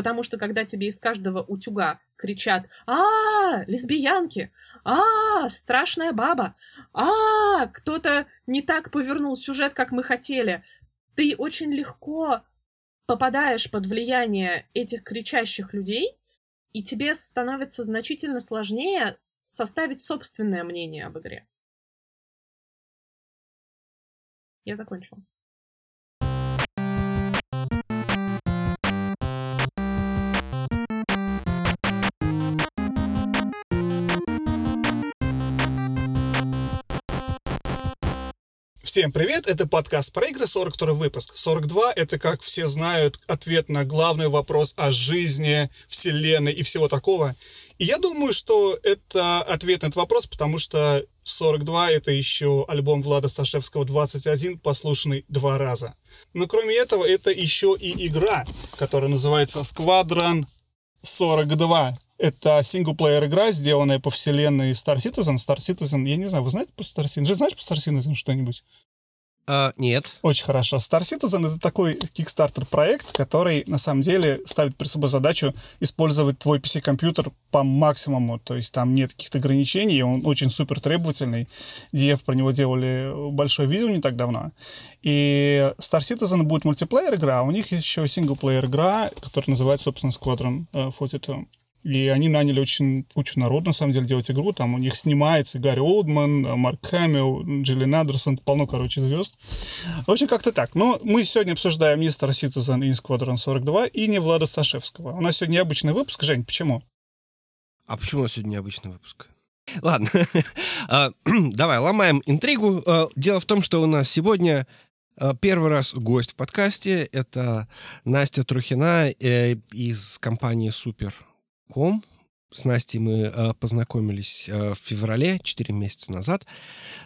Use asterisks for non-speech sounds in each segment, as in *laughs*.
Потому что когда тебе из каждого утюга кричат «А, лесбиянки! А, страшная баба! А, кто-то не так повернул сюжет, как мы хотели!» Ты очень легко попадаешь под влияние этих кричащих людей, и тебе становится значительно сложнее составить собственное мнение об игре. Я закончила. Всем привет, это подкаст про игры, 42 выпуск. 42 — это, как все знают, ответ на главный вопрос о жизни, вселенной и всего такого. И я думаю, что это ответ на этот вопрос, потому что 42 — это еще альбом Влада Сташевского 21, послушанный два раза. Но кроме этого, это еще и игра, которая называется Squadron 42. Это синглплеер игра, сделанная по вселенной Star Citizen. Star Citizen, я не знаю, вы знаете про Star Citizen? Же знаешь про Star Citizen что-нибудь? А, нет. Очень хорошо. Star Citizen — это такой Kickstarter проект, который на самом деле ставит перед собой задачу использовать твой PC-компьютер по максимуму. То есть там нет каких-то ограничений, он очень супер требовательный. DF про него делали большое видео не так давно. И Star Citizen будет мультиплеер игра, а у них есть еще синглплеер игра, которая называется, собственно, Squadron 42. И они наняли очень кучу народу, на самом деле, делать игру. Там у них снимается Гарри Олдман, Марк Хэмилл, Джиллин Андерсон, полно, короче, звезд. В общем, как-то так. Но мы сегодня обсуждаем не Star Citizen и Squadron 42 и не Влада Сташевского. У нас сегодня необычный выпуск. Жень, почему? А почему у нас сегодня необычный выпуск? Ладно, *laughs* а, *clears throat* давай, ломаем интригу. А, дело в том, что у нас сегодня а, Первый раз гость в подкасте — это Настя Трухина э, из компании «Супер ком. С Настей мы э, познакомились э, в феврале, 4 месяца назад,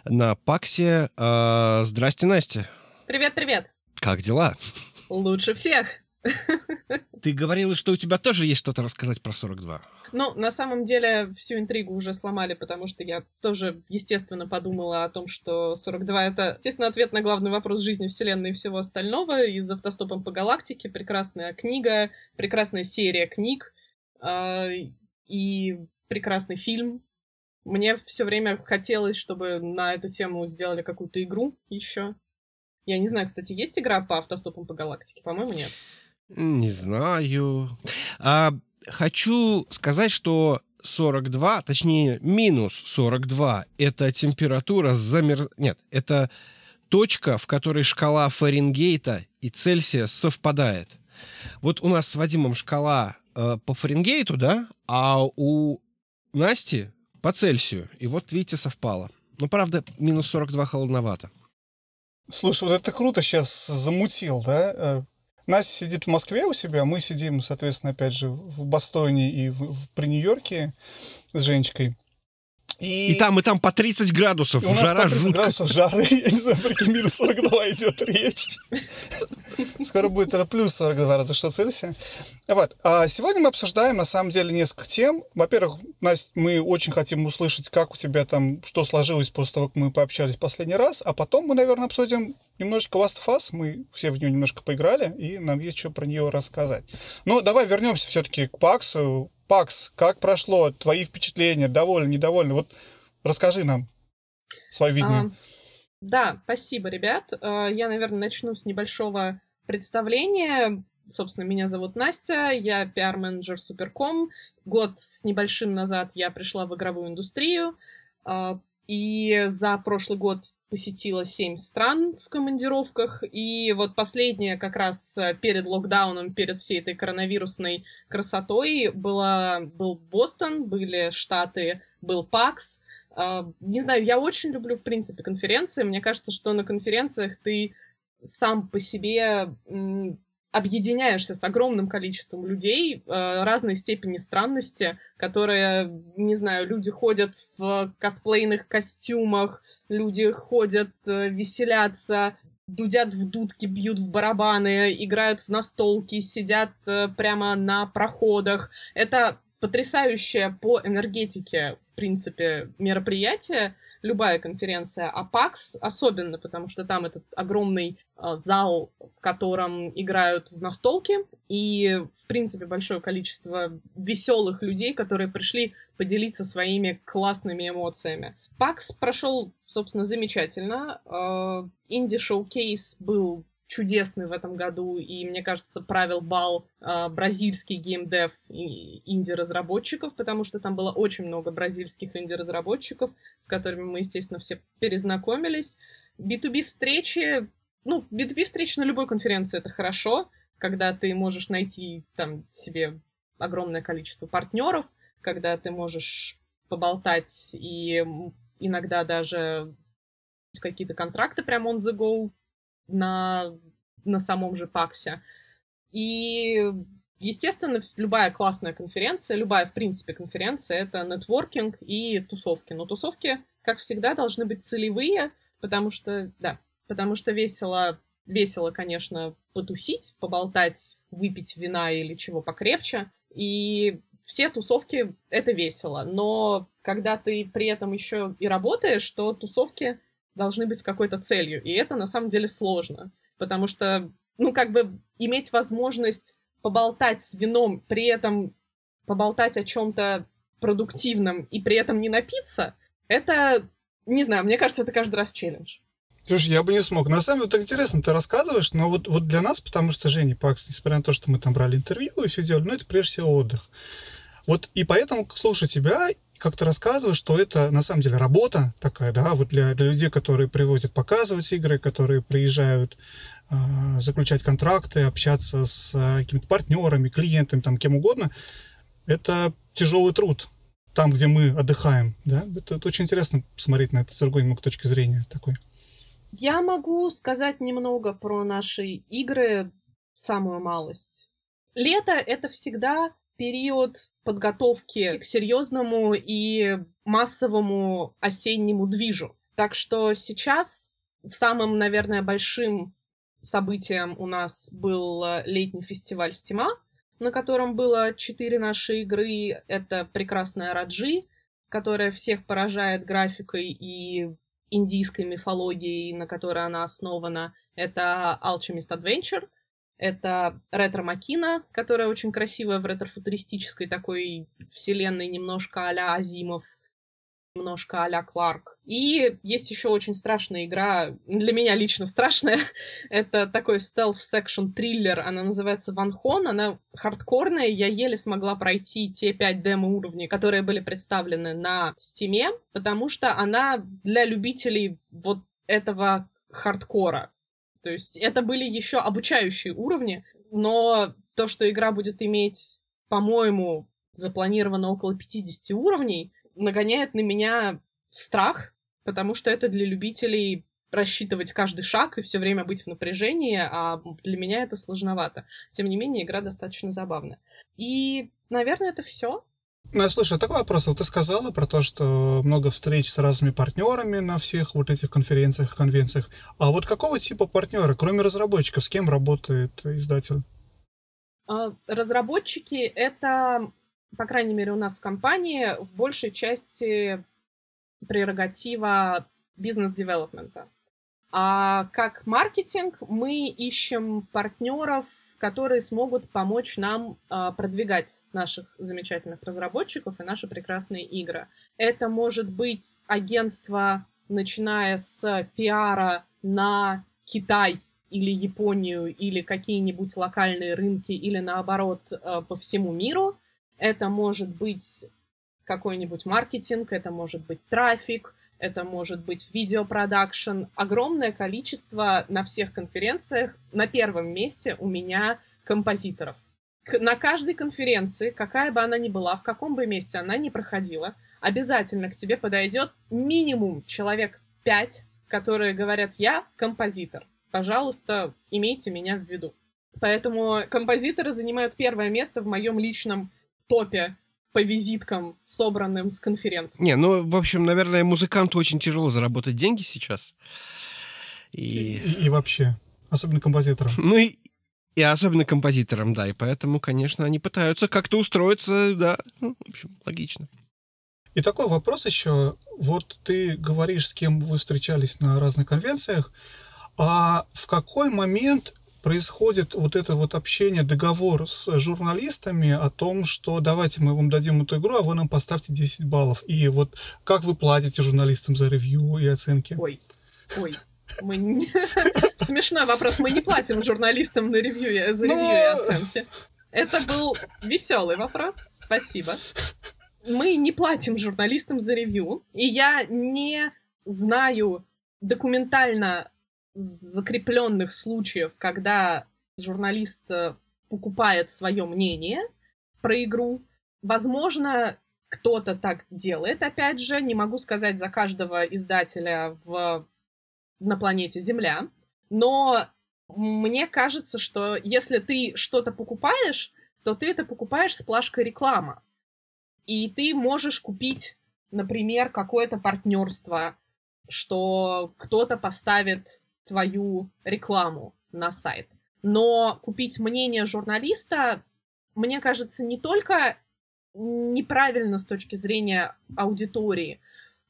на Паксе. Э, здрасте, Настя. Привет-привет. Как дела? Лучше всех. *laughs* Ты говорила, что у тебя тоже есть что-то рассказать про 42. Ну, на самом деле, всю интригу уже сломали, потому что я тоже, естественно, подумала о том, что 42 — это, естественно, ответ на главный вопрос жизни Вселенной и всего остального. Из «Автостопом по галактике» прекрасная книга, прекрасная серия книг, и прекрасный фильм. Мне все время хотелось, чтобы на эту тему сделали какую-то игру еще. Я не знаю, кстати, есть игра по автостопам по галактике? По-моему, нет. Не знаю. А, хочу сказать, что 42, точнее, минус 42, это температура замер... Нет, это точка, в которой шкала Фаренгейта и Цельсия совпадает. Вот у нас с Вадимом шкала э, по Фаренгейту, да, а у Насти по Цельсию. И вот, видите, совпало. Ну, правда, минус 42 холодновато. Слушай, вот это круто сейчас замутил, да? Э, Настя сидит в Москве у себя, мы сидим, соответственно, опять же, в Бостоне и в, в, при Нью-Йорке с Женечкой. И... и там, и там по 30 градусов. И у нас жара по 30 жутко. градусов жары. *laughs* Я не знаю, про какие минус 42 идет речь. Скоро будет плюс 42 раза что Цельсия. Вот. А сегодня мы обсуждаем, на самом деле, несколько тем. Во-первых, Настя, мы очень хотим услышать, как у тебя там, что сложилось после того, как мы пообщались последний раз. А потом мы, наверное, обсудим немножечко Last of Us. Мы все в нее немножко поиграли, и нам есть что про нее рассказать. Но давай вернемся все-таки к Паксу, Пакс, как прошло? Твои впечатления? Довольны, недовольны? Вот расскажи нам свое видение. А, да, спасибо, ребят. А, я, наверное, начну с небольшого представления. Собственно, меня зовут Настя, я пиар-менеджер Суперком. Год с небольшим назад я пришла в игровую индустрию. И за прошлый год посетила семь стран в командировках. И вот последняя как раз э, перед локдауном, перед всей этой коронавирусной красотой была, был Бостон, были Штаты, был ПАКС. А, не знаю, я очень люблю, в принципе, конференции. Мне кажется, что на конференциях ты сам по себе объединяешься с огромным количеством людей э, разной степени странности, которые, не знаю, люди ходят в косплейных костюмах, люди ходят, э, веселятся, дудят в дудки, бьют в барабаны, играют в настолки, сидят э, прямо на проходах. Это потрясающее по энергетике, в принципе, мероприятие, любая конференция, а ПАКС особенно, потому что там этот огромный э, зал, в котором играют в настолки, и, в принципе, большое количество веселых людей, которые пришли поделиться своими классными эмоциями. ПАКС прошел, собственно, замечательно. Э, Инди-шоу-кейс был чудесный в этом году, и, мне кажется, правил бал э, бразильский геймдев инди-разработчиков, потому что там было очень много бразильских инди-разработчиков, с которыми мы, естественно, все перезнакомились. B2B встречи, ну, B2B встречи на любой конференции это хорошо, когда ты можешь найти там себе огромное количество партнеров, когда ты можешь поболтать и иногда даже какие-то контракты прям on the go на, на самом же Паксе. И, естественно, любая классная конференция, любая, в принципе, конференция — это нетворкинг и тусовки. Но тусовки, как всегда, должны быть целевые, потому что, да, потому что весело, весело, конечно, потусить, поболтать, выпить вина или чего покрепче. И все тусовки — это весело. Но когда ты при этом еще и работаешь, то тусовки должны быть с какой-то целью. И это на самом деле сложно, потому что, ну, как бы иметь возможность поболтать с вином, при этом поболтать о чем-то продуктивном и при этом не напиться, это, не знаю, мне кажется, это каждый раз челлендж. Слушай, я бы не смог. На самом деле, так интересно, ты рассказываешь, но вот, вот для нас, потому что Женя Пакс, несмотря на то, что мы там брали интервью и все делали, ну, это прежде всего отдых. Вот и поэтому, слушай тебя, как ты рассказываешь, что это на самом деле работа такая, да, вот для, для людей, которые привозят показывать игры, которые приезжают э, заключать контракты, общаться с э, какими-то партнерами, клиентами, там, кем угодно, это тяжелый труд там, где мы отдыхаем, да, это, это очень интересно посмотреть на это с другой немного точки зрения такой. Я могу сказать немного про наши игры, самую малость. Лето — это всегда период подготовки к серьезному и массовому осеннему движу. Так что сейчас самым, наверное, большим событием у нас был э, летний фестиваль Стима, на котором было четыре наши игры. Это прекрасная Raji, которая всех поражает графикой и индийской мифологией, на которой она основана. Это Alchemist Adventure, это Retro Machina, которая очень красивая в ретро-футуристической такой вселенной, немножко а-ля Азимов, немножко а-ля Кларк. И есть еще очень страшная игра, для меня лично страшная. *laughs* Это такой stealth-action триллер, она называется Ван Хон, она хардкорная, я еле смогла пройти те пять демо-уровней, которые были представлены на Steam е, потому что она для любителей вот этого хардкора. То есть это были еще обучающие уровни, но то, что игра будет иметь, по-моему, запланировано около 50 уровней, нагоняет на меня страх, потому что это для любителей рассчитывать каждый шаг и все время быть в напряжении, а для меня это сложновато. Тем не менее, игра достаточно забавная. И, наверное, это все. Ну, слушай, такой вопрос. Вот ты сказала про то, что много встреч с разными партнерами на всех вот этих конференциях, конвенциях. А вот какого типа партнера, кроме разработчиков, с кем работает издатель? А, разработчики — это, по крайней мере, у нас в компании в большей части прерогатива бизнес-девелопмента. А как маркетинг мы ищем партнеров которые смогут помочь нам э, продвигать наших замечательных разработчиков и наши прекрасные игры. Это может быть агентство, начиная с пиара на Китай или Японию, или какие-нибудь локальные рынки, или наоборот э, по всему миру. Это может быть какой-нибудь маркетинг, это может быть трафик, это может быть видеопродакшн, огромное количество на всех конференциях. На первом месте у меня композиторов. На каждой конференции, какая бы она ни была, в каком бы месте она ни проходила, обязательно к тебе подойдет минимум человек пять, которые говорят, я композитор. Пожалуйста, имейте меня в виду. Поэтому композиторы занимают первое место в моем личном топе по визиткам, собранным с конференции. Не, ну, в общем, наверное, музыканту очень тяжело заработать деньги сейчас. И, и, и вообще, особенно композиторам. *laughs* Ну и, И особенно композиторам, да. И поэтому, конечно, они пытаются как-то устроиться, да. Ну, в общем, логично. И такой вопрос еще. Вот ты говоришь, с кем вы встречались на разных конвенциях, а в какой момент происходит вот это вот общение, договор с журналистами о том, что давайте мы вам дадим эту игру, а вы нам поставьте 10 баллов. И вот как вы платите журналистам за ревью и оценки? Ой, ой, мы не... *laughs* Смешной вопрос. Мы не платим журналистам на ревью, за ревью и ну, оценки. Это был веселый вопрос. Спасибо. Мы не платим журналистам за ревью. И я не знаю документально закрепленных случаев, когда журналист э, покупает свое мнение про игру. Возможно, кто-то так делает, опять же, не могу сказать за каждого издателя в, на планете Земля, но мне кажется, что если ты что-то покупаешь, то ты это покупаешь с плашкой реклама. И ты можешь купить, например, какое-то партнерство, что кто-то поставит твою рекламу на сайт. Но купить мнение журналиста, мне кажется, не только неправильно с точки зрения аудитории,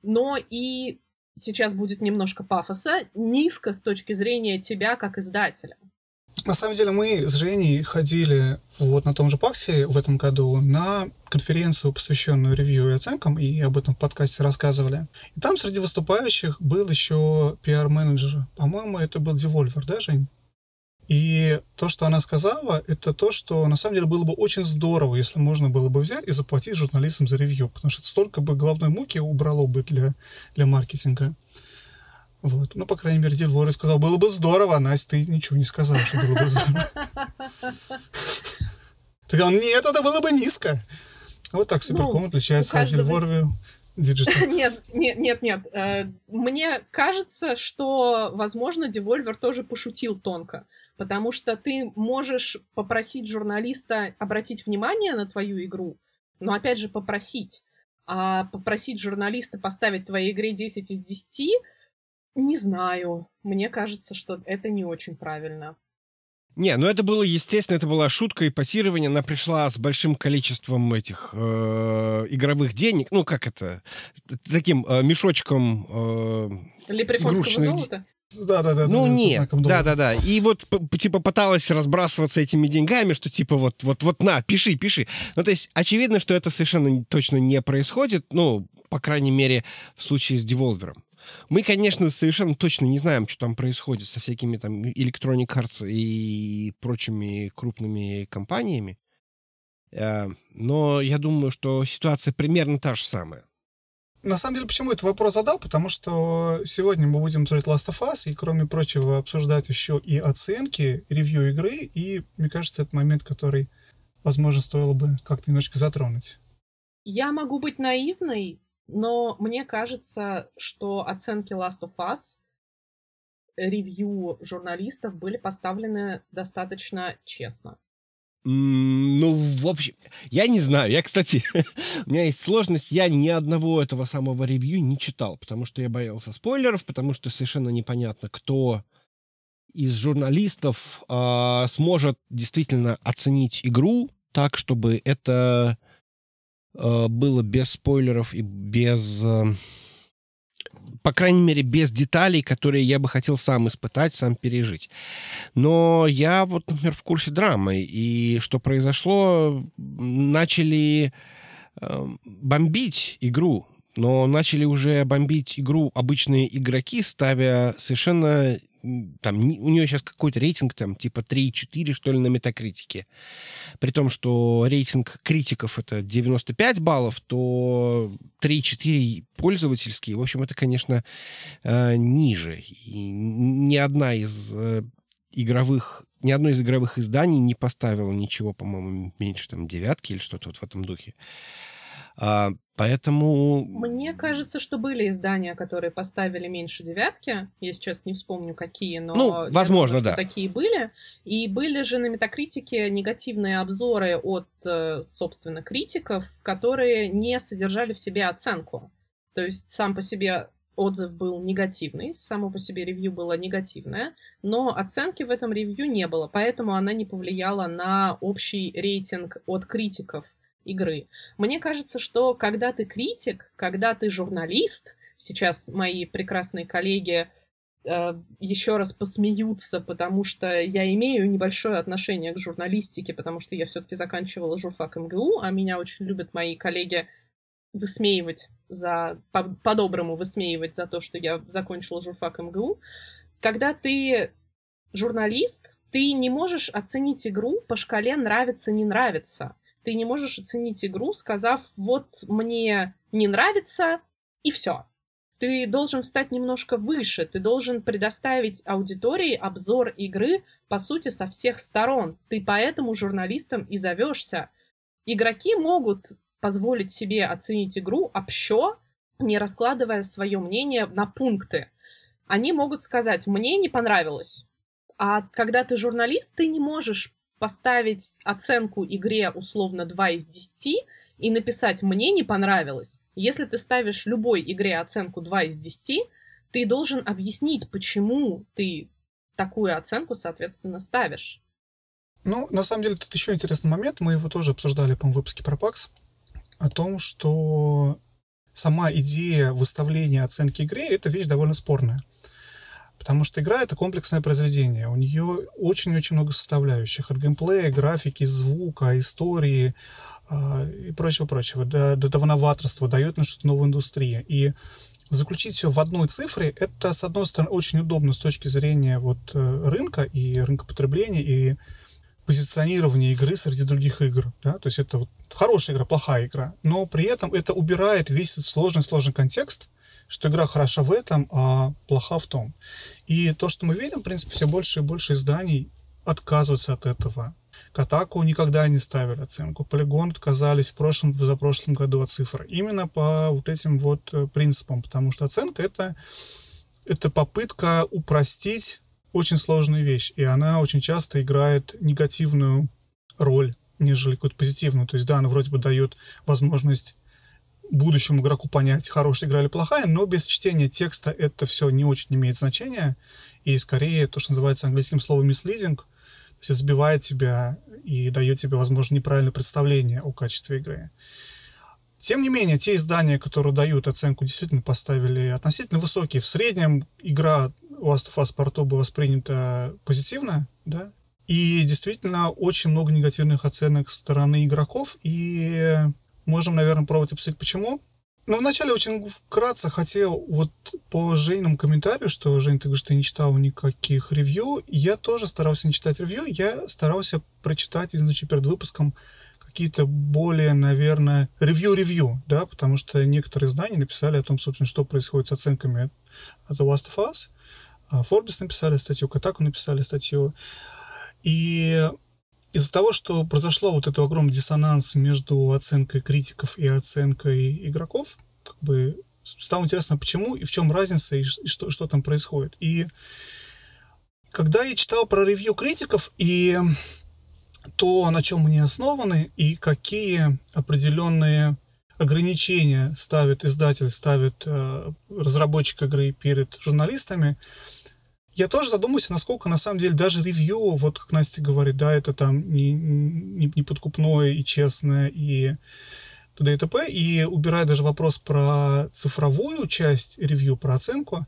но и сейчас будет немножко пафоса, низко с точки зрения тебя как издателя. На самом деле мы с Женей ходили вот на том же Паксе в этом году на конференцию, посвященную ревью и оценкам, и об этом в подкасте рассказывали. И там среди выступающих был еще пиар-менеджер. По-моему, это был Devolver, да, Жень? И то, что она сказала, это то, что на самом деле было бы очень здорово, если можно было бы взять и заплатить журналистам за ревью, потому что столько бы головной муки убрало бы для, для маркетинга. Вот. Ну, по крайней мере, Вора сказал, было бы здорово, а Настя, ты ничего не сказала, что было бы здорово. *laughs* Так он, нет, это было бы низко. Вот так Суперком ну, отличается от Дельворви Digital. *laughs* Нет, нет, нет, нет. Э, мне кажется, что, возможно, Devolver тоже пошутил тонко, потому что ты можешь попросить журналиста обратить внимание на твою игру, но, опять же, попросить. А попросить журналиста поставить твоей игре 10 из 10 не знаю. Мне кажется, что это не очень правильно. Не, ну это было, естественно, это была шутка, ипотирование. Она пришла с большим количеством этих э, игровых денег. Ну, как это? Таким э, мешочком... Э, Лепреконского золота? Да, да, да. Ну да, нет, да, да, да. И вот типа пыталась разбрасываться этими деньгами, что типа вот, вот, вот на, пиши, пиши. Ну то есть очевидно, что это совершенно точно не происходит. Ну, по крайней мере, в случае с Devolver. Мы, конечно, совершенно точно не знаем, что там происходит со всякими там Electronic Arts и прочими крупными компаниями. Э, но я думаю, что ситуация примерно та же самая. На самом деле, почему этот вопрос задал? Потому что сегодня мы будем обсуждать Last of Us, и, кроме прочего, обсуждать еще и оценки, ревью игры, и, мне кажется, это момент, который, возможно, стоило бы как-то немножечко затронуть. Я могу быть наивной, но мне кажется, что оценки Last of Us ревью журналистов были поставлены достаточно честно. Ну, в общем, я не знаю. Я, кстати, *laughs* у меня есть сложность. Я ни одного этого самого ревью не читал, потому что я боялся спойлеров, потому что совершенно непонятно, кто из журналистов э, сможет действительно оценить игру так, чтобы это было без спойлеров и без, э, по крайней мере, без деталей, которые я бы хотел сам испытать, сам пережить. Но я вот, например, в курсе драмы, и что произошло, начали э, бомбить игру, но начали уже бомбить игру обычные игроки, ставя совершенно там, у нее сейчас какой-то рейтинг, там, типа 3,4, что ли, на метакритике. При том, что рейтинг критиков это 95 баллов, то 3,4 пользовательские. В общем, это, конечно, э, ниже. И ни одна из э, игровых ни одно из игровых изданий не поставило ничего, по-моему, меньше там девятки или что-то вот в этом духе. А, поэтому... Мне кажется, что были издания, которые поставили меньше девятки. Я сейчас не вспомню, какие, но... Ну, возможно, думаю, да. такие были. И были же на Метакритике негативные обзоры от, э, собственно, критиков, которые не содержали в себе оценку. То есть сам по себе отзыв был негативный, само по себе ревью было негативное, но оценки в этом ревью не было, поэтому она не повлияла на общий рейтинг от критиков игры. Мне кажется, что когда ты критик, когда ты журналист, сейчас мои прекрасные коллеги э, еще раз посмеются, потому что я имею небольшое отношение к журналистике, потому что я все-таки заканчивала журфак МГУ, а меня очень любят мои коллеги высмеивать за по-доброму высмеивать за то, что я закончила журфак МГУ. Когда ты журналист, ты не можешь оценить игру по шкале нравится не нравится. Ты не можешь оценить игру, сказав вот мне не нравится и все. Ты должен встать немножко выше, ты должен предоставить аудитории обзор игры, по сути, со всех сторон. Ты поэтому журналистом и зовешься. Игроки могут позволить себе оценить игру общо, не раскладывая свое мнение на пункты. Они могут сказать, мне не понравилось. А когда ты журналист, ты не можешь поставить оценку игре условно 2 из 10 и написать «мне не понравилось». Если ты ставишь любой игре оценку 2 из 10, ты должен объяснить, почему ты такую оценку, соответственно, ставишь. Ну, на самом деле, тут еще интересный момент. Мы его тоже обсуждали, по-моему, в выпуске про ПАКС. О том, что сама идея выставления оценки игре — это вещь довольно спорная. Потому что игра — это комплексное произведение. У нее очень-очень много составляющих. От геймплея, графики, звука, истории э, и прочего-прочего. До, до, до новаторства, дает на что-то новую индустрию. И заключить все в одной цифре, это, с одной стороны, очень удобно с точки зрения вот, э, рынка и рынка потребления, и позиционирования игры среди других игр. Да? То есть это вот хорошая игра, плохая игра. Но при этом это убирает весь сложный-сложный контекст, что игра хороша в этом, а плоха в том. И то, что мы видим, в принципе, все больше и больше изданий отказываются от этого. Катаку никогда не ставили оценку. Полигон отказались в прошлом, за прошлом году от цифр. Именно по вот этим вот э, принципам, потому что оценка это, это попытка упростить очень сложную вещь, и она очень часто играет негативную роль, нежели какую-то позитивную. То есть, да, она вроде бы дает возможность будущему игроку понять, хорошая игра или плохая, но без чтения текста это все не очень имеет значения, и скорее то, что называется английским словом misleading, то есть сбивает тебя и дает тебе, возможно, неправильное представление о качестве игры. Тем не менее, те издания, которые дают оценку, действительно поставили относительно высокие. В среднем игра Last of Us Part была воспринята позитивно, да, и действительно очень много негативных оценок со стороны игроков, и Можем, наверное, пробовать обсудить, почему. Но вначале очень вкратце хотел вот по Жениному комментарию, что, Жень, ты говоришь, ты не читал никаких ревью. Я тоже старался не читать ревью. Я старался прочитать, значит, перед выпуском какие-то более, наверное, ревью-ревью, да, потому что некоторые издания написали о том, собственно, что происходит с оценками The Last of Us. А Forbes написали статью, Катаку написали статью. И из-за того, что произошло вот этот огромный диссонанс между оценкой критиков и оценкой игроков, как бы стало интересно, почему и в чем разница, и что, что там происходит. И когда я читал про ревью критиков и то, на чем они основаны, и какие определенные ограничения ставит издатель, ставит э, разработчик игры перед журналистами, я тоже задумался, насколько на самом деле даже ревью, вот как Настя говорит, да, это там не, не, не подкупное и честное, и т.д. и т.п. И убирая даже вопрос про цифровую часть ревью, про оценку,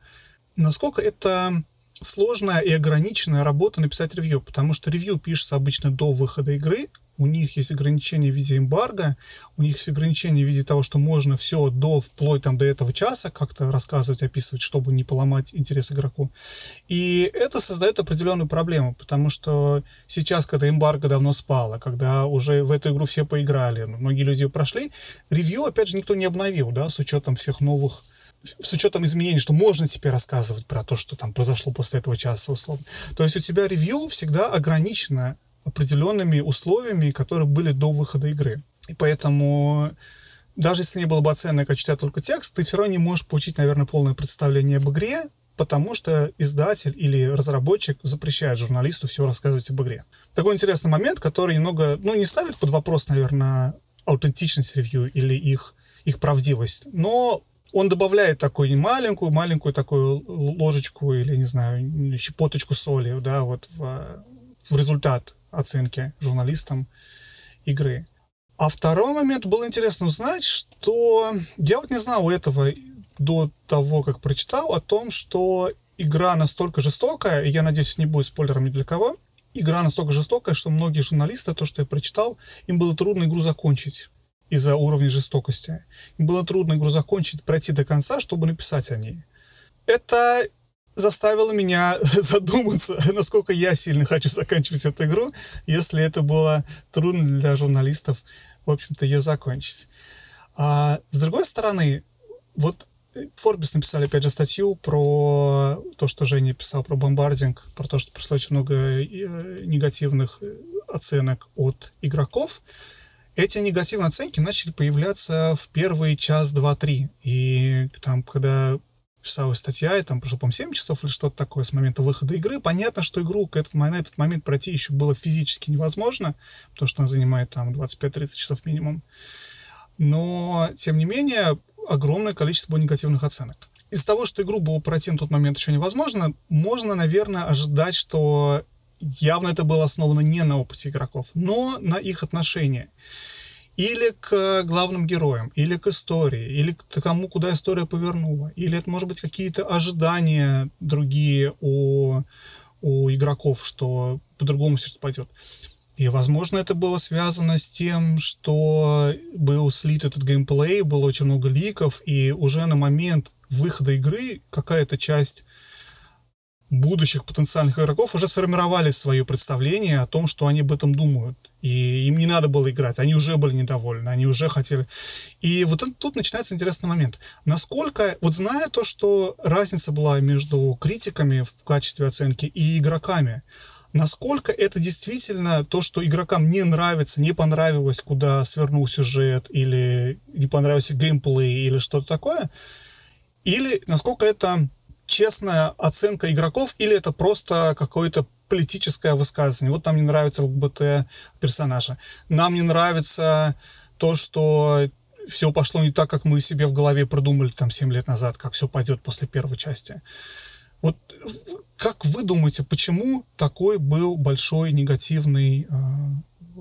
насколько это сложная и ограниченная работа написать ревью, потому что ревью пишется обычно до выхода игры, у них есть ограничения в виде эмбарго, у них есть ограничения в виде того, что можно все до, вплоть там, до этого часа как-то рассказывать, описывать, чтобы не поломать интерес игроку. И это создает определенную проблему, потому что сейчас, когда эмбарго давно спало, когда уже в эту игру все поиграли, многие люди ее прошли, ревью, опять же, никто не обновил, да, с учетом всех новых с учетом изменений, что можно теперь рассказывать про то, что там произошло после этого часа, условно. То есть у тебя ревью всегда ограничено определенными условиями, которые были до выхода игры. И поэтому даже если не было бы оценок, а читать только текст, ты все равно не можешь получить, наверное, полное представление об игре, потому что издатель или разработчик запрещает журналисту все рассказывать об игре. Такой интересный момент, который немного, ну, не ставит под вопрос, наверное, аутентичность ревью или их, их правдивость, но он добавляет такую маленькую, маленькую такую ложечку или, не знаю, щепоточку соли, да, вот в, в результат оценки журналистам игры. А второй момент был интересно узнать, что я вот не знал этого до того, как прочитал, о том, что игра настолько жестокая, и я надеюсь, не будет спойлером ни для кого, игра настолько жестокая, что многие журналисты, то, что я прочитал, им было трудно игру закончить из-за уровня жестокости. Им было трудно игру закончить, пройти до конца, чтобы написать о ней. Это заставило меня *laughs* задуматься, насколько я сильно хочу заканчивать эту игру, если это было трудно для журналистов, в общем-то, ее закончить. А с другой стороны, вот Forbes написали, опять же, статью про то, что Женя писал про бомбардинг, про то, что пришло очень много э, негативных э, оценок от игроков. Эти негативные оценки начали появляться в первый час, два, три. И там, когда писалась статья, и там прошло, по 7 часов или что-то такое с момента выхода игры, понятно, что игру к этот, на этот момент пройти еще было физически невозможно, потому что она занимает там 25-30 часов минимум. Но, тем не менее, огромное количество было негативных оценок. Из-за того, что игру было пройти на тот момент еще невозможно, можно, наверное, ожидать, что явно это было основано не на опыте игроков, но на их отношении. Или к главным героям, или к истории, или к тому, куда история повернула. Или это, может быть, какие-то ожидания другие у, у игроков, что по-другому все пойдет. И, возможно, это было связано с тем, что был слит этот геймплей, было очень много ликов, и уже на момент выхода игры какая-то часть будущих потенциальных игроков уже сформировали свое представление о том, что они об этом думают. И им не надо было играть, они уже были недовольны, они уже хотели... И вот тут начинается интересный момент. Насколько, вот зная то, что разница была между критиками в качестве оценки и игроками, насколько это действительно то, что игрокам не нравится, не понравилось, куда свернул сюжет, или не понравился геймплей, или что-то такое, или насколько это честная оценка игроков, или это просто какое-то политическое высказывание. Вот нам не нравится ЛГБТ персонажа. Нам не нравится то, что все пошло не так, как мы себе в голове продумали там 7 лет назад, как все пойдет после первой части. Вот как вы думаете, почему такой был большой негативный э,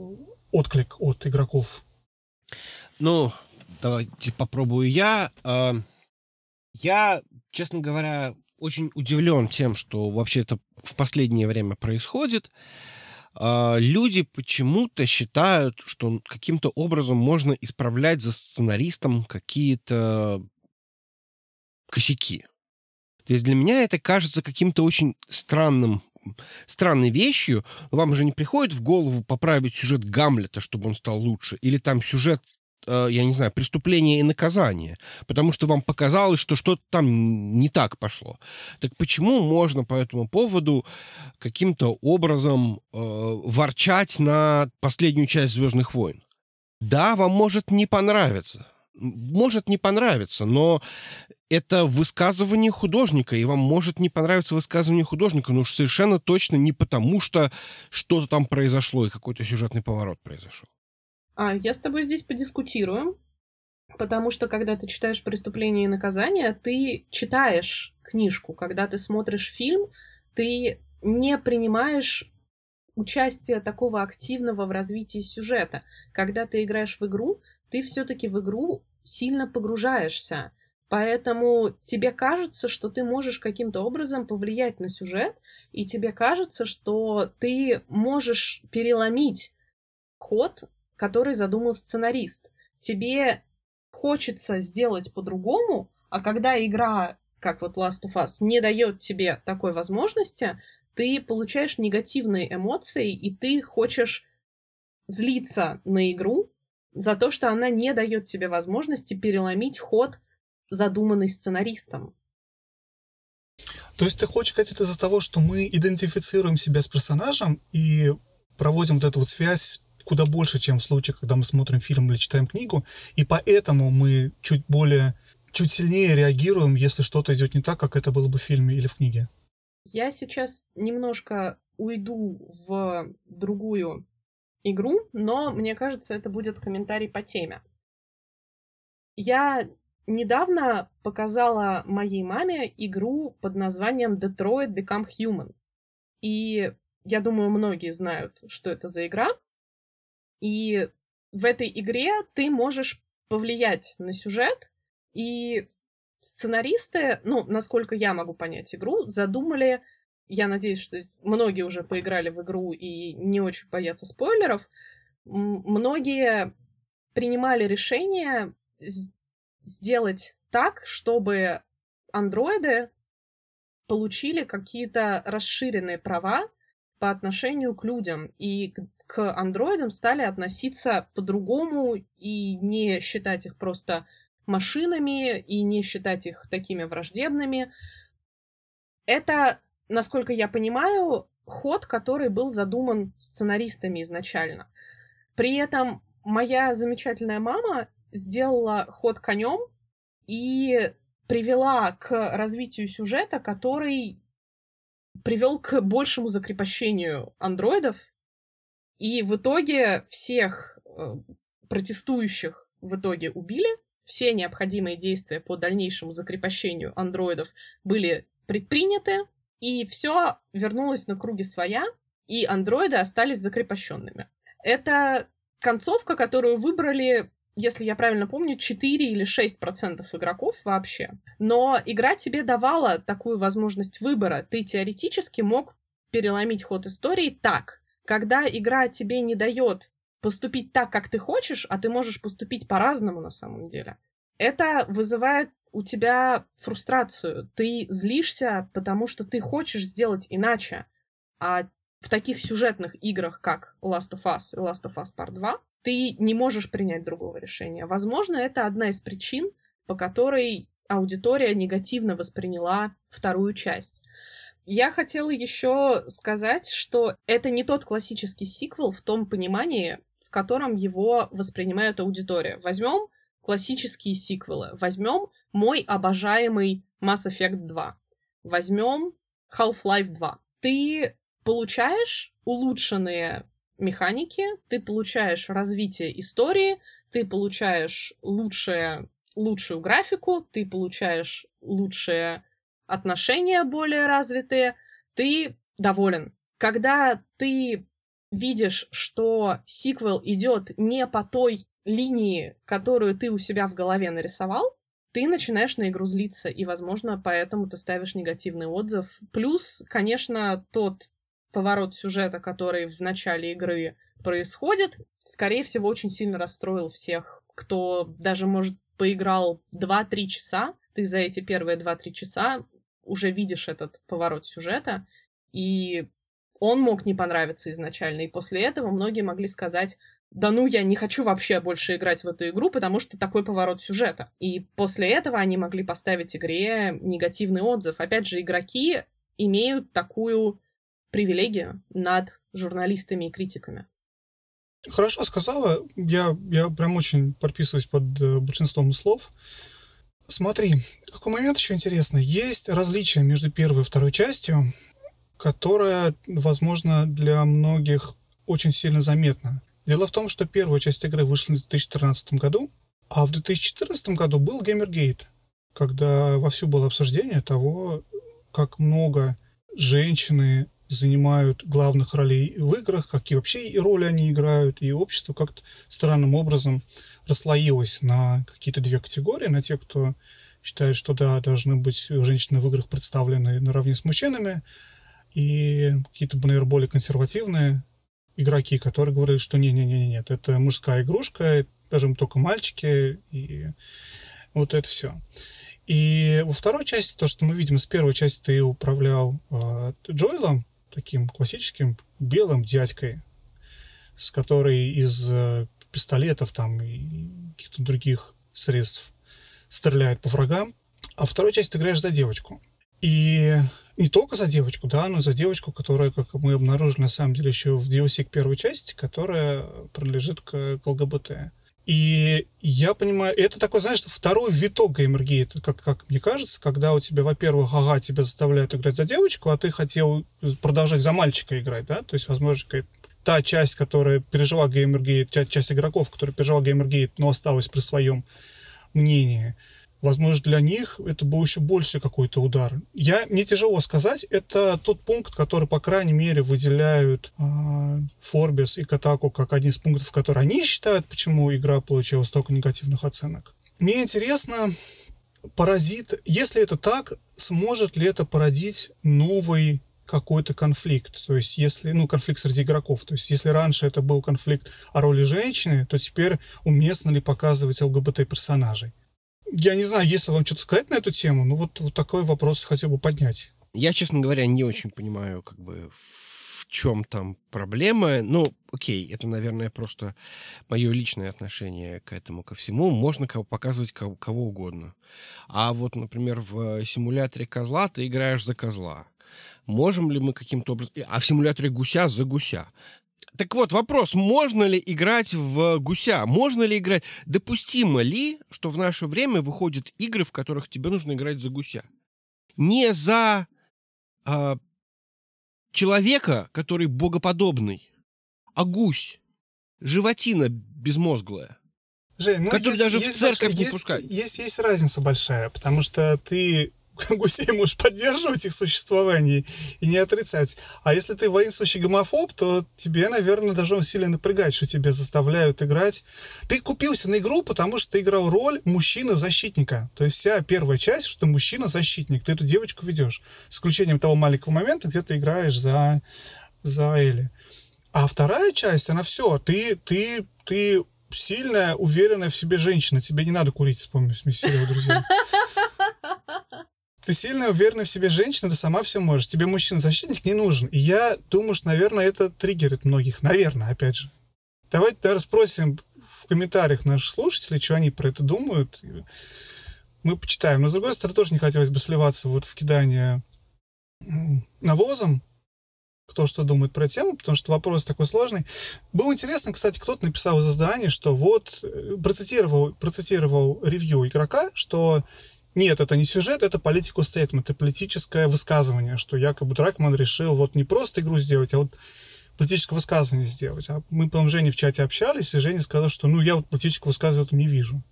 отклик от игроков? Ну, давайте попробую я. Э, я, честно говоря, очень удивлен тем, что вообще это в последнее время происходит. Э, люди почему-то считают, что каким-то образом можно исправлять за сценаристом какие-то косяки. То есть для меня это кажется каким-то очень странным странной вещью. Вам же не приходит в голову поправить сюжет Гамлета, чтобы он стал лучше? Или там сюжет я не знаю, преступление и наказание, потому что вам показалось, что что-то там не так пошло. Так почему можно по этому поводу каким-то образом э, ворчать на последнюю часть Звездных войн? Да, вам может не понравиться. Может не понравиться, но это высказывание художника, и вам может не понравиться высказывание художника, но уж совершенно точно не потому, что что-то там произошло и какой-то сюжетный поворот произошел. А, я с тобой здесь подискутирую, потому что когда ты читаешь «Преступление и наказание», ты читаешь книжку. Когда ты смотришь фильм, ты не принимаешь участие такого активного в развитии сюжета. Когда ты играешь в игру, ты все-таки в игру сильно погружаешься. Поэтому тебе кажется, что ты можешь каким-то образом повлиять на сюжет, и тебе кажется, что ты можешь переломить ход, который задумал сценарист. Тебе хочется сделать по-другому, а когда игра, как вот Last of Us, не дает тебе такой возможности, ты получаешь негативные эмоции, и ты хочешь злиться на игру за то, что она не дает тебе возможности переломить ход задуманный сценаристом. То есть ты хочешь сказать это из-за того, что мы идентифицируем себя с персонажем и проводим вот эту вот связь куда больше, чем в случае, когда мы смотрим фильм или читаем книгу, и поэтому мы чуть более, чуть сильнее реагируем, если что-то идет не так, как это было бы в фильме или в книге. Я сейчас немножко уйду в другую игру, но мне кажется, это будет комментарий по теме. Я недавно показала моей маме игру под названием Detroit Become Human. И я думаю, многие знают, что это за игра. И в этой игре ты можешь повлиять на сюжет, и сценаристы, ну, насколько я могу понять игру, задумали, я надеюсь, что многие уже поиграли в игру и не очень боятся спойлеров, многие принимали решение сделать так, чтобы андроиды получили какие-то расширенные права по отношению к людям, и к андроидам стали относиться по-другому и не считать их просто машинами, и не считать их такими враждебными. Это, насколько я понимаю, ход, который был задуман сценаристами изначально. При этом моя замечательная мама сделала ход конем и привела к развитию сюжета, который привел к большему закрепощению андроидов, и в итоге всех э, протестующих в итоге убили, все необходимые действия по дальнейшему закрепощению андроидов были предприняты, и все вернулось на круги своя, и андроиды остались закрепощенными. Это концовка, которую выбрали если я правильно помню, 4 или 6 процентов игроков вообще. Но игра тебе давала такую возможность выбора. Ты теоретически мог переломить ход истории так. Когда игра тебе не дает поступить так, как ты хочешь, а ты можешь поступить по-разному на самом деле, это вызывает у тебя фрустрацию. Ты злишься, потому что ты хочешь сделать иначе. А в таких сюжетных играх, как Last of Us и Last of Us Part 2, ты не можешь принять другого решения. Возможно, это одна из причин, по которой аудитория негативно восприняла вторую часть. Я хотела еще сказать, что это не тот классический сиквел в том понимании, в котором его воспринимает аудитория. Возьмем классические сиквелы. Возьмем мой обожаемый Mass Effect 2. Возьмем Half-Life 2. Ты получаешь улучшенные механики, ты получаешь развитие истории, ты получаешь лучшее, лучшую графику, ты получаешь лучшие отношения более развитые, ты доволен. Когда ты видишь, что сиквел идет не по той линии, которую ты у себя в голове нарисовал, ты начинаешь на игру злиться, и, возможно, поэтому ты ставишь негативный отзыв. Плюс, конечно, тот поворот сюжета, который в начале игры происходит, скорее всего, очень сильно расстроил всех, кто даже, может, поиграл 2-3 часа, ты за эти первые 2-3 часа уже видишь этот поворот сюжета, и он мог не понравиться изначально, и после этого многие могли сказать, да ну, я не хочу вообще больше играть в эту игру, потому что такой поворот сюжета. И после этого они могли поставить игре негативный отзыв. Опять же, игроки имеют такую привилегию над журналистами и критиками. Хорошо сказала. Я, я прям очень подписываюсь под э, большинством слов. Смотри, какой момент еще интересный. Есть различия между первой и второй частью, которая, возможно, для многих очень сильно заметна. Дело в том, что первая часть игры вышла в 2013 году, а в 2014 году был Геймергейт, когда вовсю было обсуждение того, как много женщины занимают главных ролей в играх, какие вообще и роли они играют, и общество как-то странным образом расслоилось на какие-то две категории, на те, кто считает, что да, должны быть женщины в играх представлены наравне с мужчинами, и какие-то, наверное, более консервативные игроки, которые говорят, что не-не-не, нет, это мужская игрушка, даже только мальчики, и вот это все. И во второй части, то, что мы видим, с первой части ты управлял э, Джоэлом, таким классическим белым дядькой, с которой из э, пистолетов там и каких-то других средств стреляет по врагам. А второй часть ты играешь за девочку. И не только за девочку, да, но и за девочку, которая, как мы обнаружили на самом деле еще в DLC к первой части, которая принадлежит к, к ЛГБТ. И я понимаю, это такой, знаешь, второй виток геймергейта, как, как мне кажется, когда у тебя, во-первых, ага, тебя заставляют играть за девочку, а ты хотел продолжать за мальчика играть, да, то есть, возможно, та часть, которая пережила геймергейт, часть, часть игроков, которая пережила геймергейт, но осталась при своем мнении, возможно, для них это был еще больше какой-то удар. Я, мне тяжело сказать, это тот пункт, который, по крайней мере, выделяют э, Forbes и Катаку как один из пунктов, который они считают, почему игра получила столько негативных оценок. Мне интересно, поразит, если это так, сможет ли это породить новый какой-то конфликт. То есть, если, ну, конфликт среди игроков. То есть, если раньше это был конфликт о роли женщины, то теперь уместно ли показывать ЛГБТ-персонажей. Я не знаю, если вам что-то сказать на эту тему, ну вот, вот такой вопрос хотел бы поднять. Я, честно говоря, не очень понимаю, как бы, в чем там проблема. Ну, окей, это, наверное, просто мое личное отношение к этому, ко всему. Можно показывать кого, кого угодно. А вот, например, в симуляторе козла ты играешь за козла. Можем ли мы каким-то образом... А в симуляторе гуся за гуся. Так вот, вопрос, можно ли играть в гуся? Можно ли играть... Допустимо ли, что в наше время выходят игры, в которых тебе нужно играть за гуся? Не за а, человека, который богоподобный, а гусь, животина безмозглая. Жень, ну, который есть, даже есть в церковь большая, не пускают. Есть, есть разница большая, потому что ты *laughs* гусей можешь поддерживать их существование и не отрицать. А если ты воинствующий гомофоб, то тебе, наверное, должно сильно напрягать, что тебя заставляют играть. Ты купился на игру, потому что ты играл роль мужчины-защитника. То есть вся первая часть, что ты мужчина-защитник. Ты эту девочку ведешь. С исключением того маленького момента, где ты играешь за, за Элли. А вторая часть, она все. Ты, ты, ты сильная, уверенная в себе женщина. Тебе не надо курить, вспомни серию друзья. *laughs* Ты сильная, уверенная в себе женщина, ты сама все можешь. Тебе мужчина-защитник не нужен. И я думаю, что, наверное, это триггерит многих. Наверное, опять же. Давайте даже спросим в комментариях наших слушателей, что они про это думают. Мы почитаем. Но, с другой стороны, тоже не хотелось бы сливаться вот в кидание навозом, кто что думает про тему, потому что вопрос такой сложный. Было интересно, кстати, кто-то написал из издания, что вот э, процитировал, процитировал ревью игрока, что нет, это не сюжет, это политику стейтмент, это политическое высказывание, что якобы Дракман решил вот не просто игру сделать, а вот политическое высказывание сделать. А мы, по Жене в чате общались, и Женя сказал, что ну я вот политического высказывания не вижу.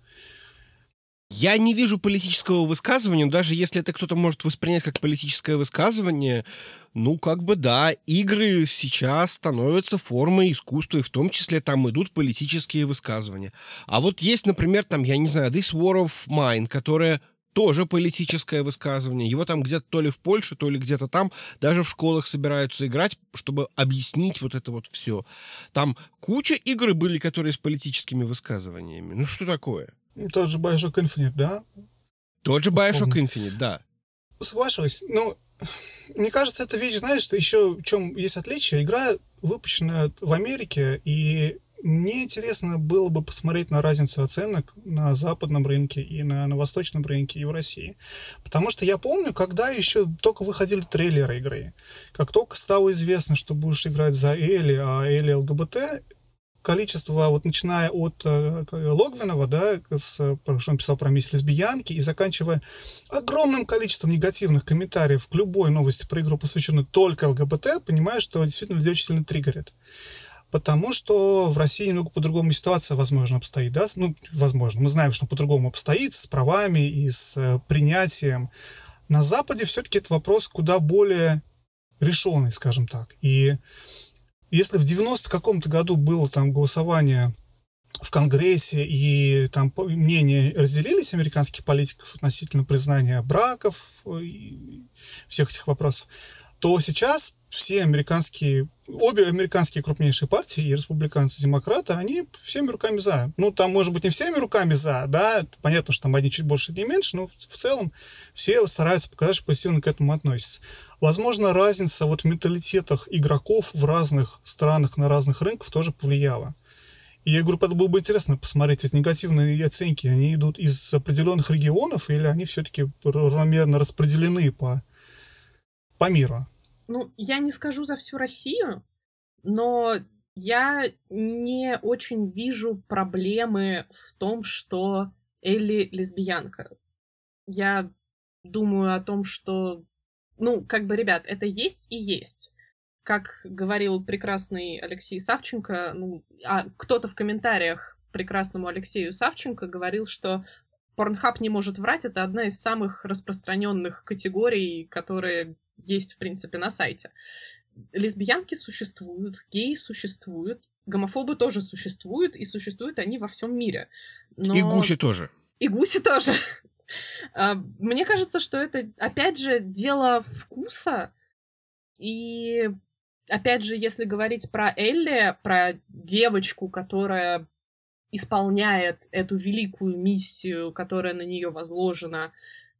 Я не вижу политического высказывания, но даже если это кто-то может воспринять как политическое высказывание, ну, как бы да, игры сейчас становятся формой искусства, и в том числе там идут политические высказывания. А вот есть, например, там, я не знаю, This War of Mine, которая тоже политическое высказывание. Его там где-то то ли в Польше, то ли где-то там даже в школах собираются играть, чтобы объяснить вот это вот все. Там куча игр были, которые с политическими высказываниями. Ну что такое? Тот же Bioshock Infinite, да? Тот же Bioshock Infinite, да. Соглашусь. Ну, мне кажется, эта вещь, знаешь, что еще в чем есть отличие. Игра выпущена в Америке, и мне интересно было бы посмотреть на разницу оценок на западном рынке и на, на восточном рынке и в России. Потому что я помню, когда еще только выходили трейлеры игры, как только стало известно, что будешь играть за Эли, а Эли ЛГБТ, количество, вот начиная от э, Логвинова, да, с, что он писал про мисс лесбиянки, и заканчивая огромным количеством негативных комментариев к любой новости про игру, посвященной только ЛГБТ, понимаешь, что действительно людей очень сильно триггерит потому что в России немного по-другому ситуация, возможно, обстоит, да, ну, возможно, мы знаем, что по-другому обстоит с правами и с э, принятием. На Западе все-таки это вопрос куда более решенный, скажем так. И если в 90 каком-то году было там голосование в Конгрессе, и там мнения разделились американских политиков относительно признания браков и всех этих вопросов, то сейчас все американские, обе американские крупнейшие партии, и республиканцы, и демократы, они всеми руками за. Ну, там, может быть, не всеми руками за, да, понятно, что там одни чуть больше, одни меньше, но в, в целом все стараются показать, что позитивно к этому относятся. Возможно, разница вот в менталитетах игроков в разных странах, на разных рынках тоже повлияла. И я говорю, это было бы интересно посмотреть, эти негативные оценки, они идут из определенных регионов или они все-таки равномерно распределены по, по миру? Ну, я не скажу за всю Россию, но я не очень вижу проблемы в том, что Элли лесбиянка. Я думаю о том, что, ну, как бы, ребят, это есть и есть. Как говорил прекрасный Алексей Савченко, ну, а кто-то в комментариях прекрасному Алексею Савченко говорил, что Pornhub не может врать, это одна из самых распространенных категорий, которые есть, в принципе, на сайте. Лесбиянки существуют, геи существуют, гомофобы тоже существуют, и существуют они во всем мире. Но... И гуси тоже. И гуси тоже. *laughs* А, мне кажется, что это, опять же, дело вкуса. И, опять же, если говорить про Элли, про девочку, которая исполняет эту великую миссию, которая на нее возложена.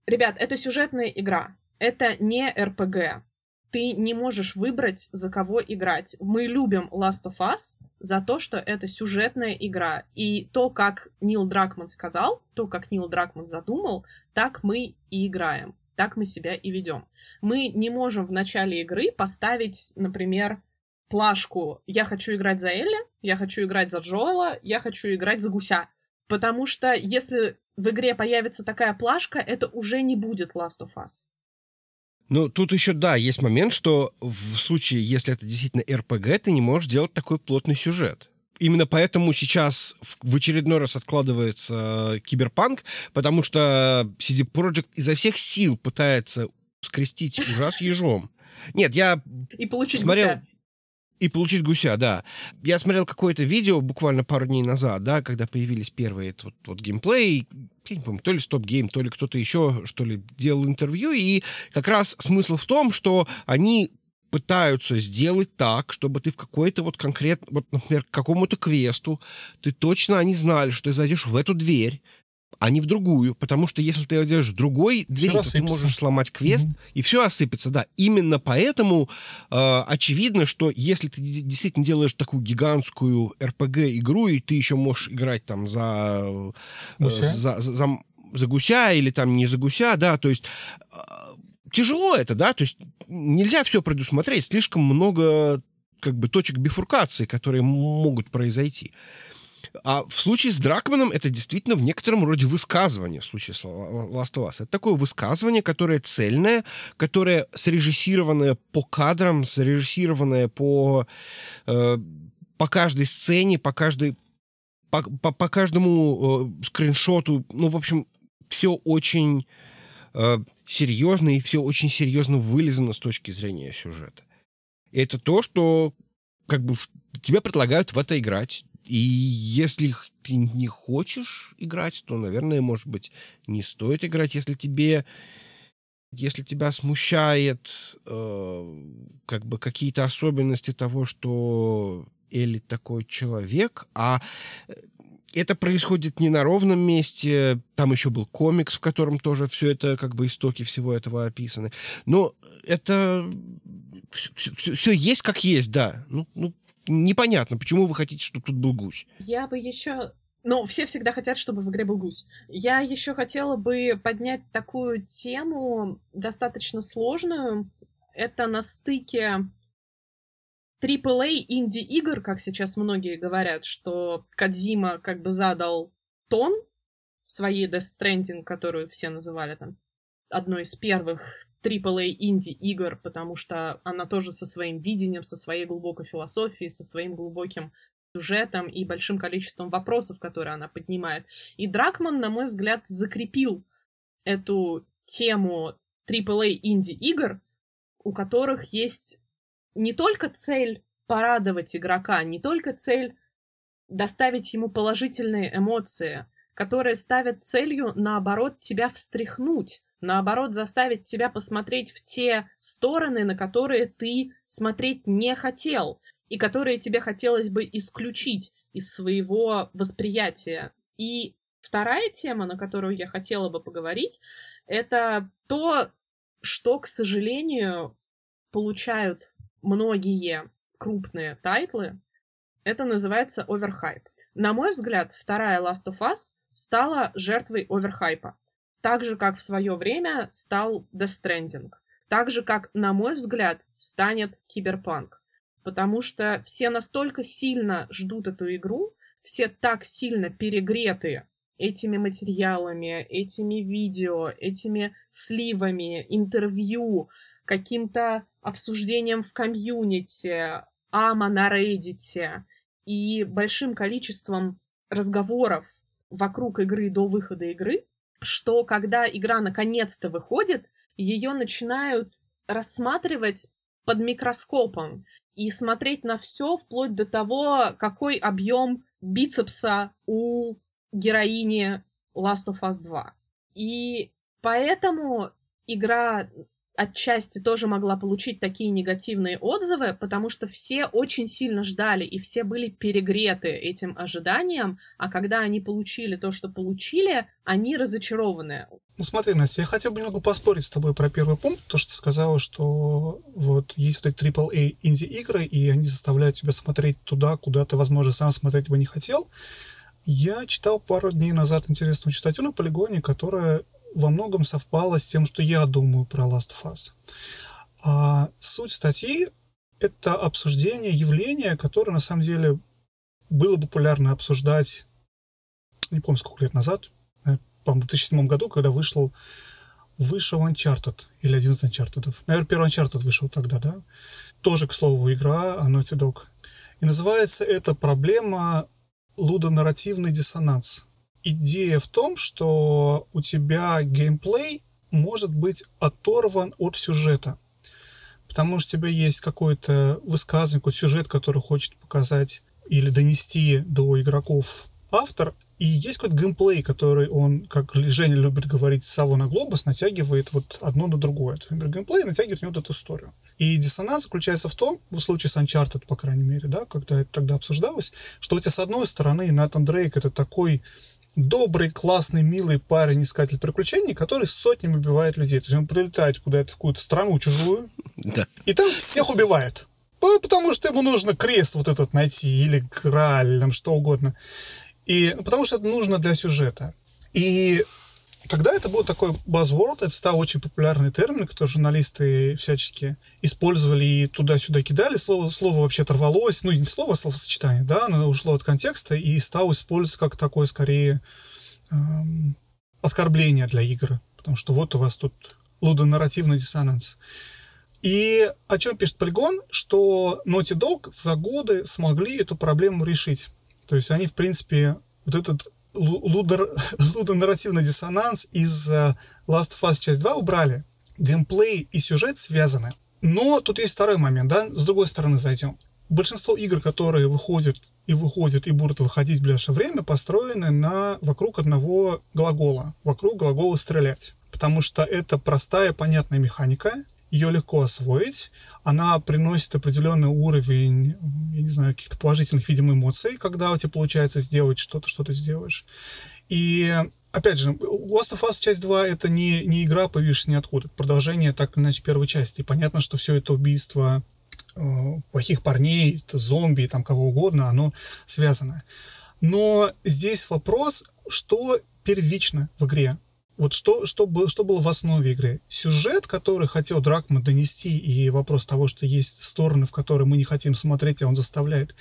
Ребят, это сюжетная игра. Это не РПГ. Ты не можешь выбрать, за кого играть. Мы любим Last of Us за то, что это сюжетная игра. И то, как Нил Дракман сказал, то, как Нил Дракман задумал, так мы и играем. Так мы себя и ведем. Мы не можем в начале игры поставить, например, плашку «Я хочу играть за Элли», «Я хочу играть за Джоэла», «Я хочу играть за Гуся». Потому что если в игре появится такая плашка, это уже не будет Last of Us. Ну, тут еще, да, есть момент, что в случае, если это действительно РПГ, ты не можешь делать такой плотный сюжет. Именно поэтому сейчас в очередной раз откладывается Киберпанк, потому что CD Projekt изо всех сил пытается скрестить ужас ежом. Нет, я и получить смотрел... Гуся. И получить гуся, да. Я смотрел какое-то видео буквально пару дней назад, да, когда появились первые вот, вот геймплей, я не помню, то ли стоп-гейм, то ли кто-то еще, что ли, делал интервью, и как раз смысл в том, что они пытаются сделать так, чтобы ты в какой-то вот конкретно, вот, например, к какому-то квесту, ты точно они знали, что ты зайдешь в эту дверь, а не в другую, потому что если ты идешь в другой двери, то ты можешь сломать квест, mm-hmm. и все осыпется, да. Именно поэтому э, очевидно, что если ты действительно делаешь такую гигантскую RPG-игру, и ты еще можешь играть там за, э, за, за, за, за гуся или там не за гуся, да, то есть э, тяжело это, да, то есть нельзя все предусмотреть, слишком много как бы точек бифуркации, которые могут произойти. А в случае с Дракманом это действительно в некотором роде высказывание в случае с Last of Us. Это такое высказывание, которое цельное, которое срежиссированное по кадрам, срежиссированное по, э, по каждой сцене, по каждой по, по, по каждому э, скриншоту. Ну, в общем, все очень э, серьезно и все очень серьезно вылезано с точки зрения сюжета. И это то, что как бы тебе предлагают в это играть. И если ты не хочешь играть, то, наверное, может быть, не стоит играть, если тебе если тебя смущает э, как бы какие-то особенности того, что Элли такой человек, а э, это происходит не на ровном месте. Там еще был комикс, в котором тоже все это, как бы истоки всего этого описаны. Но это все, все, все есть как есть, да. Ну, ну, непонятно, почему вы хотите, чтобы тут был гусь. Я бы еще ну, все всегда хотят, чтобы в игре был гусь. Я еще хотела бы поднять такую тему, достаточно сложную. Это на стыке AAA инди-игр, как сейчас многие говорят, что Кадзима как бы задал тон своей Death Stranding, которую все называли там одной из первых AAA инди-игр, потому что она тоже со своим видением, со своей глубокой философией, со своим глубоким сюжетом и большим количеством вопросов, которые она поднимает. И Дракман, на мой взгляд, закрепил эту тему AAA инди-игр, у которых есть не только цель порадовать игрока, не только цель доставить ему положительные эмоции, которые ставят целью, наоборот, тебя встряхнуть, наоборот, заставить тебя посмотреть в те стороны, на которые ты смотреть не хотел, и которые тебе хотелось бы исключить из своего восприятия. И вторая тема, на которую я хотела бы поговорить, это то, что, к сожалению, получают многие крупные title ы. Это называется overhype. На мой взгляд, вторая Last of Us стала жертвой overhype а так же, как в свое время стал Death Stranding. Так же, как, на мой взгляд, станет Киберпанк. Потому что все настолько сильно ждут эту игру, все так сильно перегреты этими материалами, этими видео, этими сливами, интервью, каким-то обсуждением в комьюнити, ама на Reddit и большим количеством разговоров вокруг игры до выхода игры, что когда игра наконец-то выходит, ее начинают рассматривать под микроскопом и смотреть на все вплоть до того, какой объем бицепса у героини Last of Us 2. И поэтому игра отчасти тоже могла получить такие негативные отзывы, потому что все очень сильно ждали, и все были перегреты этим ожиданием, а когда они получили то, что получили, они разочарованы. Ну смотри, Настя, я хотел бы немного поспорить с тобой про первый пункт, то, что ты сказала, что вот есть AAA инди-игры, и они заставляют тебя смотреть туда, куда ты, возможно, сам смотреть бы не хотел. Я читал пару дней назад интересную статью на полигоне, которая во многом совпало с тем, что я думаю про Last of Us. А суть статьи — это обсуждение явления, которое на самом деле было популярно обсуждать, не помню, сколько лет назад, э, по-моему, в 2007 году, когда вышел, вышел Uncharted, или один из Uncharted. Наверное, первый Uncharted вышел тогда, да? Тоже, к слову, игра Naughty Dog. И называется это проблема лудонарративный диссонанс идея в том, что у тебя геймплей может быть оторван от сюжета. Потому что у тебя есть какой-то высказывание, какой-то сюжет, который хочет показать или донести до игроков автор, и есть какой-то геймплей, который он, как Женя любит говорить, Саву на глобус, натягивает вот одно на другое. Есть, геймплей натягивает у него эту историю. И диссонанс заключается в том, в случае с Uncharted, по крайней мере, да, когда это тогда обсуждалось, что у тебя с одной стороны Натан Дрейк это такой добрый, классный, милый парень, искатель приключений, который сотнями убивает людей. То есть он прилетает куда-то в какую-то страну чужую, да. и там всех убивает. Потому что ему нужно крест вот этот найти, или краль, там что угодно. И, ну, потому что это нужно для сюжета. И Тогда это был такой buzzword, это стал очень популярный термин, который журналисты всячески использовали и туда-сюда кидали. Слово, слово вообще оторвалось, ну, не слово, а словосочетание, да, оно ушло от контекста и стало использоваться как такое, скорее, эм, оскорбление для игры. Потому что вот у вас тут лудонарративный диссонанс. И о чем пишет Полигон? Что Naughty Dog за годы смогли эту проблему решить. То есть они, в принципе, вот этот лудер, *laughs* лудонарративный диссонанс из э, Last of Us часть 2 убрали. Геймплей и сюжет связаны. Но тут есть второй момент, да, с другой стороны зайдем. Большинство игр, которые выходят и выходят и будут выходить в ближайшее время, построены на, вокруг одного глагола, вокруг глагола «стрелять». Потому что это простая, понятная механика, ее легко освоить, она приносит определенный уровень, я не знаю, каких-то положительных, видимо, эмоций, когда у тебя получается сделать что-то, что ты сделаешь. И, опять же, Last of Us часть 2 это не, не игра, появившаяся ниоткуда, это продолжение, так или иначе, первой части. И понятно, что все это убийство э, плохих парней, это зомби, там кого угодно, оно связано. Но здесь вопрос, что первично в игре. Вот что, что, что было в основе игры? Сюжет, который хотел Дракман донести, и вопрос того, что есть стороны, в которые мы не хотим смотреть, а он заставляет.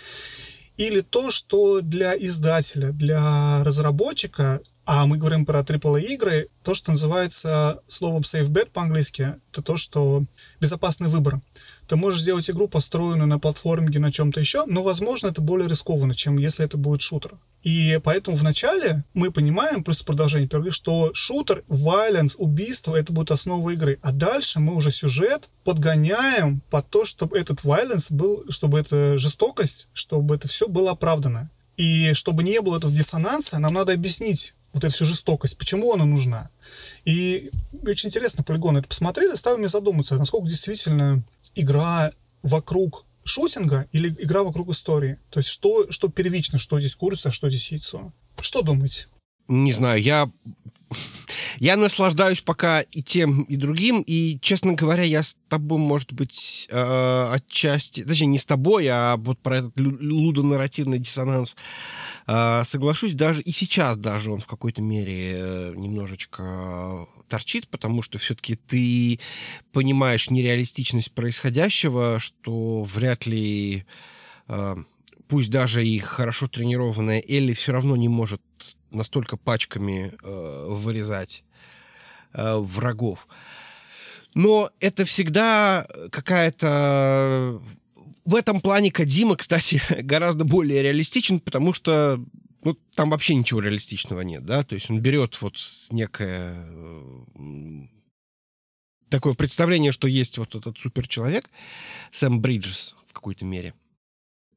Или то, что для издателя, для разработчика, а мы говорим про AAA игры, то, что называется словом safe bet по-английски, это то, что безопасный выбор. Ты можешь сделать игру, построенную на платформинге, на чем-то еще, но, возможно, это более рискованно, чем если это будет шутер. И поэтому вначале мы понимаем, просто продолжение первой, что шутер, вайленс, убийство — это будет основа игры. А дальше мы уже сюжет подгоняем под то, чтобы этот вайленс был, чтобы эта жестокость, чтобы это все было оправдано. И чтобы не было этого диссонанса, нам надо объяснить вот эту всю жестокость, почему она нужна. И очень интересно полигон это посмотрели, ставим задуматься, насколько действительно игра вокруг шутинга или игра вокруг истории? То есть что, что первично, что здесь курица, что здесь яйцо? Что думаете? Не знаю, я я наслаждаюсь пока и тем, и другим, и, честно говоря, я с тобой, может быть, э, отчасти, точнее, не с тобой, а вот про этот лудонарративный диссонанс э, соглашусь, даже и сейчас даже он в какой-то мере э, немножечко торчит, потому что все-таки ты понимаешь нереалистичность происходящего, что вряд ли, э, пусть даже и хорошо тренированная Элли все равно не может настолько пачками э, вырезать э, врагов. Но это всегда какая-то в этом плане Кадима, кстати, *laughs* гораздо более реалистичен, потому что ну, там вообще ничего реалистичного нет, да, то есть он берет вот некое такое представление, что есть вот этот суперчеловек, Сэм Бриджес в какой-то мере,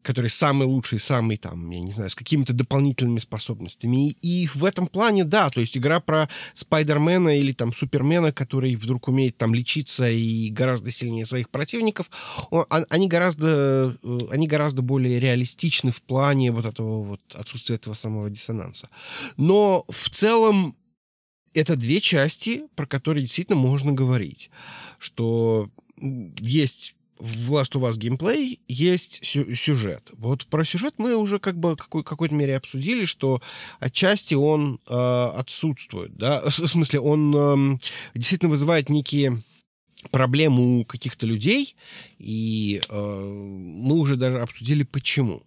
который самый лучший, самый там, я не знаю, с какими-то дополнительными способностями. И, и в этом плане, да, то есть игра про Спайдермена или там Супермена, который вдруг умеет там лечиться и гораздо сильнее своих противников, он, они гораздо, э, они гораздо более реалистичны в плане вот этого вот отсутствия этого самого диссонанса. Но в целом это две части, про которые действительно можно говорить, что есть в Last of Us геймплей есть сю- сюжет. Вот про сюжет мы уже как бы какой- какой-то мере обсудили, что отчасти он э, отсутствует, да, *laughs* в смысле он э, действительно вызывает некие проблемы у каких-то людей, и э, мы уже даже обсудили почему.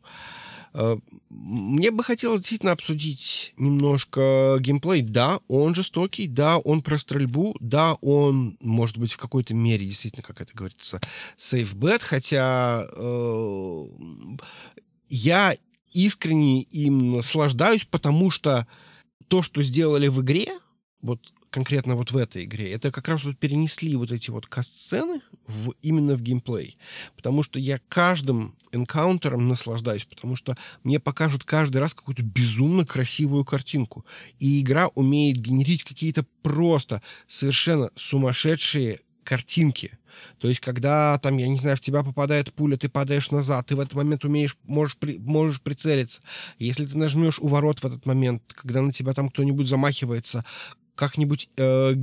Мне бы хотелось действительно обсудить немножко геймплей. Да, он жестокий, да, он про стрельбу, да, он, может быть, в какой-то мере действительно, как это говорится, safe bet, хотя э, я искренне им наслаждаюсь, потому что то, что сделали в игре, вот конкретно вот в этой игре, это как раз вот перенесли вот эти вот каст-сцены в, именно в геймплей. Потому что я каждым энкаунтером наслаждаюсь, потому что мне покажут каждый раз какую-то безумно красивую картинку. И игра умеет генерить какие-то просто совершенно сумасшедшие картинки. То есть, когда там, я не знаю, в тебя попадает пуля, ты падаешь назад, ты в этот момент умеешь, можешь, при, можешь прицелиться. Если ты нажмешь у ворот в этот момент, когда на тебя там кто-нибудь замахивается, как-нибудь э,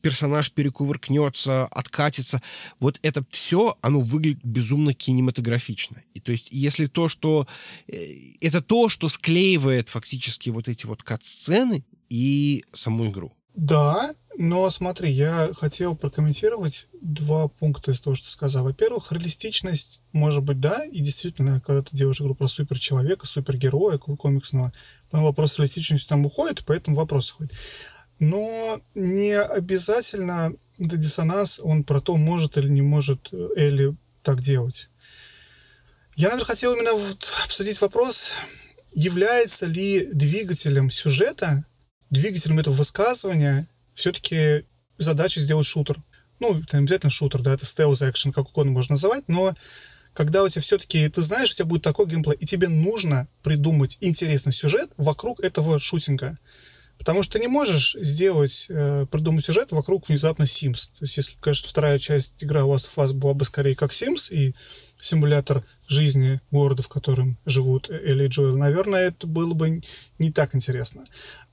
персонаж перекувыркнется, откатится. Вот это все, оно выглядит безумно кинематографично. И то есть, если то, что... Э, это то, что склеивает фактически вот эти вот кат-сцены и саму игру. Да, но смотри, я хотел прокомментировать два пункта из того, что ты сказал. Во-первых, реалистичность, может быть, да, и действительно, когда ты делаешь игру про суперчеловека, супергероя комиксного, вопрос реалистичности там уходит, поэтому вопрос уходит но не обязательно этот диссонанс, он про то, может или не может Элли так делать. Я, наверное, хотел именно вот обсудить вопрос, является ли двигателем сюжета, двигателем этого высказывания все-таки задача сделать шутер. Ну, это не обязательно шутер, да, это стелс экшен, как угодно можно называть, но когда у тебя все-таки, ты знаешь, у тебя будет такой геймплей, и тебе нужно придумать интересный сюжет вокруг этого шутинга. Потому что ты не можешь сделать, э, придумать сюжет вокруг внезапно Sims. То есть, если, конечно, вторая часть игры Last of Us была бы скорее как Sims и симулятор жизни города, в котором живут Элли и Джоэл, наверное, это было бы не так интересно.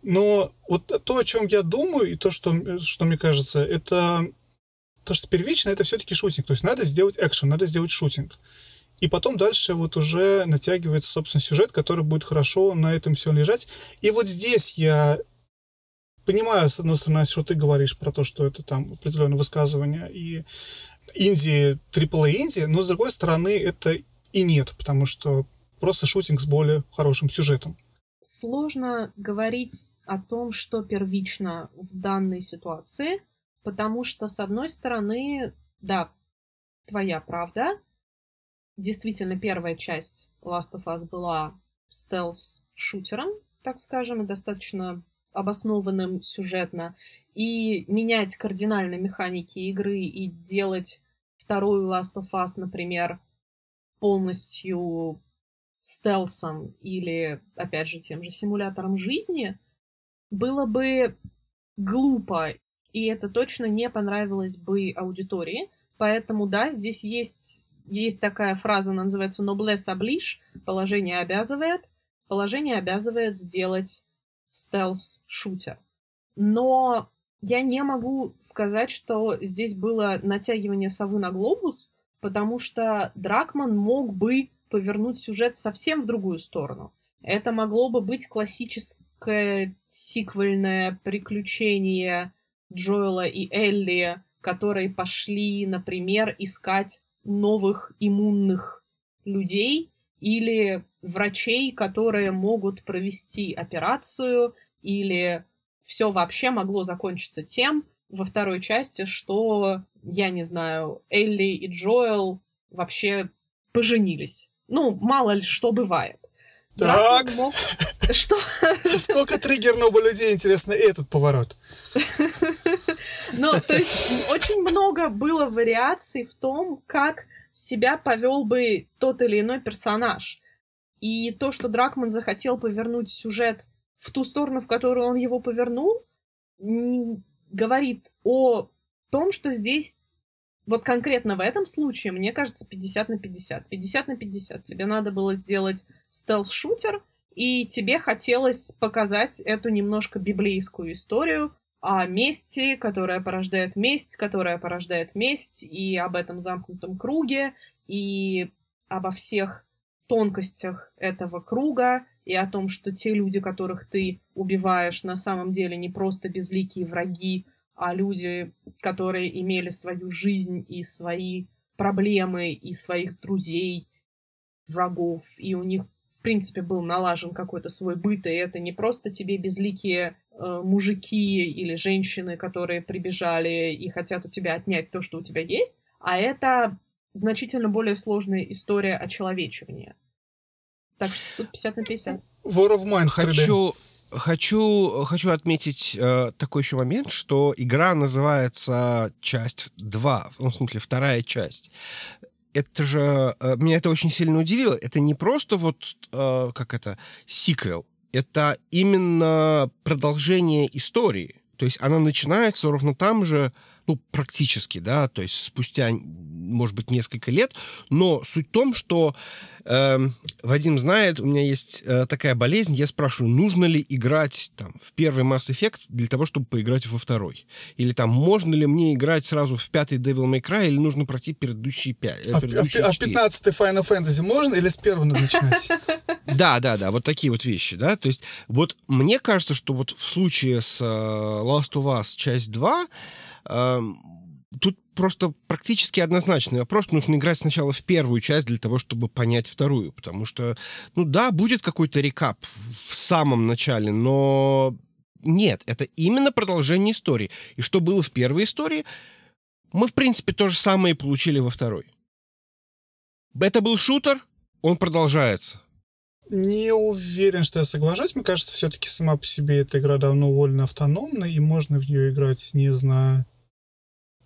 Но вот то, о чем я думаю, и то, что, что мне кажется, это то, что первично, это все-таки шутинг. То есть надо сделать экшен, надо сделать шутинг. И потом дальше вот уже натягивается, собственно, сюжет, который будет хорошо на этом все лежать. И вот здесь я понимаю, с одной стороны, что ты говоришь про то, что это там определенное высказывание и Индии, AAA Индии, но с другой стороны, это и нет, потому что просто шутинг с более хорошим сюжетом. Сложно говорить о том, что первично в данной ситуации, потому что, с одной стороны, да, твоя правда, действительно, первая часть Last of Us была стелс-шутером, так скажем, и достаточно обоснованным сюжетно, и менять кардинально механики игры и делать вторую Last of Us, например, полностью стелсом или, опять же, тем же симулятором жизни, было бы глупо, и это точно не понравилось бы аудитории. Поэтому, да, здесь есть, есть такая фраза, она называется «noblesse oblige», положение обязывает. Положение обязывает сделать стелс-шутер. Но я не могу сказать, что здесь было натягивание совы на глобус, потому что Дракман мог бы повернуть сюжет совсем в другую сторону. Это могло бы быть классическое сиквельное приключение Джоэла и Элли, которые пошли, например, искать новых иммунных людей или врачей, которые могут провести операцию, или все вообще могло закончиться тем во второй части, что, я не знаю, Элли и Джоэл вообще поженились. Ну, мало ли что бывает. Так. Мог... *laughs* Что? Сколько триггерного у людей, интересно, этот поворот? *laughs* Ну, то есть очень много было вариаций в том, как себя повел бы тот или иной персонаж. И то, что Дракман захотел повернуть сюжет в ту сторону, в которую он его повернул, говорит о том, что здесь вот конкретно в этом случае, мне кажется, 50 на 50. 50 на 50. Тебе надо было сделать стелс-шутер, и тебе хотелось показать эту немножко библейскую историю о мести, которая порождает месть, которая порождает месть, и об этом замкнутом круге, и обо всех тонкостях этого круга, и о том, что те люди, которых ты убиваешь, на самом деле не просто безликие враги, а люди, которые имели свою жизнь и свои проблемы, и своих друзей, врагов, и у них, принципе, был налажен какой-то свой быт, и это не просто тебе безликие э, мужики или женщины, которые прибежали и хотят у тебя отнять то, что у тебя есть, а это значительно более сложная история очеловечивания. Так что тут 50 на 50. War of Mine Хочу, хочу, хочу отметить э, такой еще момент, что игра называется часть 2, ну, в смысле, вторая часть. Это же... Э, меня это очень сильно удивило. Это не просто вот, э, как это, сиквел. Это именно продолжение истории. То есть она начинается ровно там же, ну, практически, да, то есть спустя, может быть, несколько лет, но суть в том, что э, Вадим знает, у меня есть э, такая болезнь, я спрашиваю, нужно ли играть там в первый Mass Effect для того, чтобы поиграть во второй? Или там, можно ли мне играть сразу в пятый Devil May Cry, или нужно пройти предыдущие пять? А, предыдущие а, в 15 Final Fantasy можно или с первого начинать? *laughs* Да, да, да, вот такие вот вещи, да, то есть вот мне кажется, что вот в случае с э, Last of Us часть 2 Тут просто практически однозначный вопрос. Нужно играть сначала в первую часть для того, чтобы понять вторую. Потому что, ну да, будет какой-то рекап в самом начале, но нет, это именно продолжение истории. И что было в первой истории, мы, в принципе, то же самое и получили во второй. Это был шутер, он продолжается. Не уверен, что я соглашусь. Мне кажется, все-таки сама по себе эта игра давно уволена автономно, и можно в нее играть, не зная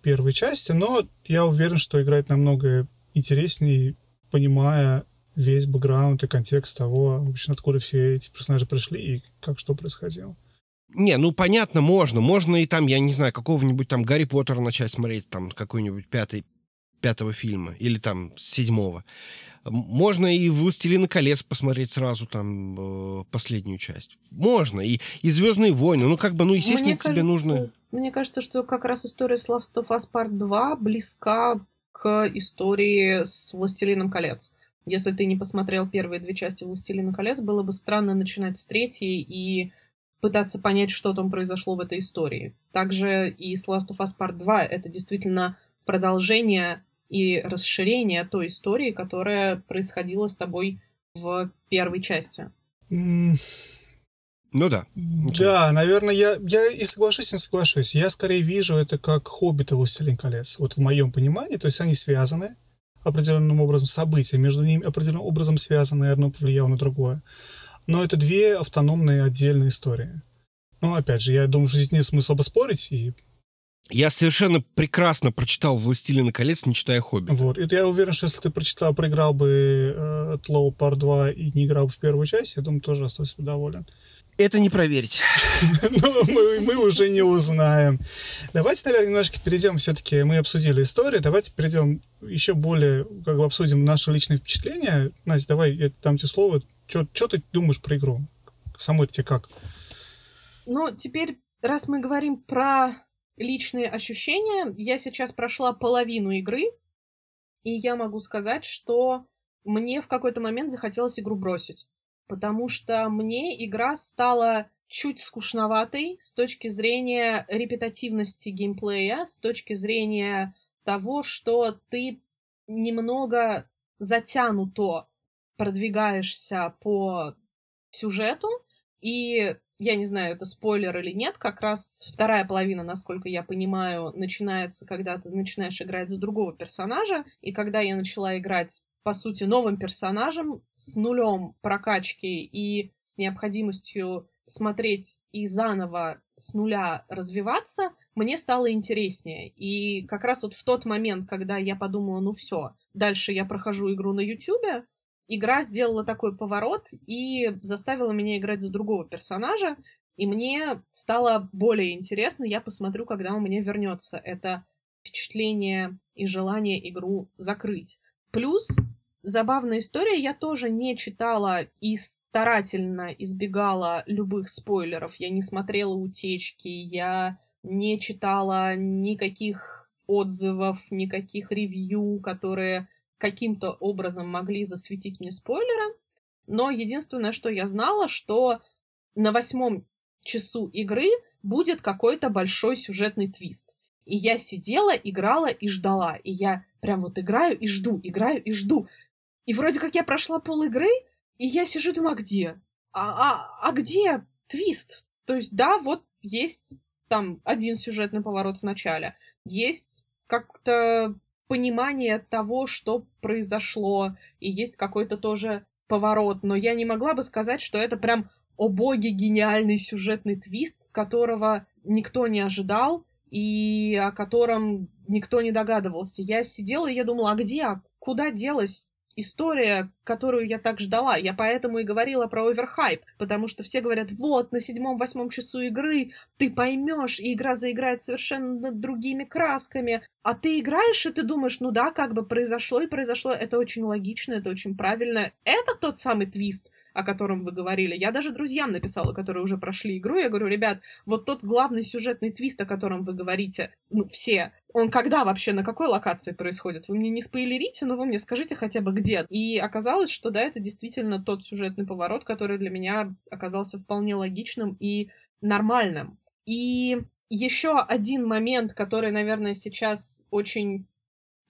первой части, но я уверен, что играть намного интереснее, понимая весь бэкграунд и контекст того, в общем, откуда все эти персонажи пришли и как что происходило. Не, ну понятно, можно. Можно и там, я не знаю, какого-нибудь там Гарри Поттера начать смотреть, там какой-нибудь пятый, пятого фильма, или там седьмого. Можно и «Властелина колец» посмотреть сразу там э, последнюю часть. Можно. И, и «Звездные войны». Ну, как бы, ну, естественно, мне тебе кажется, нужно... Мне кажется, что как раз история с Last of Us Part 2 близка к истории с «Властелином колец». Если ты не посмотрел первые две части «Властелина колец», было бы странно начинать с третьей и пытаться понять, что там произошло в этой истории. Также и с Last of Us Part 2 это действительно продолжение и расширение той истории, которая происходила с тобой в первой части. Ну да. Okay. Да, наверное, я, я и соглашусь, и не соглашусь. Я скорее вижу это как «Хоббит» и «Властелин колец». Вот в моем понимании, то есть они связаны определенным образом, события между ними определенным образом связаны, и одно повлияло на другое. Но это две автономные отдельные истории. Ну, опять же, я думаю, что здесь нет смысла бы спорить, и я совершенно прекрасно прочитал «Властелина колец», не читая «Хоббита». Вот. И я уверен, что если ты прочитал, проиграл бы э, Тлоу Пар 2 и не играл бы в первую часть, я думаю, тоже остался бы доволен. Это не проверить. *laughs* Ну, мы, мы уже не узнаем. Давайте, наверное, немножко перейдем. Все-таки мы обсудили историю. Давайте перейдем еще более, как бы обсудим наши личные впечатления. Настя, давай я дам тебе слово. Что ты думаешь про игру? Самой тебе как? Ну, теперь, раз мы говорим про личные ощущения. Я сейчас прошла половину игры, и я могу сказать, что мне в какой-то момент захотелось игру бросить. Потому что мне игра стала чуть скучноватой с точки зрения репетативности геймплея, с точки зрения того, что ты немного затянуто продвигаешься по сюжету, и я не знаю, это спойлер или нет, как раз вторая половина, насколько я понимаю, начинается, когда ты начинаешь играть за другого персонажа, и когда я начала играть по сути, новым персонажем с нулем прокачки и с необходимостью смотреть и заново с нуля развиваться, мне стало интереснее. И как раз вот в тот момент, когда я подумала, ну все, дальше я прохожу игру на Ютубе, игра сделала такой поворот и заставила меня играть за другого персонажа, и мне стало более интересно, я посмотрю, когда у меня вернется это впечатление и желание игру закрыть. Плюс забавная история, я тоже не читала и старательно избегала любых спойлеров. Я не смотрела утечки, я не читала никаких отзывов, никаких ревью, которые каким-то образом могли засветить мне спойлеры. Но единственное, что я знала, что на восьмом часу игры будет какой-то большой сюжетный твист. И я сидела, играла и ждала. И я прям вот играю и жду, играю и жду. И вроде как я прошла пол игры, и я сижу и думаю, а где? А, а, а где твист? То есть, да, вот есть там один сюжетный поворот в начале, есть как-то понимание того, что произошло, и есть какой-то тоже поворот, но я не могла бы сказать, что это прям о боге гениальный сюжетный твист, которого никто не ожидал и о котором никто не догадывался. Я сидела и я думала, а где, а куда делась история, которую я так ждала. Я поэтому и говорила про оверхайп, потому что все говорят, вот, на седьмом-восьмом часу игры ты поймешь, и игра заиграет совершенно другими красками. А ты играешь, и ты думаешь, ну да, как бы произошло и произошло, это очень логично, это очень правильно. Это тот самый твист, о котором вы говорили. Я даже друзьям написала, которые уже прошли игру. Я говорю, ребят, вот тот главный сюжетный твист, о котором вы говорите, ну, все, он когда вообще, на какой локации происходит? Вы мне не спойлерите, но вы мне скажите хотя бы где. И оказалось, что да, это действительно тот сюжетный поворот, который для меня оказался вполне логичным и нормальным. И еще один момент, который, наверное, сейчас очень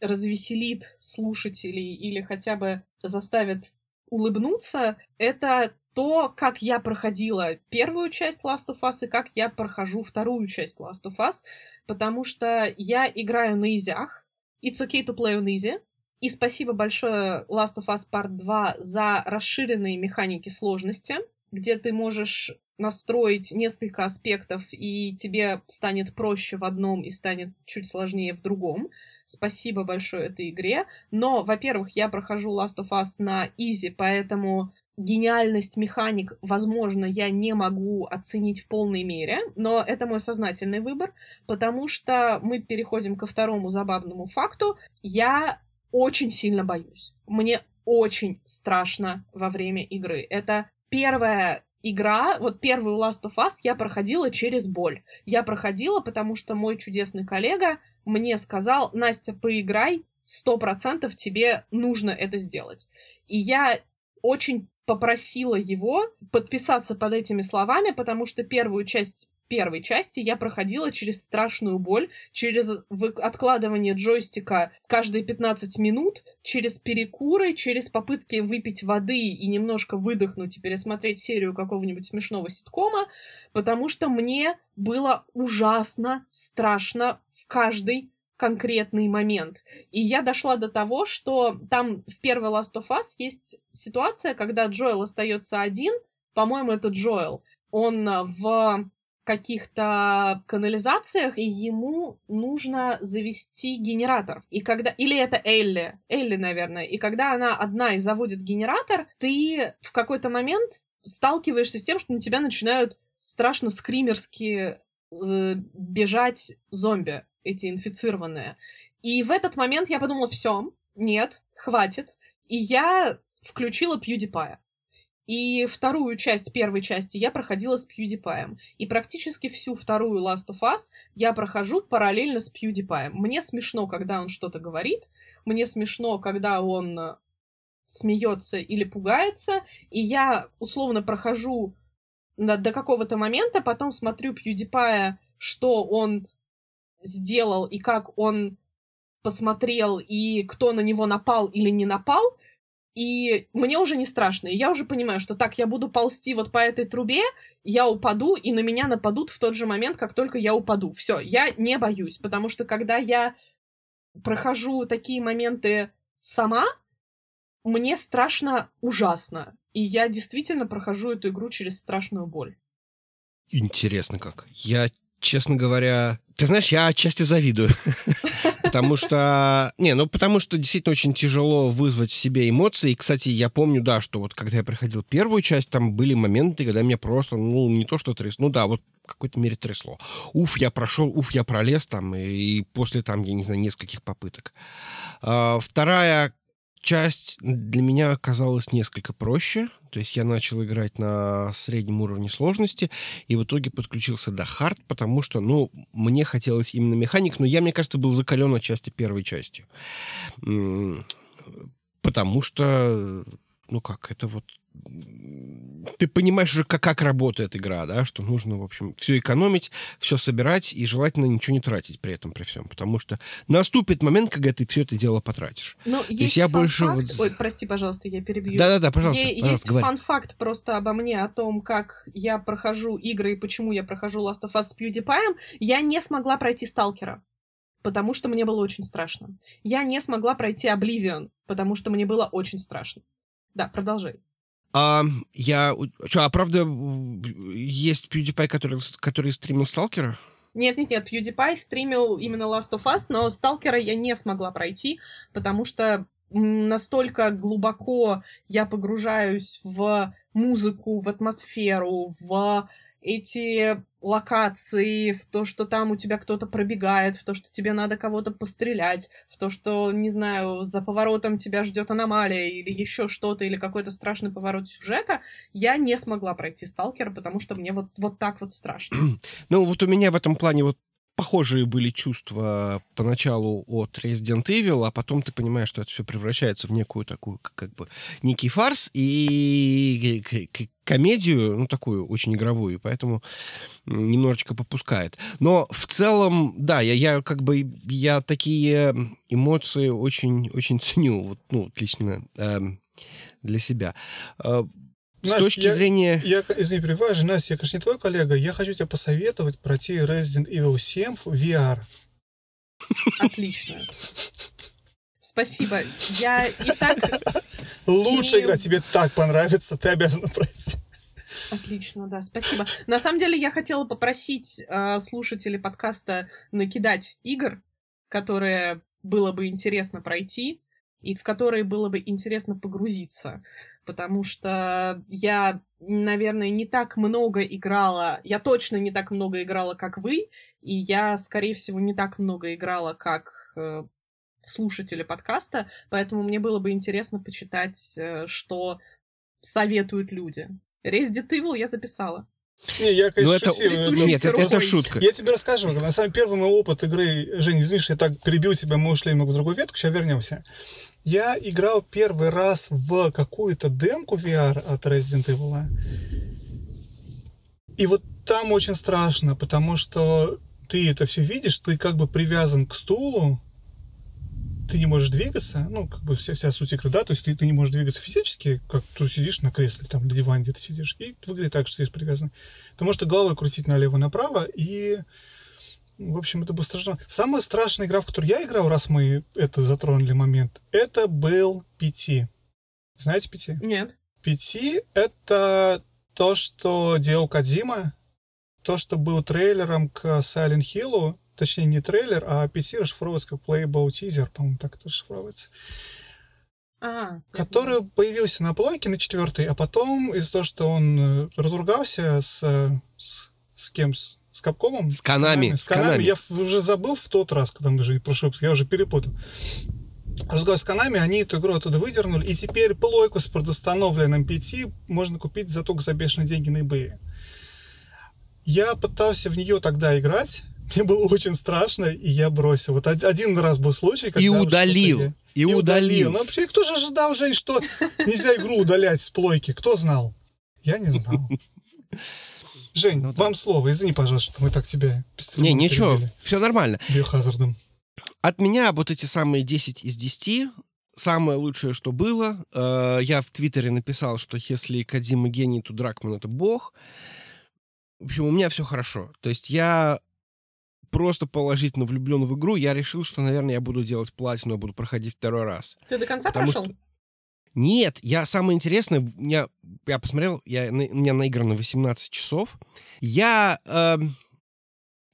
развеселит слушателей или хотя бы заставит улыбнуться, это то, как я проходила первую часть Last of Us и как я прохожу вторую часть Last of Us, потому что я играю на изях. It's okay to play on easy. И спасибо большое Last of Us Part 2 за расширенные механики сложности, где ты можешь настроить несколько аспектов, и тебе станет проще в одном и станет чуть сложнее в другом. Спасибо большое этой игре. Но, во-первых, я прохожу Last of Us на изи, поэтому гениальность механик, возможно, я не могу оценить в полной мере, но это мой сознательный выбор, потому что мы переходим ко второму забавному факту. Я очень сильно боюсь. Мне очень страшно во время игры. Это первая игра, вот первую Last of Us я проходила через боль. Я проходила, потому что мой чудесный коллега мне сказал, Настя, поиграй, сто процентов тебе нужно это сделать. И я очень попросила его подписаться под этими словами, потому что первую часть первой части я проходила через страшную боль, через откладывание джойстика каждые 15 минут, через перекуры, через попытки выпить воды и немножко выдохнуть и пересмотреть серию какого-нибудь смешного ситкома, потому что мне было ужасно страшно в каждый конкретный момент. И я дошла до того, что там в первой Last of Us есть ситуация, когда Джоэл остается один, по-моему, это Джоэл. Он в каких-то канализациях, и ему нужно завести генератор. И когда... Или это Элли. Элли, наверное. И когда она одна и заводит генератор, ты в какой-то момент сталкиваешься с тем, что на тебя начинают страшно скримерски э, бежать зомби, эти инфицированные. И в этот момент я подумала, все, нет, хватит. И я включила PewDiePie. И вторую часть первой части я проходила с PewDiePie. И практически всю вторую Last of Us я прохожу параллельно с PewDiePie. Мне смешно, когда он что-то говорит. Мне смешно, когда он э, смеется или пугается. И я условно прохожу до какого-то момента, потом смотрю PewDiePie, что он сделал и как он посмотрел, и кто на него напал или не напал, и мне уже не страшно. Я уже понимаю, что так, я буду ползти вот по этой трубе, я упаду, и на меня нападут в тот же момент, как только я упаду. Все, я не боюсь, потому что когда я прохожу такие моменты сама, мне страшно ужасно. И я действительно прохожу эту игру через страшную боль. Интересно как. Я, честно говоря... Ты знаешь, я отчасти завидую. *laughs* Потому что... Не, ну потому что действительно очень тяжело вызвать в себе эмоции. И, кстати, я помню, да, что вот когда я проходил первую часть, там были моменты, когда меня просто, ну, не то что трясло, ну да, вот в какой-то мере трясло. Уф, я прошел, уф, я пролез там, и, и после там, я не знаю, нескольких попыток. А, вторая часть для меня оказалась несколько проще. То есть я начал играть на среднем уровне сложности, и в итоге подключился до хард, потому что, ну, мне хотелось именно механик, но я, мне кажется, был закален отчасти первой частью. Потому что, ну как, это вот ты понимаешь уже, как, как работает игра, да, что нужно, в общем, все экономить, все собирать и желательно ничего не тратить при этом, при всем, потому что наступит момент, когда ты все это дело потратишь. Ну, есть, есть я больше вот... Ой, прости, пожалуйста, я перебью. Да-да-да, пожалуйста, е- пожалуйста, Есть фан-факт просто обо мне, о том, как я прохожу игры и почему я прохожу Last of Us с PewDiePie. Я не смогла пройти Сталкера потому что мне было очень страшно. Я не смогла пройти Oblivion, потому что мне было очень страшно. Да, продолжай. А, я... Что, а правда есть PewDiePie, который, который стримил Сталкера? Нет-нет-нет, PewDiePie стримил именно Last of Us, но Сталкера я не смогла пройти, потому что настолько глубоко я погружаюсь в музыку, в атмосферу, в эти локации, в то, что там у тебя кто-то пробегает, в то, что тебе надо кого-то пострелять, в то, что, не знаю, за поворотом тебя ждет аномалия или еще что-то, или какой-то страшный поворот сюжета, я не смогла пройти Сталкера, потому что мне вот, вот так вот страшно. *clears throat* Ну, вот у меня в этом плане вот похожие были чувства поначалу от Resident Evil, а потом ты понимаешь, что это все превращается в некую такую, как бы, некий фарс и комедию, ну, такую очень игровую, поэтому немножечко попускает. Но в целом, да, я, я как бы, я такие эмоции очень, очень *laughs* ценю, вот, ну, лично э, для себя. Э, с Настя, точки я, зрения... Я, извини, перебиваю, Настя, я, конечно, не твой коллега, я хочу тебе посоветовать пройти Resident Evil 7 в VR. Отлично. Спасибо. Я и так... Лучшая игра, тебе так понравится, ты обязана *laughs* пройти. Отлично, да, спасибо. На самом деле я хотела попросить э, слушателей подкаста накидать игр, которые было бы интересно пройти и в которые было бы интересно погрузиться потому что я, наверное, не так много играла, я точно не так много играла, как вы, и я, скорее всего, не так много играла, как э, слушатели подкаста, поэтому мне было бы интересно почитать, э, что советуют люди. Resident Evil я записала. Не, я, конечно, ну, это... шутил. Нет, это, это шутка. Я тебе расскажу. На самом первый мой опыт игры... Жень, извини, я так перебил тебя, мы ушли в другую ветку, сейчас вернемся. Я играл первый раз в какую-то демку VR от Resident Evil. И вот там очень страшно, потому что ты это все видишь, ты как бы привязан к стулу, ты не можешь двигаться, ну, как бы вся, вся суть игры, да, то есть ты, ты не можешь двигаться физически, как ты сидишь на кресле, там, на диване где ты сидишь, и выглядит так, что ты привязан. Ты можешь головой крутить налево-направо, и, в общем, это было страшно. Самая страшная игра, в которую я играл, раз мы это затронули момент, это был PT. Знаете PT? Нет. PT — это то, что делал Кадзима, то, что был трейлером к Silent Hill, точнее не трейлер, а PC расшифровывается как Playable Teaser, по-моему, так это расшифровывается. А, который появился на плойке на четвертой, а потом из-за того, что он э, разругался с, с, с кем? С, с Капкомом? С Канами. С Канами. Я уже забыл в тот раз, когда мы уже прошел, я уже перепутал. Разговаривая с Канами, они эту игру оттуда выдернули, и теперь плойку с предустановленным PT можно купить за только за бешеные деньги на eBay. Я пытался в нее тогда играть, мне было очень страшно, и я бросил. Вот один раз был случай, когда... И удалил. Я... И, и удалил. удалил. Ну, вообще, кто же ожидал, Жень, что нельзя игру удалять с плойки? Кто знал? Я не знал. *laughs* Жень, ну, да. вам слово. Извини, пожалуйста, что мы так тебя Не, ничего, перебили. все нормально. Биохазардом. От меня вот эти самые 10 из 10 самое лучшее, что было. Э, я в Твиттере написал, что если Кадима гений, то Дракман — это бог. В общем, у меня все хорошо. То есть я просто положительно влюблен в игру, я решил, что, наверное, я буду делать платину, я буду проходить второй раз. Ты до конца Потому прошел? Что... Нет, я самое интересное, меня, я посмотрел, я, у меня наиграно 18 часов. Я, э,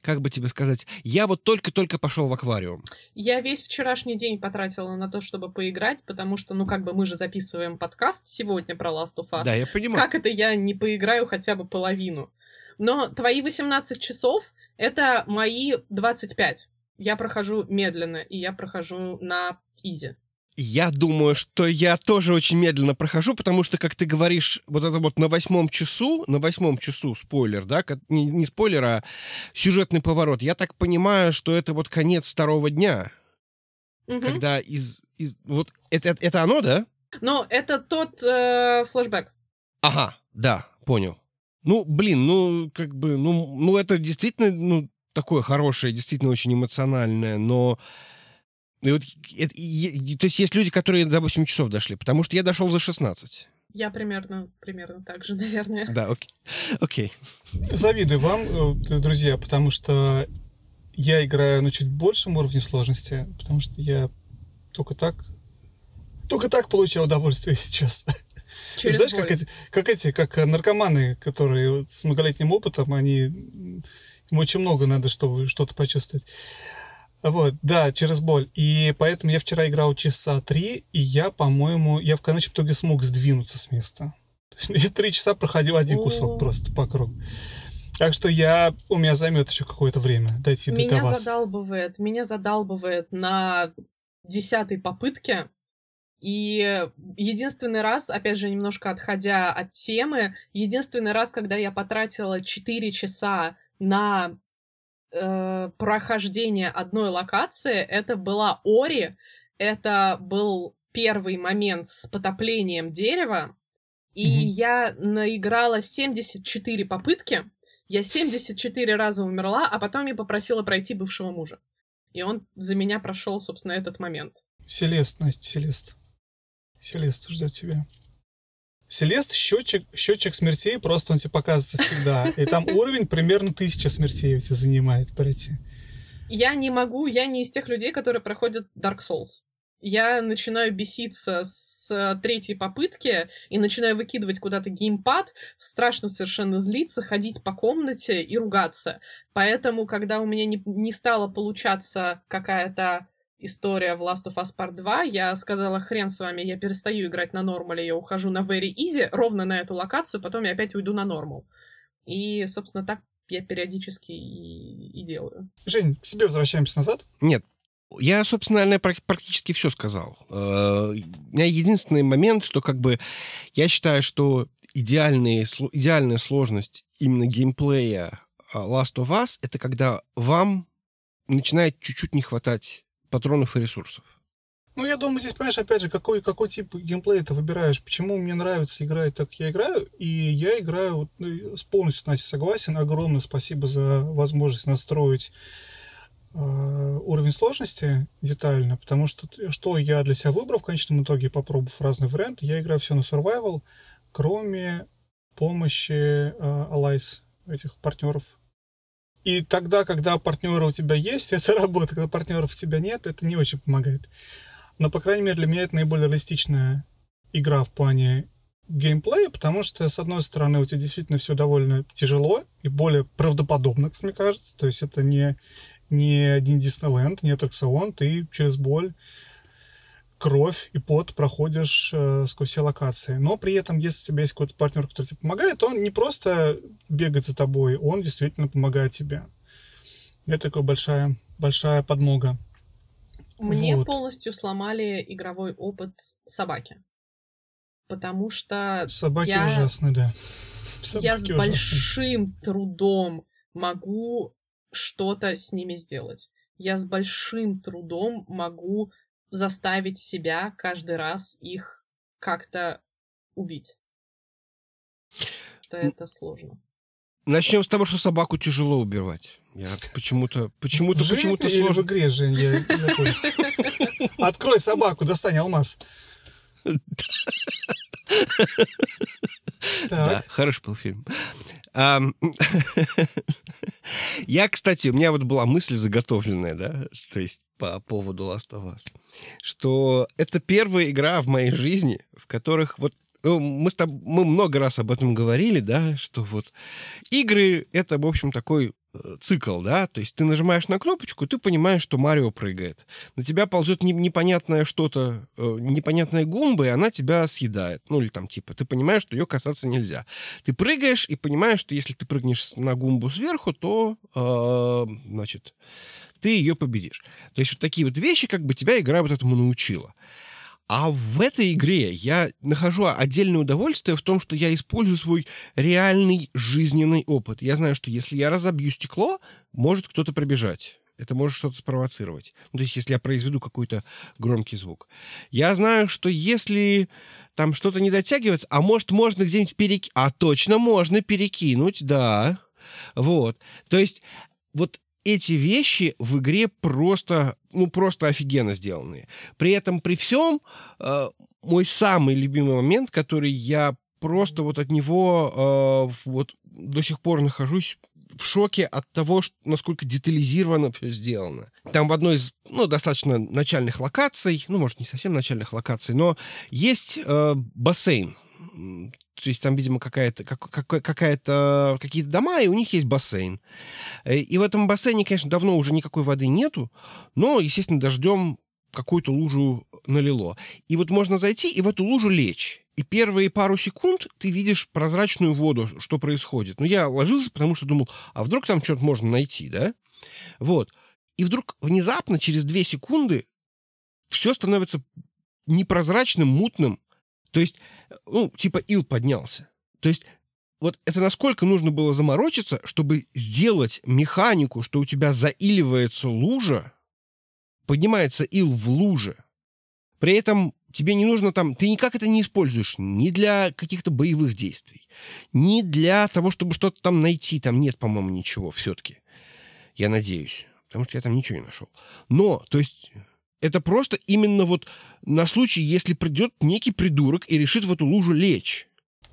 как бы тебе сказать, я вот только-только пошел в аквариум. Я весь вчерашний день потратила на то, чтобы поиграть, потому что, ну, как бы мы же записываем подкаст сегодня про Last of Us. Да, я понимаю. Как это я не поиграю хотя бы половину? Но твои 18 часов — это мои 25. Я прохожу медленно, и я прохожу на изи. Я думаю, что я тоже очень медленно прохожу, потому что, как ты говоришь, вот это вот на восьмом часу, на восьмом часу спойлер, да, не, не спойлер, а сюжетный поворот. Я так понимаю, что это вот конец второго дня, Мгм. когда из, из вот это это, это оно, да? Но это тот э, флешбэк. Ага, да, понял. Ну, блин, ну как бы, ну, ну это действительно, ну такое хорошее, действительно очень эмоциональное, но и вот, это- и- и- то есть есть люди, которые до 8 часов дошли, потому что я дошел за 16. Я примерно, примерно так же, *laughs* наверное. Да, окей. Окей. Завидую вам, э, друзья, потому что я играю на чуть большем уровне сложности, потому что я только так только так получаю удовольствие *laughs* сейчас. Через Знаешь, боль. как эти, как эти, как э, наркоманы, которые с многолетним опытом, они им очень много надо, чтобы что-то почувствовать. Вот, да, через боль. И поэтому я вчера играл часа три, и я, по-моему, я в конечном итоге смог сдвинуться с места. То есть *laughs* я три часа проходил один О. кусок просто по кругу. Так что я, у меня займет еще какое-то время дойти до, до Меня вас. задалбывает, меня задалбывает на десятой попытке. И единственный раз, опять же, немножко отходя от темы, единственный раз, когда я потратила 4 часа на э, прохождение одной локации, это была Ори. Это был первый момент с потоплением дерева. И Мгм. я наиграла 74 попытки. Я 74 раза умерла, а потом я попросила пройти бывшего мужа. И он за меня прошел, собственно, этот момент. Селест, Настя, Селест. Селест ждет тебя. Селест счетчик, счетчик смертей, просто он тебе показывается всегда. И там уровень примерно тысяча смертей у тебя занимает пройти. Я не могу, я не из тех людей, которые проходят Dark Souls. Я начинаю беситься с третьей попытки и начинаю выкидывать куда-то геймпад, страшно совершенно злиться, ходить по комнате и ругаться. Поэтому, когда у меня не, не стала получаться какая-то история в Last of Us Part 2, я сказала, хрен с вами, я перестаю играть на нормале, я ухожу на Very Easy, ровно на эту локацию, потом я опять уйду на нормал. И, собственно, так я периодически и, и делаю. Жень, к себе возвращаемся назад. Нет, я, собственно, наверное, прак- практически все сказал. Э, У меня единственный момент, что как бы я считаю, что идеальные, идеальная сложность именно геймплея а, Last of Us — это когда вам начинает чуть-чуть не хватать патронов и ресурсов. Ну, я думаю, здесь, понимаешь, опять же, какой, какой тип геймплея ты выбираешь. Почему мне нравится играть так, я играю. И я играю, вот, ну, с полностью с Настей согласен. Огромное спасибо за возможность настроить э, уровень сложности детально, потому что что я для себя выбрал в конечном итоге, попробовав разные варианты, я играю все на survival, кроме помощи э, allies, этих партнеров. И тогда, когда партнеры у тебя есть, *laughs* это работает. Когда партнеров у тебя нет, это не очень помогает. Но, по крайней мере, для меня это наиболее реалистичная игра в плане геймплея, потому что, с одной стороны, у тебя действительно все довольно тяжело и более правдоподобно, как мне кажется. То есть это не, не один Диснейленд, не аттракцион, ты через боль, кровь и пот проходишь э, сквозь все локации. Но при этом, если у тебя есть какой-то партнер, который тебе помогает, он не просто бегает за тобой, он действительно помогает тебе. Это такая большая, большая подмога. Мне Вот. полностью сломали игровой опыт собаки. Потому что Собаки я- ужасны, да. я с Собаки ужасны. большим трудом могу что-то с ними сделать. Я с большим трудом могу заставить себя каждый раз их как-то убить. Что М. это сложно. Начнем с того, что собаку тяжело убивать. Я *laughs* почему-то, почему-то, в жизни почему-то или в сложно. игре, Жень, я закончил. *laughs* Открой собаку, достань алмаз. Да, хороший был фильм. *laughs* Я, кстати, у меня вот была мысль заготовленная, да, то есть по поводу Last of Us, что это первая игра в моей жизни, в которых вот ну, мы, с тобой, мы много раз об этом говорили, да, что вот игры — это, в общем, такой э, цикл, да, то есть ты нажимаешь на кнопочку, ты понимаешь, что Марио прыгает. На тебя ползет непонятное что-то, э, непонятная гумба, и она тебя съедает. Ну, или там типа, ты понимаешь, что ее касаться нельзя. Ты прыгаешь и понимаешь, что если ты прыгнешь на гумбу сверху, то, э, значит, ты ее победишь. То есть вот такие вот вещи, как бы тебя игра вот этому научила. А в этой игре я нахожу отдельное удовольствие в том, что я использую свой реальный жизненный опыт. Я знаю, что если я разобью стекло, может кто-то пробежать. Это может что-то спровоцировать. Ну, то есть, если я произведу какой-то громкий звук. Я знаю, что если там что-то не дотягивается, а может, можно где-нибудь перекинуть... А точно можно перекинуть, да. Вот. То есть, вот эти вещи в игре просто, ну, просто офигенно сделанные. При этом, при всем, э, мой самый любимый момент, который я просто вот от него э, вот до сих пор нахожусь в шоке от того, что, насколько детализированно все сделано. Там в одной из, ну, достаточно начальных локаций, ну, может, не совсем начальных локаций, но есть э, бассейн. То есть там, видимо, какая-то, как, какая-то, какие-то дома, и у них есть бассейн. Э, и в этом бассейне, конечно, давно уже никакой воды нету, но, естественно, дождем какую-то лужу налило. И вот можно зайти и в эту лужу лечь. И первые пару секунд ты видишь прозрачную воду, что происходит. Но я ложился, потому что думал, а вдруг там что-то можно найти, да? Вот. И вдруг внезапно, через две секунды, все становится непрозрачным, мутным, то есть, ну, типа ил поднялся. То есть, вот это насколько нужно было заморочиться, чтобы сделать механику, что у тебя заиливается лужа, поднимается ил в луже. При этом тебе не нужно там, ты никак это не используешь ни для каких-то боевых действий, ни для того, чтобы что-то там найти. Там нет, по-моему, ничего все-таки. Я надеюсь. Потому что я там ничего не нашел. Но, то есть, это просто именно вот на случай, если придет некий придурок и решит в эту лужу лечь.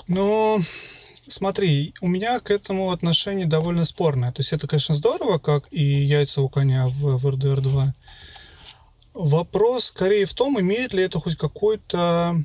Ну, смотри, у меня к этому отношение довольно спорное. То есть это, конечно, здорово, как и яйца у коня в, в RDR 2. Вопрос скорее в том, имеет ли это хоть какой-то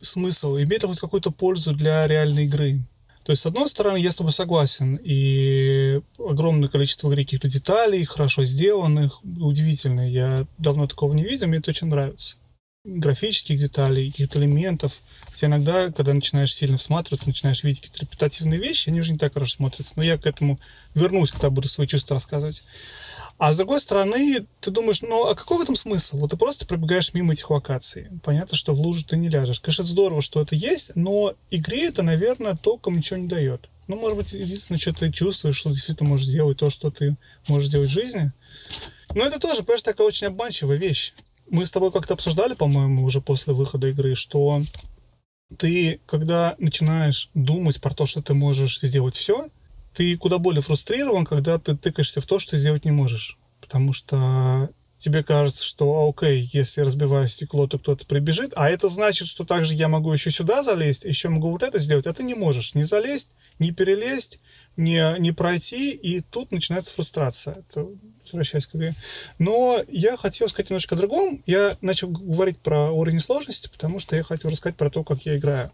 смысл, имеет ли хоть какую-то пользу для реальной игры. То есть, с одной стороны, я с тобой согласен, и огромное количество каких-то деталей, хорошо сделанных, удивительно. Я давно такого не видел, мне это очень нравится. Графических деталей, каких-то элементов. Хотя иногда, когда начинаешь сильно всматриваться, начинаешь видеть какие-то репутативные вещи, они уже не так хорошо смотрятся. Но я к этому вернусь, когда буду свои чувства рассказывать. А с другой стороны, ты думаешь, ну а какой в этом смысл? Вот ты просто пробегаешь мимо этих локаций. Понятно, что в лужу ты не ляжешь. Конечно, это здорово, что это есть, но игре это, наверное, толком ничего не дает. Ну, может быть, единственное, что ты чувствуешь, что действительно можешь делать то, что ты можешь делать в жизни. Но это тоже, понимаешь, такая очень обманчивая вещь. Мы с тобой как-то обсуждали, по-моему, уже после выхода игры, что ты, когда начинаешь думать про то, что ты можешь сделать все, ты куда более фрустрирован, когда ты тыкаешься в то, что сделать не можешь. Потому что тебе кажется, что, окей, если разбиваю стекло, то кто-то прибежит, а это значит, что также я могу еще сюда залезть, еще могу вот это сделать, а ты не можешь не залезть, не перелезть, не, не пройти, и тут начинается фрустрация. Это возвращаясь к игре. Но я хотел сказать немножко о другом. Я начал говорить про уровень сложности, потому что я хотел рассказать про то, как я играю.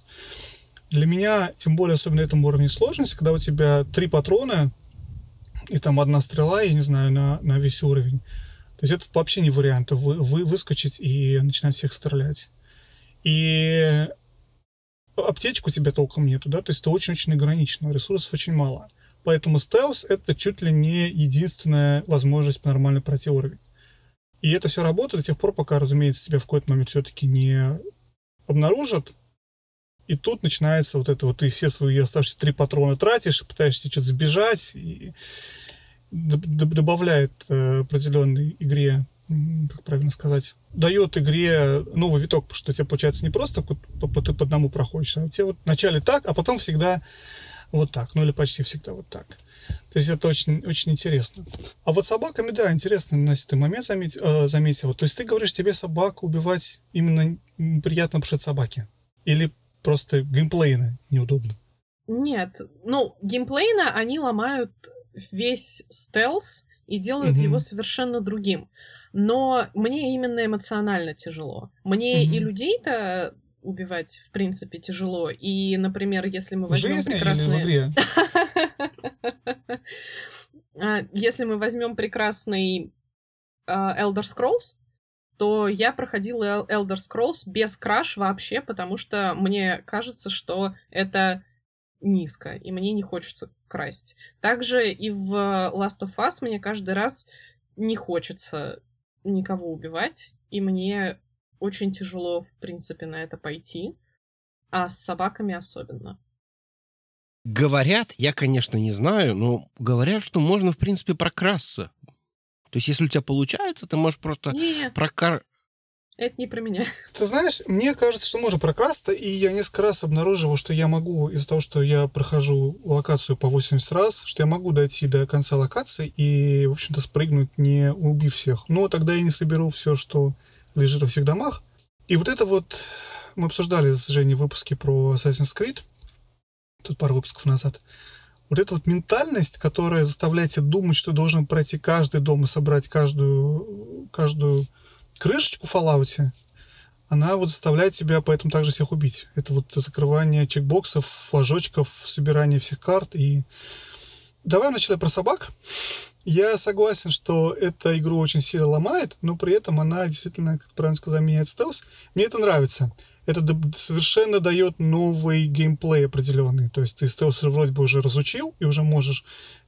Для меня, тем более, особенно на этом уровне сложности, когда у тебя три патрона, и там одна стрела, я не знаю, на, на весь уровень. То есть это вообще не вариант вы, вы, выскочить и начинать всех стрелять. И аптечку у тебя толком нету, да, то есть это очень-очень ограничено, ресурсов очень мало. Поэтому стелс — это чуть ли не единственная возможность нормально пройти уровень. И это все работает до тех пор, пока, разумеется, тебя в какой-то момент все-таки не обнаружат, и тут начинается вот это вот, ты все свои оставшиеся три патрона тратишь, пытаешься что-то сбежать, и добавляет э, определенной игре, как правильно сказать, дает игре новый виток, потому что у тебя получается не просто ты по одному проходишь, а у тебя вот вначале так, а потом всегда вот так, ну или почти всегда вот так. То есть это очень, очень интересно. А вот собаками, да, интересно, Настя, ты момент заметил, э, заметил. То есть ты говоришь, тебе собаку убивать именно приятно, потому что это собаки? Или просто геймплейно неудобно. Нет, ну, геймплейно они ломают весь стелс и делают mm-hmm. его совершенно другим. Но мне именно эмоционально тяжело. Мне mm-hmm. и людей-то убивать, в принципе, тяжело. И, например, если мы возьмем жизни прекрасные... или в игре? *laughs* А, если мы возьмем прекрасный uh, Elder Scrolls, то я проходила Elder Scrolls без краш вообще, потому что мне кажется, что это низко, и мне не хочется красть. Также и в Last of Us мне каждый раз не хочется никого убивать, и мне очень тяжело, в принципе, на это пойти, а с собаками особенно. Говорят, я, конечно, не знаю, но говорят, что можно, в принципе, прокрасться. То есть, если у тебя получается, ты можешь просто Нет. прокар... Это не про меня. Ты знаешь, мне кажется, что можно прокрасться, и я несколько раз обнаруживал, что я могу, из-за того, что я прохожу локацию по 80 раз, что я могу дойти до конца локации и, в общем-то, спрыгнуть, не убив всех. Но тогда я не соберу все, что лежит во всех домах. И вот это вот мы обсуждали с Женей выпуски про Assassin's Creed, тут пару выпусков назад. Вот эта вот ментальность, которая заставляет тебя думать, что ты должен пройти каждый дом и собрать каждую, каждую крышечку в Fallout, она вот заставляет тебя поэтому также всех убить. Это вот закрывание чекбоксов, флажочков, собирание всех карт. И давай вначале про собак. Я согласен, что эта игру очень сильно ломает, но при этом она действительно, как правильно сказать, меняет стелс. Мне это нравится. Это совершенно дает новый геймплей определенный. То есть ты стелс вроде бы уже разучил и уже можешь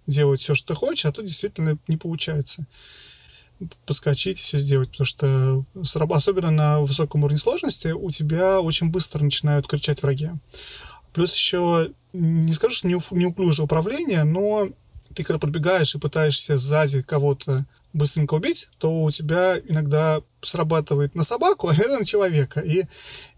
делать все, что ты хочешь, а тут действительно не получается поскочить, все сделать, потому что особенно на высоком уровне сложности у тебя очень быстро начинают кричать враги. Плюс еще, не скажу, что неуклюжее управление, но ты когда подбегаешь и пытаешься сзади кого-то быстренько убить, то у тебя иногда срабатывает на собаку, *laughs* а на человека. И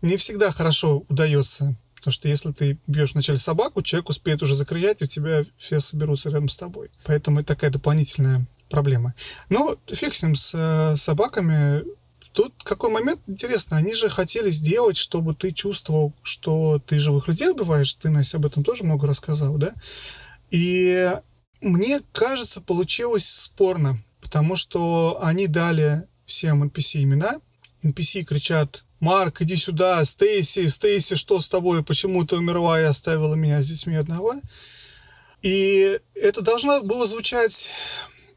не всегда хорошо удается. Потому что если ты бьешь вначале собаку, человек успеет уже закричать, и у тебя все соберутся рядом с тобой. Поэтому это такая дополнительная проблема. Но фиг с с э, собаками. Тут какой момент интересно, они же хотели сделать, чтобы ты чувствовал, что ты живых людей убиваешь. Ты, Настя, об этом тоже много рассказал, да? И мне кажется, получилось спорно, потому что они дали всем NPC имена. NPC кричат «Марк, иди сюда! Стейси, Стейси, что с тобой? Почему ты умерла и оставила меня с детьми одного?» И это должно было звучать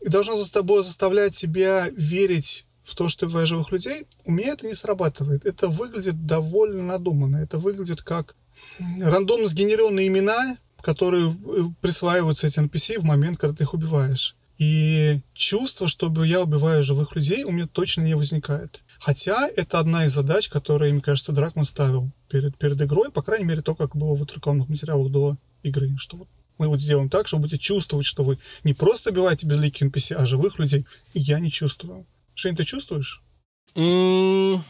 должно за тобой заставлять тебя верить в то, что ты убиваешь живых людей, у меня это не срабатывает. Это выглядит довольно надуманно. Это выглядит как рандомно сгенерированные имена, которые э, присваиваются эти NPC в момент, когда ты их убиваешь. И чувство, чтобы я убиваю живых людей, у меня точно не возникает. Хотя это одна из задач, которые, мне кажется, Дракман ставил перед, перед игрой, по крайней мере, то, как было в рекламных материалах до игры, что вот мы вот сделаем так, чтобы будете чувствовать, что вы не просто убиваете безликих NPC, а живых людей. И я не чувствую. Шейн, ты чувствуешь? Mm,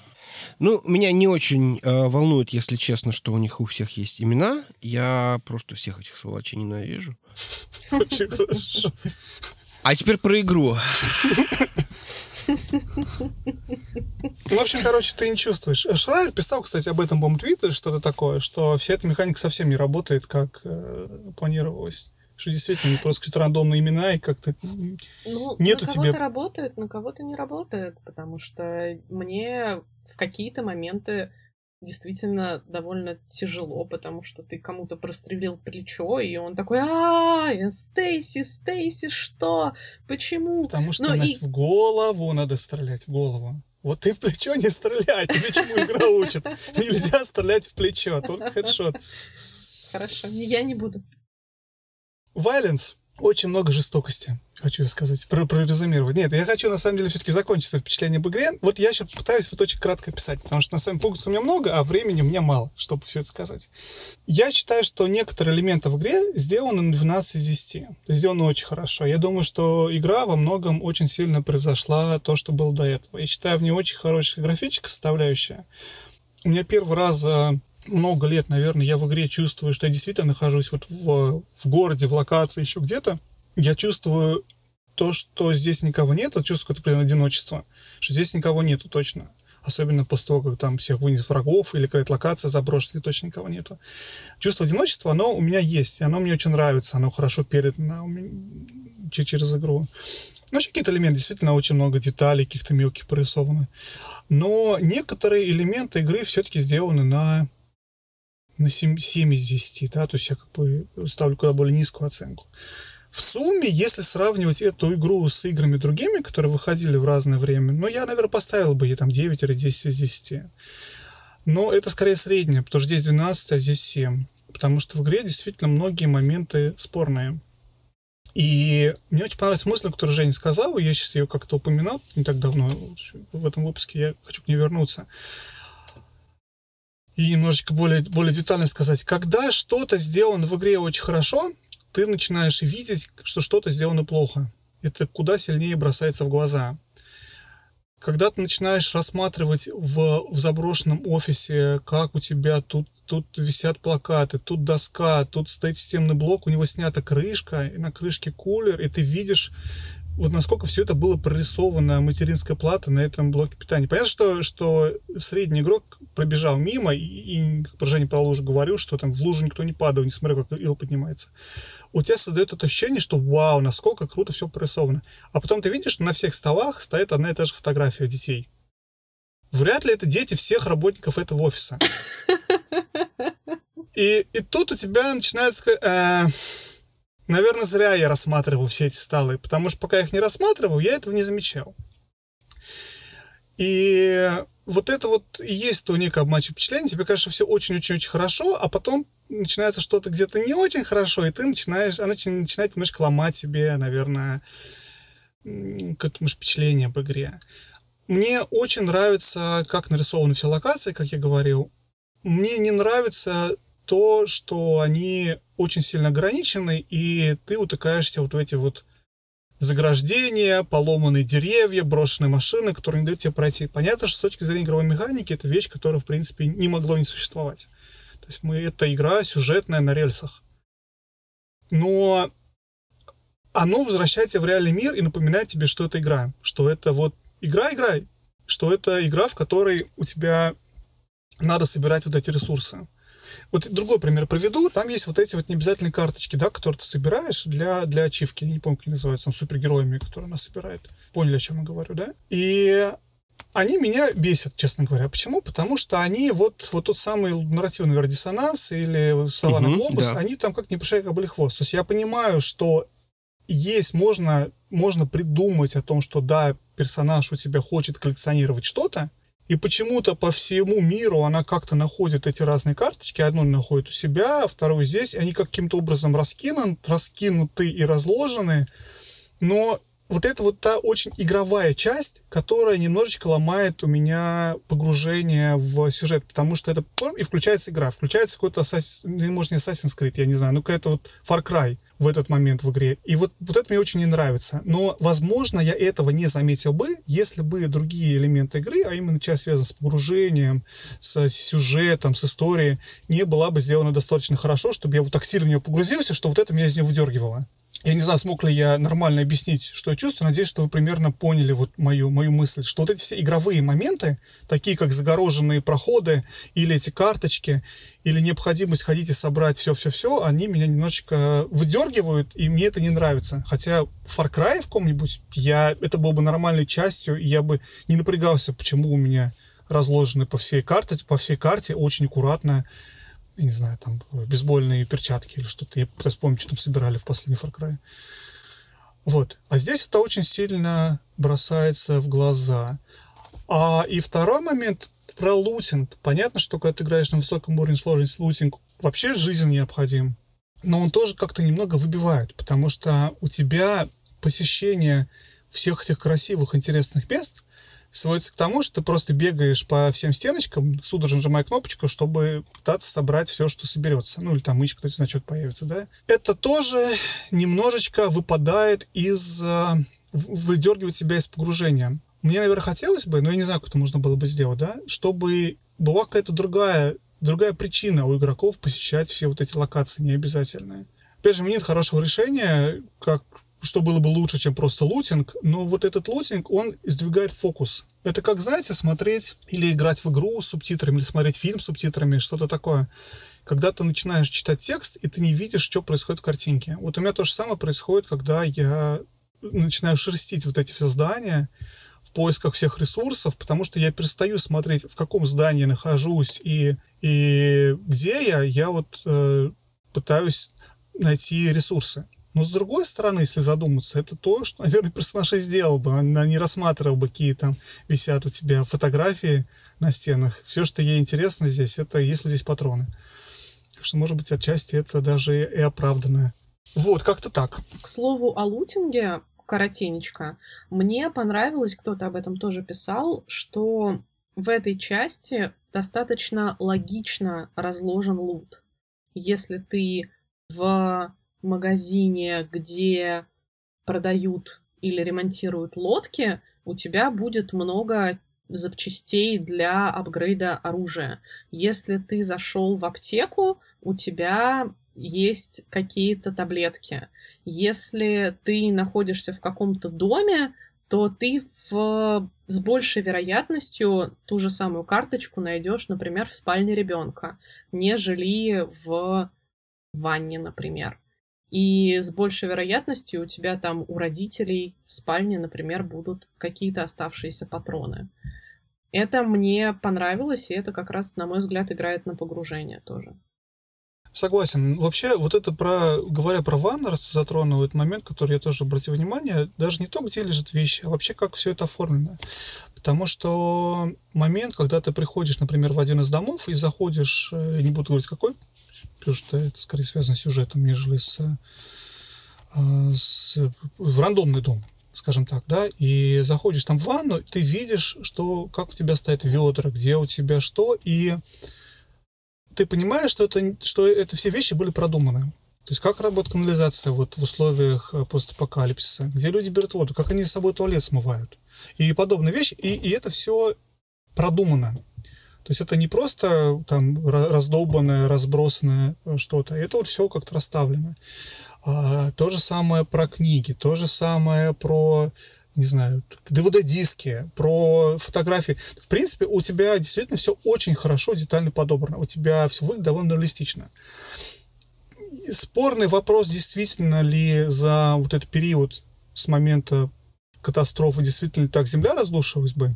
ну, меня не очень э, волнует, если честно, что у них у всех есть имена. Я просто всех этих сволочей ненавижу. *laughs* Очень хорошо. А теперь про игру. Ну, в общем, короче, ты не чувствуешь. Шрайер писал, кстати, об этом, по-моему, Твиттере, что-то такое, что вся эта механика совсем не работает, как э, планировалось. Что действительно не просто какие-то рандомные имена, и как-то ну, нету на тебе... кого-то работает, на кого-то не работает, потому что мне в какие-то моменты действительно довольно тяжело, потому что ты кому-то прострелил плечо, и он такой, а, Стейси, Стейси, что? Почему? Потому что, ну, Настя, и... в голову надо стрелять, в голову. Вот ты в плечо не стреляй, тебе чему игра учит? Нельзя стрелять в плечо, только хедшот. Хорошо, я не буду. Violence. Очень много жестокости хочу сказать, про прорезюмировать. Нет, я хочу, на самом деле, все-таки закончить свое впечатление об игре. Вот я сейчас пытаюсь вот очень кратко описать, потому что, на самом деле, пунктов у меня много, а времени меня мало, чтобы все это сказать. Я считаю, что некоторые элементы в игре сделаны на 12 из 10. То есть сделаны очень хорошо. Я думаю, что игра во многом очень сильно превзошла то, что было до этого. Я считаю, в ней очень хорошая графическая составляющая. У меня первый раз за много лет, наверное, я в игре чувствую, что я действительно нахожусь вот в, в городе, в локации, еще где-то. Я чувствую то, что здесь никого нет, чувство какое-то, блин, одиночество, что здесь никого нету точно. особенно после того, как там всех вынес врагов, или какая-то локация заброшена, точно никого нету. Чувство одиночества, оно у меня есть, и оно мне очень нравится, оно хорошо передано через игру. Ну, какие-то элементы, действительно, очень много деталей, каких-то мелких порисованы. Но некоторые элементы игры все-таки сделаны на, на 7, 7 из 10, да, то есть я как бы ставлю куда более низкую оценку. В сумме, если сравнивать эту игру с играми другими, которые выходили в разное время, ну, я, наверное, поставил бы ей там 9 или 10 из 10. Но это скорее среднее, потому что здесь 12, а здесь 7. Потому что в игре действительно многие моменты спорные. И мне очень понравилась мысль, которую Женя сказала, я сейчас ее как-то упоминал не так давно в этом выпуске, я хочу к ней вернуться. И немножечко более, более детально сказать. Когда что-то сделано в игре очень хорошо, ты начинаешь видеть, что что-то сделано плохо. Это куда сильнее бросается в глаза. Когда ты начинаешь рассматривать в, в заброшенном офисе, как у тебя тут, тут висят плакаты, тут доска, тут стоит системный блок, у него снята крышка, и на крышке кулер, и ты видишь вот насколько все это было прорисовано материнская плата на этом блоке питания. Понятно, что, что средний игрок пробежал мимо, и, и как про Женя Павлов уже говорил, что там в лужу никто не падал, несмотря как ил поднимается. У тебя создает это ощущение, что вау, насколько круто все прорисовано. А потом ты видишь, что на всех столах стоит одна и та же фотография детей. Вряд ли это дети всех работников этого офиса. *laughs* И, и тут у тебя начинается... Э, Наверное, зря я рассматривал все эти столы, потому что пока я их не рассматривал, я этого не замечал. И вот это вот и есть то некое обманчивое впечатление. Тебе кажется, все очень-очень-очень хорошо, а потом начинается что-то где-то не очень хорошо, и ты начинаешь, оно начинает немножко ломать себе, наверное, какое-то впечатление об игре. Мне очень нравится, как нарисованы все локации, как я говорил. Мне не нравится то, что они очень сильно ограничены, и ты утыкаешься вот в эти вот заграждения, поломанные деревья, брошенные машины, которые не дают тебе пройти. Понятно, что с точки зрения игровой механики это вещь, которая, в принципе, не могло не существовать. То есть мы, это игра сюжетная на рельсах. Но оно возвращается в реальный мир и напоминает тебе, что это игра. Что это вот игра-игра. Что это игра, в которой у тебя надо собирать вот эти ресурсы. Вот другой пример приведу. Там есть вот эти вот необязательные карточки, да, которые ты собираешь для, для ачивки. Я не помню, как они называются, там, супергероями, которые она собирает. Поняли, о чем я говорю, да? И они меня бесят, честно говоря. Почему? Потому что они вот, вот тот самый нарративный, наверное, диссонанс или Савана угу, Глобус, да. они там как не пришли как были хвост. То есть я понимаю, что есть, можно, можно придумать о том, что да, персонаж у тебя хочет коллекционировать что-то, и почему-то по всему миру она как-то находит эти разные карточки. Одну находит у себя, а вторую здесь. Они каким-то образом раскинут, раскинуты и разложены. Но вот это вот та очень игровая часть, которая немножечко ломает у меня погружение в сюжет, потому что это и включается игра, включается какой-то Assassin's, ну, может не Assassin's Creed, я не знаю, ну какая-то вот Far Cry в этот момент в игре. И вот, вот это мне очень не нравится. Но, возможно, я этого не заметил бы, если бы другие элементы игры, а именно часть связана с погружением, с сюжетом, с историей, не была бы сделана достаточно хорошо, чтобы я вот так сильно в нее погрузился, что вот это меня из нее выдергивало. Я не знаю, смог ли я нормально объяснить, что я чувствую. Надеюсь, что вы примерно поняли вот мою, мою мысль, что вот эти все игровые моменты, такие как загороженные проходы, или эти карточки, или необходимость ходить и собрать все-все-все, они меня немножечко выдергивают, и мне это не нравится. Хотя в Far Cry в ком-нибудь я, это было бы нормальной частью, и я бы не напрягался, почему у меня разложены по всей карте, по всей карте очень аккуратно я не знаю, там, бейсбольные перчатки или что-то. Я пытаюсь вспомнить, что там собирали в последний Far Cry. Вот. А здесь это очень сильно бросается в глаза. А и второй момент про лутинг. Понятно, что когда ты играешь на высоком уровне сложности, лутинг вообще жизнь необходим. Но он тоже как-то немного выбивает, потому что у тебя посещение всех этих красивых, интересных мест сводится к тому, что ты просто бегаешь по всем стеночкам, судорожно нажимая кнопочку, чтобы пытаться собрать все, что соберется. Ну, или там мышка, какой-то значок появится, да. Это тоже немножечко выпадает из... Э, выдергивает себя из погружения. Мне, наверное, хотелось бы, но я не знаю, как это можно было бы сделать, да, чтобы была какая-то другая, другая причина у игроков посещать все вот эти локации необязательные. Опять же, у меня нет хорошего решения, как что было бы лучше, чем просто лутинг, но вот этот лутинг, он сдвигает фокус. Это как, знаете, смотреть или играть в игру с субтитрами, или смотреть фильм с субтитрами, что-то такое. Когда ты начинаешь читать текст, и ты не видишь, что происходит в картинке. Вот у меня то же самое происходит, когда я начинаю шерстить вот эти все здания, в поисках всех ресурсов, потому что я перестаю смотреть, в каком здании нахожусь и, и где я, я вот э, пытаюсь найти ресурсы. Но с другой стороны, если задуматься, это то, что, наверное, персонаж и сделал бы. Она не рассматривал бы, какие там висят у тебя фотографии на стенах. Все, что ей интересно здесь, это если здесь патроны. Так что, может быть, отчасти это даже и оправданное. Вот, как-то так. К слову о лутинге, коротенечко, мне понравилось, кто-то об этом тоже писал, что в этой части достаточно логично разложен лут. Если ты в магазине, где продают или ремонтируют лодки, у тебя будет много запчастей для апгрейда оружия. Если ты зашел в аптеку, у тебя есть какие-то таблетки. Если ты находишься в каком-то доме, то ты в... с большей вероятностью ту же самую карточку найдешь, например, в спальне ребенка, нежели в ванне, например. И с большей вероятностью у тебя там у родителей в спальне, например, будут какие-то оставшиеся патроны. Это мне понравилось, и это как раз, на мой взгляд, играет на погружение тоже. Согласен. Вообще, вот это про, говоря про Ваннерс, затронул момент, который я тоже обратил внимание, даже не то, где лежат вещи, а вообще, как все это оформлено. Потому что момент, когда ты приходишь, например, в один из домов и заходишь, э, не буду говорить какой, потому что это скорее связано с сюжетом, нежели с, э, с в рандомный дом, скажем так, да, и заходишь там в ванну, ты видишь, что как у тебя стоят ведра, где у тебя что, и ты понимаешь, что это, что это все вещи были продуманы. То есть как работает канализация вот в условиях э, постапокалипсиса, где люди берут воду, как они с собой туалет смывают. И подобные вещи, и, и это все продумано. То есть это не просто там раздолбанное, разбросанное э, что-то, это вот все как-то расставлено. А, то же самое про книги, то же самое про не знаю, DVD-диски, про фотографии. В принципе, у тебя действительно все очень хорошо, детально подобрано. У тебя все выглядит довольно реалистично. Спорный вопрос, действительно ли за вот этот период с момента катастрофы действительно так Земля разрушилась бы,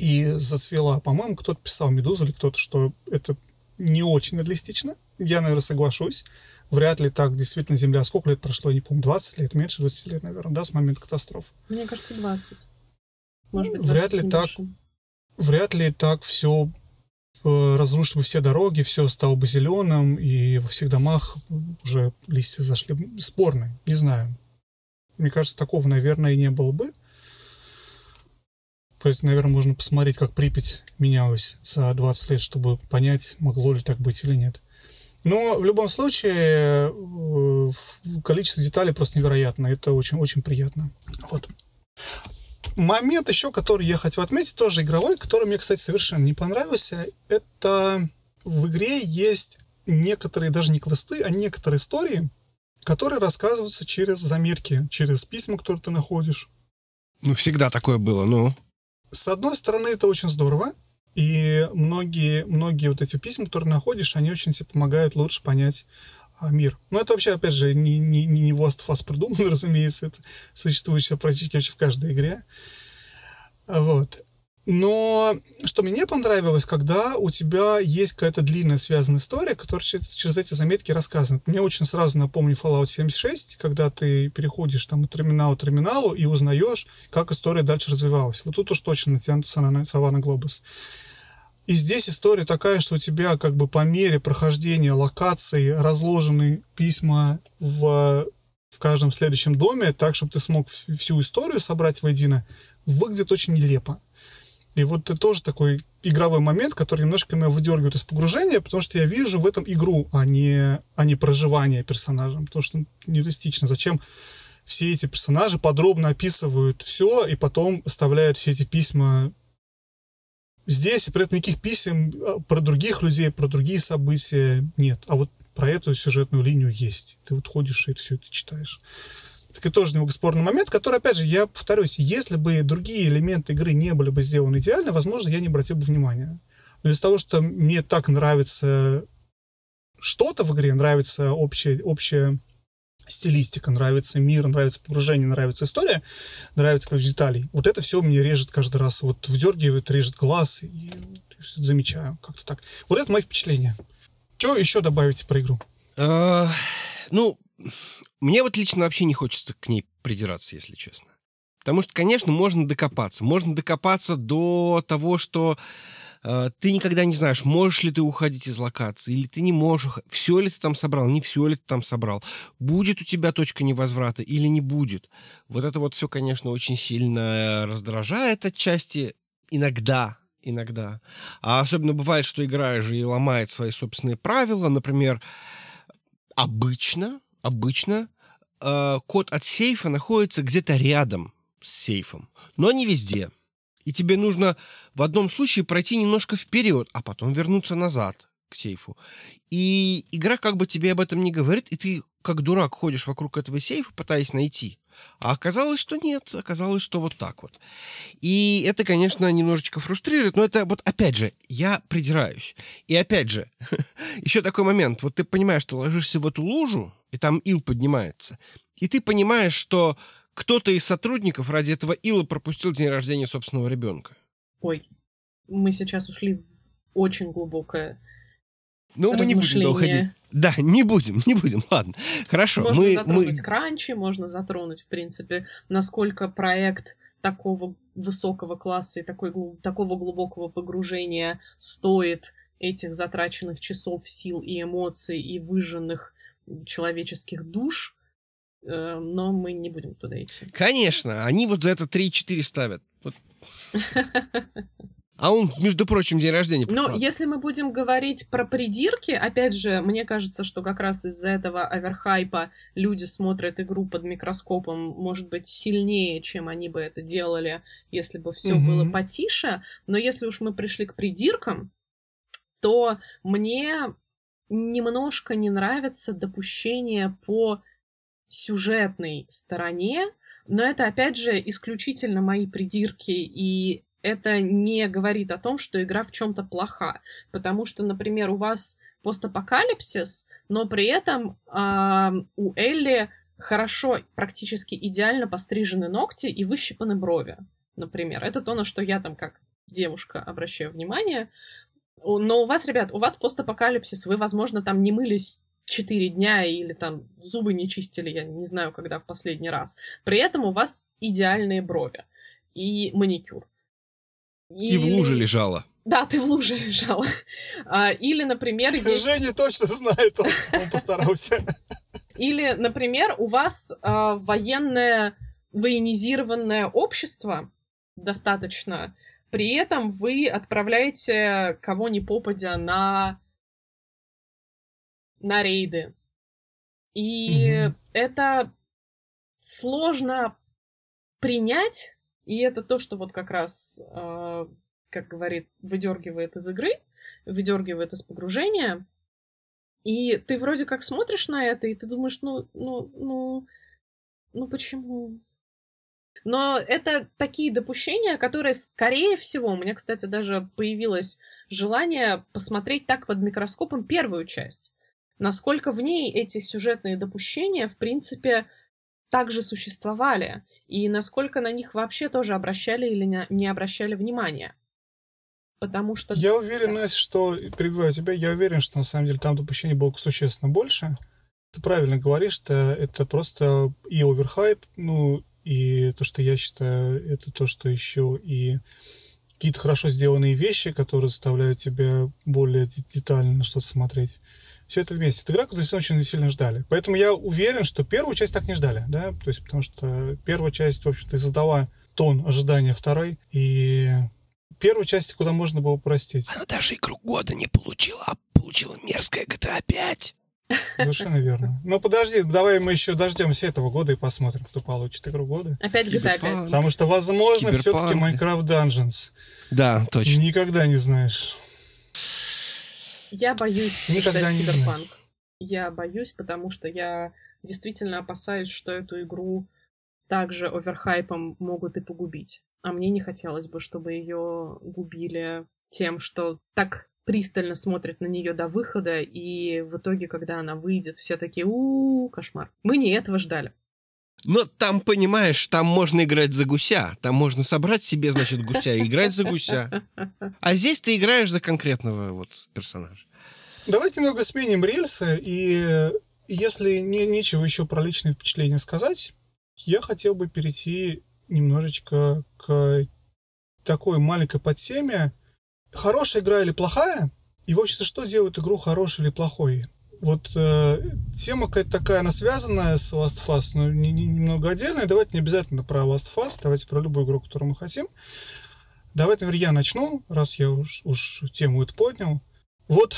и зацвела. По-моему, кто-то писал Медуза или кто-то, что это не очень реалистично. Я, наверное, соглашусь. Вряд ли так действительно Земля... Сколько лет прошло, я не помню, 20 лет, меньше 20 лет, наверное, да, с момента катастрофы. Мне кажется, 20. Может быть, 20 вряд ли так, вряд ли так все э, разрушили бы все дороги, все стало бы зеленым, и во всех домах уже листья зашли. Спорно, не знаю. Мне кажется, такого, наверное, и не было бы. Наверное, можно посмотреть, как Припять менялась за 20 лет, чтобы понять, могло ли так быть или нет. Но в любом случае э, количество деталей просто невероятно. Это очень-очень приятно. Вот. Момент еще, который я хотел отметить, тоже игровой, который мне, кстати, совершенно не понравился, это в игре есть некоторые, даже не квесты, а некоторые истории, которые рассказываются через заметки, через письма, которые ты находишь. Ну, всегда такое было, ну. С одной стороны, это очень здорово, и многие, многие вот эти письма, которые находишь, они очень тебе помогают лучше понять а, мир. Но это вообще, опять же, не, не, не Last of Us *laughs* разумеется, это существует практически вообще в каждой игре. Вот. Но что мне понравилось, когда у тебя есть какая-то длинная связанная история, которая через, через эти заметки рассказана. Мне очень сразу напомню Fallout 76, когда ты переходишь там от терминала к терминалу и узнаешь, как история дальше развивалась. Вот тут уж точно натянуться на Саванна Глобус. И здесь история такая, что у тебя как бы по мере прохождения локаций разложены письма в, в каждом следующем доме, так, чтобы ты смог всю историю собрать воедино, выглядит очень нелепо. И вот это тоже такой игровой момент, который немножко меня выдергивает из погружения, потому что я вижу в этом игру, а не, а не проживание персонажем. Потому что нереалистично. Зачем все эти персонажи подробно описывают все и потом оставляют все эти письма здесь, и при этом никаких писем а, про других людей, про другие события нет. А вот про эту сюжетную линию есть. Ты вот ходишь и все это читаешь. Такой тоже немного спорный момент, который, опять же, я повторюсь, если бы другие элементы игры не были бы сделаны идеально, возможно, я не обратил бы внимания. Но из-за того, что мне так нравится что-то в игре, нравится общая, общая стилистика, нравится мир, нравится погружение, нравится история, нравится количество деталей. Вот это все мне режет каждый раз. Вот вдергивает, режет глаз, и замечаю как-то так. Вот это мои впечатления. Что еще добавить про игру? А, ну, мне вот лично вообще не хочется к ней придираться, если честно. Потому что, конечно, можно докопаться. Можно докопаться до того, что э, ты никогда не знаешь, можешь ли ты уходить из локации, или ты не можешь. Все ли ты там собрал, не все ли ты там собрал. Будет у тебя точка невозврата или не будет. Вот это вот все, конечно, очень сильно раздражает отчасти. Иногда, иногда. А особенно бывает, что играешь и ломает свои собственные правила. Например, обычно, обычно э, код от сейфа находится где-то рядом с сейфом, но не везде. И тебе нужно в одном случае пройти немножко вперед, а потом вернуться назад к сейфу. И игра как бы тебе об этом не говорит, и ты как дурак ходишь вокруг этого сейфа, пытаясь найти. А оказалось, что нет, оказалось, что вот так вот. И это, конечно, немножечко фрустрирует, но это вот, опять же, я придираюсь. И опять же, *laughs* еще такой момент. Вот ты понимаешь, что ложишься в эту лужу, и там ил поднимается. И ты понимаешь, что кто-то из сотрудников ради этого ила пропустил день рождения собственного ребенка. Ой, мы сейчас ушли в очень глубокое ну, мы не будем уходить. Да, не будем, не будем. Ладно, хорошо. Можно мы, затронуть мы... кранчи, можно затронуть, в принципе, насколько проект такого высокого класса и такой, такого глубокого погружения стоит этих затраченных часов сил и эмоций и выжженных человеческих душ, э, но мы не будем туда идти. Конечно, они вот за это 3-4 ставят. Вот. *laughs* А он, между прочим, день рождения. Ну, если мы будем говорить про придирки, опять же, мне кажется, что как раз из-за этого оверхайпа люди смотрят игру под микроскопом, может быть, сильнее, чем они бы это делали, если бы все угу. было потише. Но если уж мы пришли к придиркам, то мне немножко не нравится допущение по сюжетной стороне, но это, опять же, исключительно мои придирки, и это не говорит о том, что игра в чем-то плоха. Потому что, например, у вас постапокалипсис, но при этом э, у Элли хорошо, практически идеально пострижены ногти и выщипаны брови, например. Это то, на что я там как девушка обращаю внимание. Но у вас, ребят, у вас постапокалипсис, вы, возможно, там не мылись четыре дня или там зубы не чистили, я не знаю, когда в последний раз. При этом у вас идеальные брови и маникюр. Или... И в луже лежала. Да, ты в луже лежала. А, или, например... *laughs* Есть... Женя точно знает, он, он постарался. Или, например, у вас а, военное военизированное общество достаточно, при этом вы отправляете кого ни попадя на на рейды. И угу. это сложно принять, и это то, что вот как раз, э, как говорит, выдергивает из игры, выдергивает из погружения. И ты вроде как смотришь на это, и ты думаешь, ну, ну, ну, ну почему? Но это такие допущения, которые, скорее всего, у меня, кстати, даже появилось желание посмотреть так под микроскопом первую часть. Насколько в ней эти сюжетные допущения, в принципе, также существовали, и насколько на них вообще тоже обращали или не обращали внимания. Потому что... Я уверен, Настя, что, перебиваю тебя, я уверен, что на самом деле там допущений было существенно больше. Ты правильно говоришь, что это просто и оверхайп, ну, и то, что я считаю, это то, что еще и какие-то хорошо сделанные вещи, которые заставляют тебя более детально что-то смотреть все это вместе. Это игра, которую все очень сильно ждали. Поэтому я уверен, что первую часть так не ждали, да, то есть потому что первая часть, в общем-то, задала тон ожидания второй, и первую часть куда можно было простить. Она даже игру года не получила, а получила мерзкая GTA 5. Совершенно верно. Ну подожди, давай мы еще дождемся этого года и посмотрим, кто получит игру года. Опять GTA 5. Потому что, возможно, все-таки Minecraft Dungeons. Да, точно. Никогда не знаешь. Я боюсь Никогда не киберпанк. Я боюсь, потому что я действительно опасаюсь, что эту игру также оверхайпом могут и погубить. А мне не хотелось бы, чтобы ее губили тем, что так пристально смотрят на нее до выхода, и в итоге, когда она выйдет, все такие у, -у, -у кошмар. Мы не этого ждали. Но там, понимаешь, там можно играть за гуся. Там можно собрать себе, значит, гуся и играть за гуся. А здесь ты играешь за конкретного вот персонажа. Давайте немного сменим рельсы, и если не, нечего еще про личные впечатления сказать, я хотел бы перейти немножечко к такой маленькой подтеме. Хорошая игра или плохая? И, в общем-то, что делает игру хорошей или плохой? Вот э, тема какая-то такая, она связанная с Last Us, но не, не, немного отдельная. Давайте не обязательно про Last Us, давайте про любую игру, которую мы хотим. Давайте, наверное, я начну, раз я уж, уж тему это поднял. Вот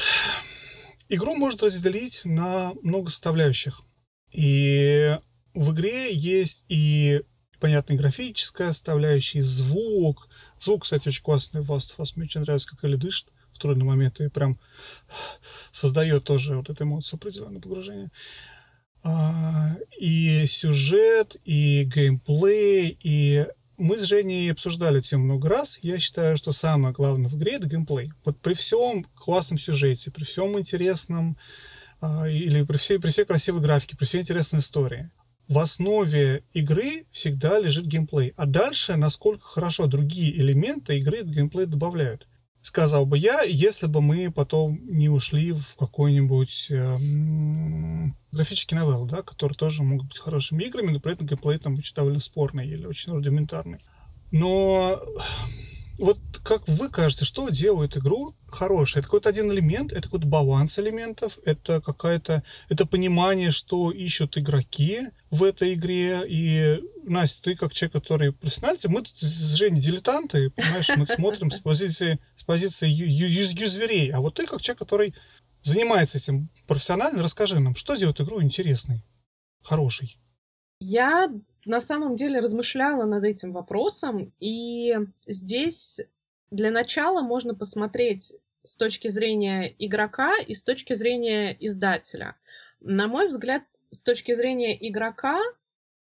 игру можно разделить на много составляющих. И в игре есть и, понятно, графическая составляющая, и звук. Звук, кстати, очень классный в Last of. Мне очень нравится, как Элли дышит в трудный момент и прям создает тоже вот эту эмоцию определенное погружение. А, и сюжет, и геймплей, и мы с Женей обсуждали тему много раз. Я считаю, что самое главное в игре — это геймплей. Вот при всем классном сюжете, при всем интересном, а, или при всей, при всей красивой графике, при всей интересной истории, в основе игры всегда лежит геймплей. А дальше, насколько хорошо другие элементы игры геймплей добавляют сказал бы я, если бы мы потом не ушли в какой-нибудь э, графический новелл, да, который тоже могут быть хорошими играми, но при этом геймплей там очень довольно спорный или очень рудиментарный. Но вот как вы кажете, что делает игру хорошей? Это какой-то один элемент, это какой-то баланс элементов, это какая-то, это понимание, что ищут игроки в этой игре. И, Настя, ты как человек, который профессиональный, мы тут с Женей дилетанты, понимаешь, мы смотрим с позиции, с позиции юзверей. А вот ты как человек, который занимается этим профессионально, расскажи нам, что делает игру интересной, хорошей? Я на самом деле размышляла над этим вопросом, и здесь для начала можно посмотреть с точки зрения игрока и с точки зрения издателя. На мой взгляд, с точки зрения игрока,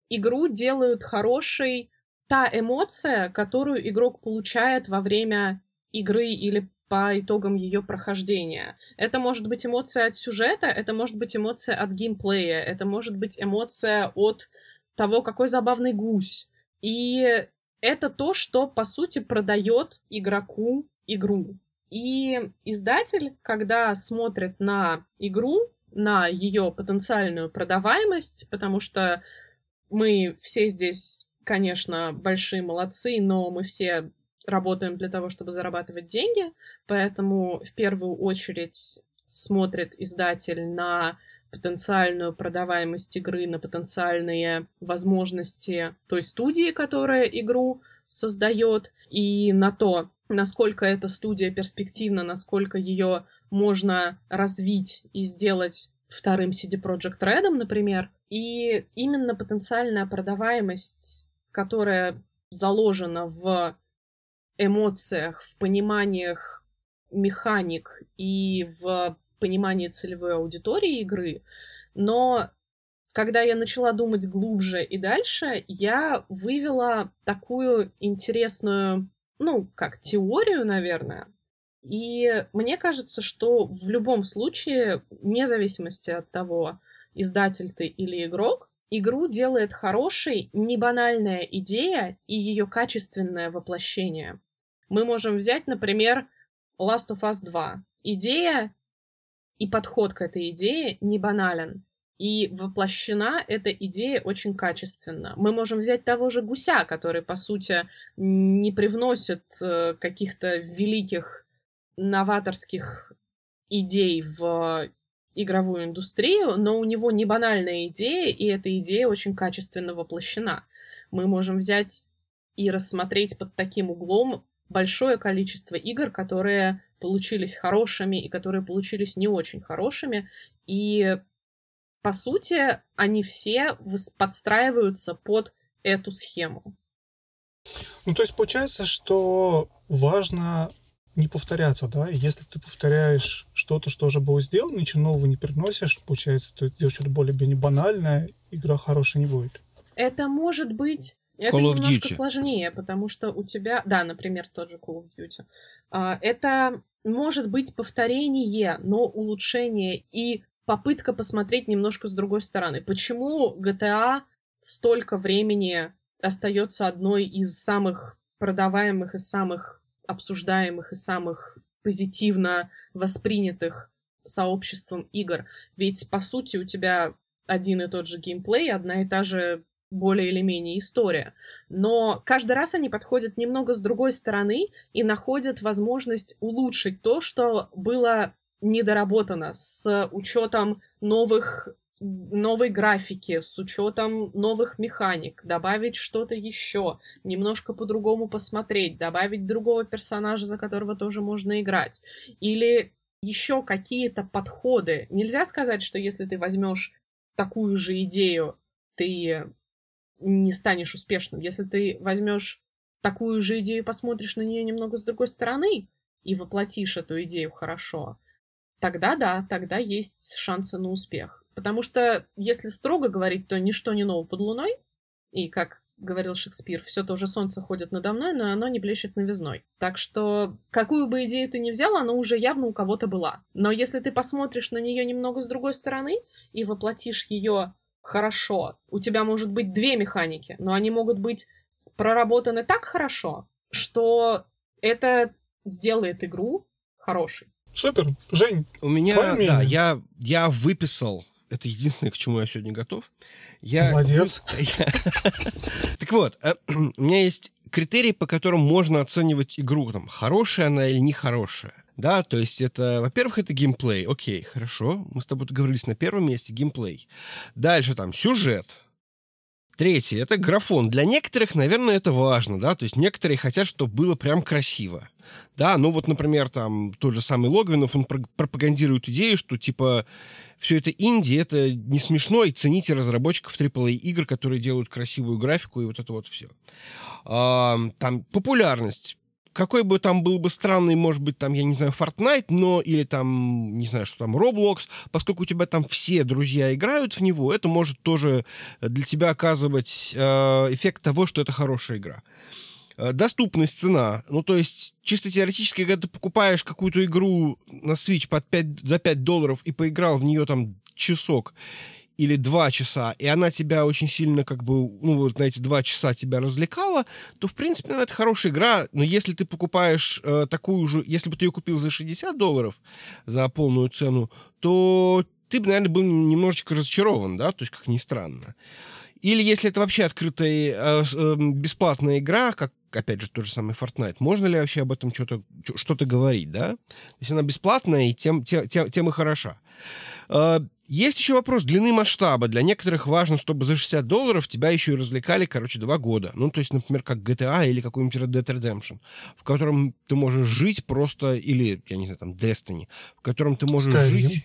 игру делают хорошей та эмоция, которую игрок получает во время игры или по итогам ее прохождения. Это может быть эмоция от сюжета, это может быть эмоция от геймплея, это может быть эмоция от того, какой забавный гусь. И это то, что, по сути, продает игроку игру. И издатель, когда смотрит на игру, на ее потенциальную продаваемость, потому что мы все здесь, конечно, большие молодцы, но мы все работаем для того, чтобы зарабатывать деньги, поэтому в первую очередь смотрит издатель на потенциальную продаваемость игры, на потенциальные возможности той студии, которая игру создает, и на то, насколько эта студия перспективна, насколько ее можно развить и сделать вторым CD Project Red, например. И именно потенциальная продаваемость, которая заложена в эмоциях, в пониманиях механик и в понимании целевой аудитории игры, но когда я начала думать глубже и дальше, я вывела такую интересную, ну, как теорию, наверное. И мне кажется, что в любом случае, вне зависимости от того, издатель ты или игрок, игру делает хорошей не банальная идея и ее качественное воплощение. Мы можем взять, например, Last of Us 2. Идея и подход к этой идее не банален. И воплощена эта идея очень качественно. Мы можем взять того же гуся, который, по сути, не привносит э, каких-то великих новаторских идей в игровую индустрию, но у него не банальная идея, и эта идея очень качественно воплощена. Мы можем взять и рассмотреть под таким углом большое количество игр, которые получились хорошими и которые получились не очень хорошими. И, по сути, они все подстраиваются под эту схему. Ну, то есть получается, что важно не повторяться, да, если ты повторяешь что-то, что уже было сделано, ничего нового не приносишь, получается, ты делаешь что-то более-менее банальное, игра хорошая не будет. Это может быть... Это Call of немножко Duty. сложнее, потому что у тебя... Да, например, тот же Call of Duty. А, Это может быть повторение, но улучшение и попытка посмотреть немножко с другой стороны. Почему GTA столько времени остается одной из самых продаваемых и самых обсуждаемых и самых позитивно воспринятых сообществом игр? Ведь, по сути, у тебя один и тот же геймплей, одна и та же более или менее история. Но каждый раз они подходят немного с другой стороны и находят возможность улучшить то, что было недоработано с учетом новых новой графики, с учетом новых механик, добавить что-то еще, немножко по-другому посмотреть, добавить другого персонажа, за которого тоже можно играть. Или еще какие-то подходы. Нельзя сказать, что если ты возьмешь такую же идею, ты не станешь успешным. Если ты возьмешь такую же идею посмотришь на нее немного с другой стороны и воплотишь эту идею хорошо, тогда да, тогда есть шансы на успех. Потому что, если строго говорить, то ничто не ново под луной, и, как говорил Шекспир, все то же солнце ходит надо мной, но оно не блещет новизной. Так что, какую бы идею ты ни взял, она уже явно у кого-то была. Но если ты посмотришь на нее немного с другой стороны и воплотишь ее хорошо, у тебя может быть две механики, но они могут быть проработаны так хорошо, что это сделает игру хорошей. Супер, Жень, У меня, Твое мнение? да, я, я выписал, это единственное, к чему я сегодня готов. Я, молодец. *laughs* Так вот, э, *clears throat* у меня есть критерии, по которым можно оценивать игру, там, хорошая она или нехорошая. Да, то есть это, во-первых, это геймплей. Окей, хорошо, мы с тобой договорились на первом месте, геймплей. Дальше там сюжет. Третье, это графон. Для некоторых, наверное, это важно, да, то есть некоторые хотят, чтобы было прям красиво. Да, ну вот, например, там тот же самый Логвинов, он про- пропагандирует идею, что типа все это инди, это не смешно, и цените разработчиков AAA игр, которые делают красивую графику и вот это вот все. там популярность. Какой бы там был бы странный, может быть, там, я не знаю, Fortnite, но или там, не знаю, что там, Roblox, поскольку у тебя там все друзья играют в него, это может тоже для тебя оказывать э, эффект того, что это хорошая игра. Э, Доступность, цена. Ну, то есть, чисто теоретически, когда ты покупаешь какую-то игру на Switch под 5, за 5 долларов и поиграл в нее там часок или два часа, и она тебя очень сильно как бы, ну, вот на эти два часа тебя развлекала, то, в принципе, ну, это хорошая игра, но если ты покупаешь э, такую же, если бы ты ее купил за 60 долларов, за полную цену, то ты бы, наверное, был немножечко разочарован, да, то есть, как ни странно. Или если это вообще открытая, э, э, бесплатная игра, как, опять же, тот же самый Fortnite, можно ли вообще об этом что-то что-то говорить, да? То есть она бесплатная и тем, тем, тем, тем и хороша. Э, Есть еще вопрос длины масштаба. Для некоторых важно, чтобы за 60 долларов тебя еще и развлекали, короче, два года. Ну, то есть, например, как GTA или какой-нибудь Red Dead Redemption, в котором ты можешь жить просто, или, я не знаю, там, Destiny, в котором ты можешь Skyrim. жить...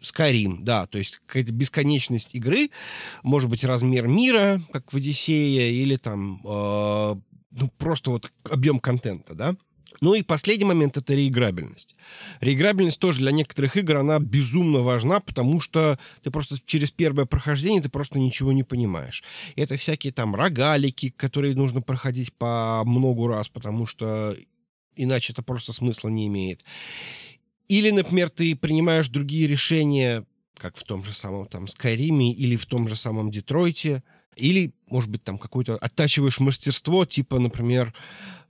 Skyrim, да, то есть какая-то бесконечность игры, может быть, размер мира, как в Одиссее, или там, э, ну, просто вот объем контента, да. Ну и последний момент — это реиграбельность. Реиграбельность тоже для некоторых игр, она безумно важна, потому что ты просто через первое прохождение ты просто ничего не понимаешь. Это всякие там рогалики, которые нужно проходить по многу раз, потому что иначе это просто смысла не имеет. Или, например, ты принимаешь другие решения, как в том же самом там Скайриме или в том же самом Детройте, или, может быть, там какое-то оттачиваешь мастерство, типа, например,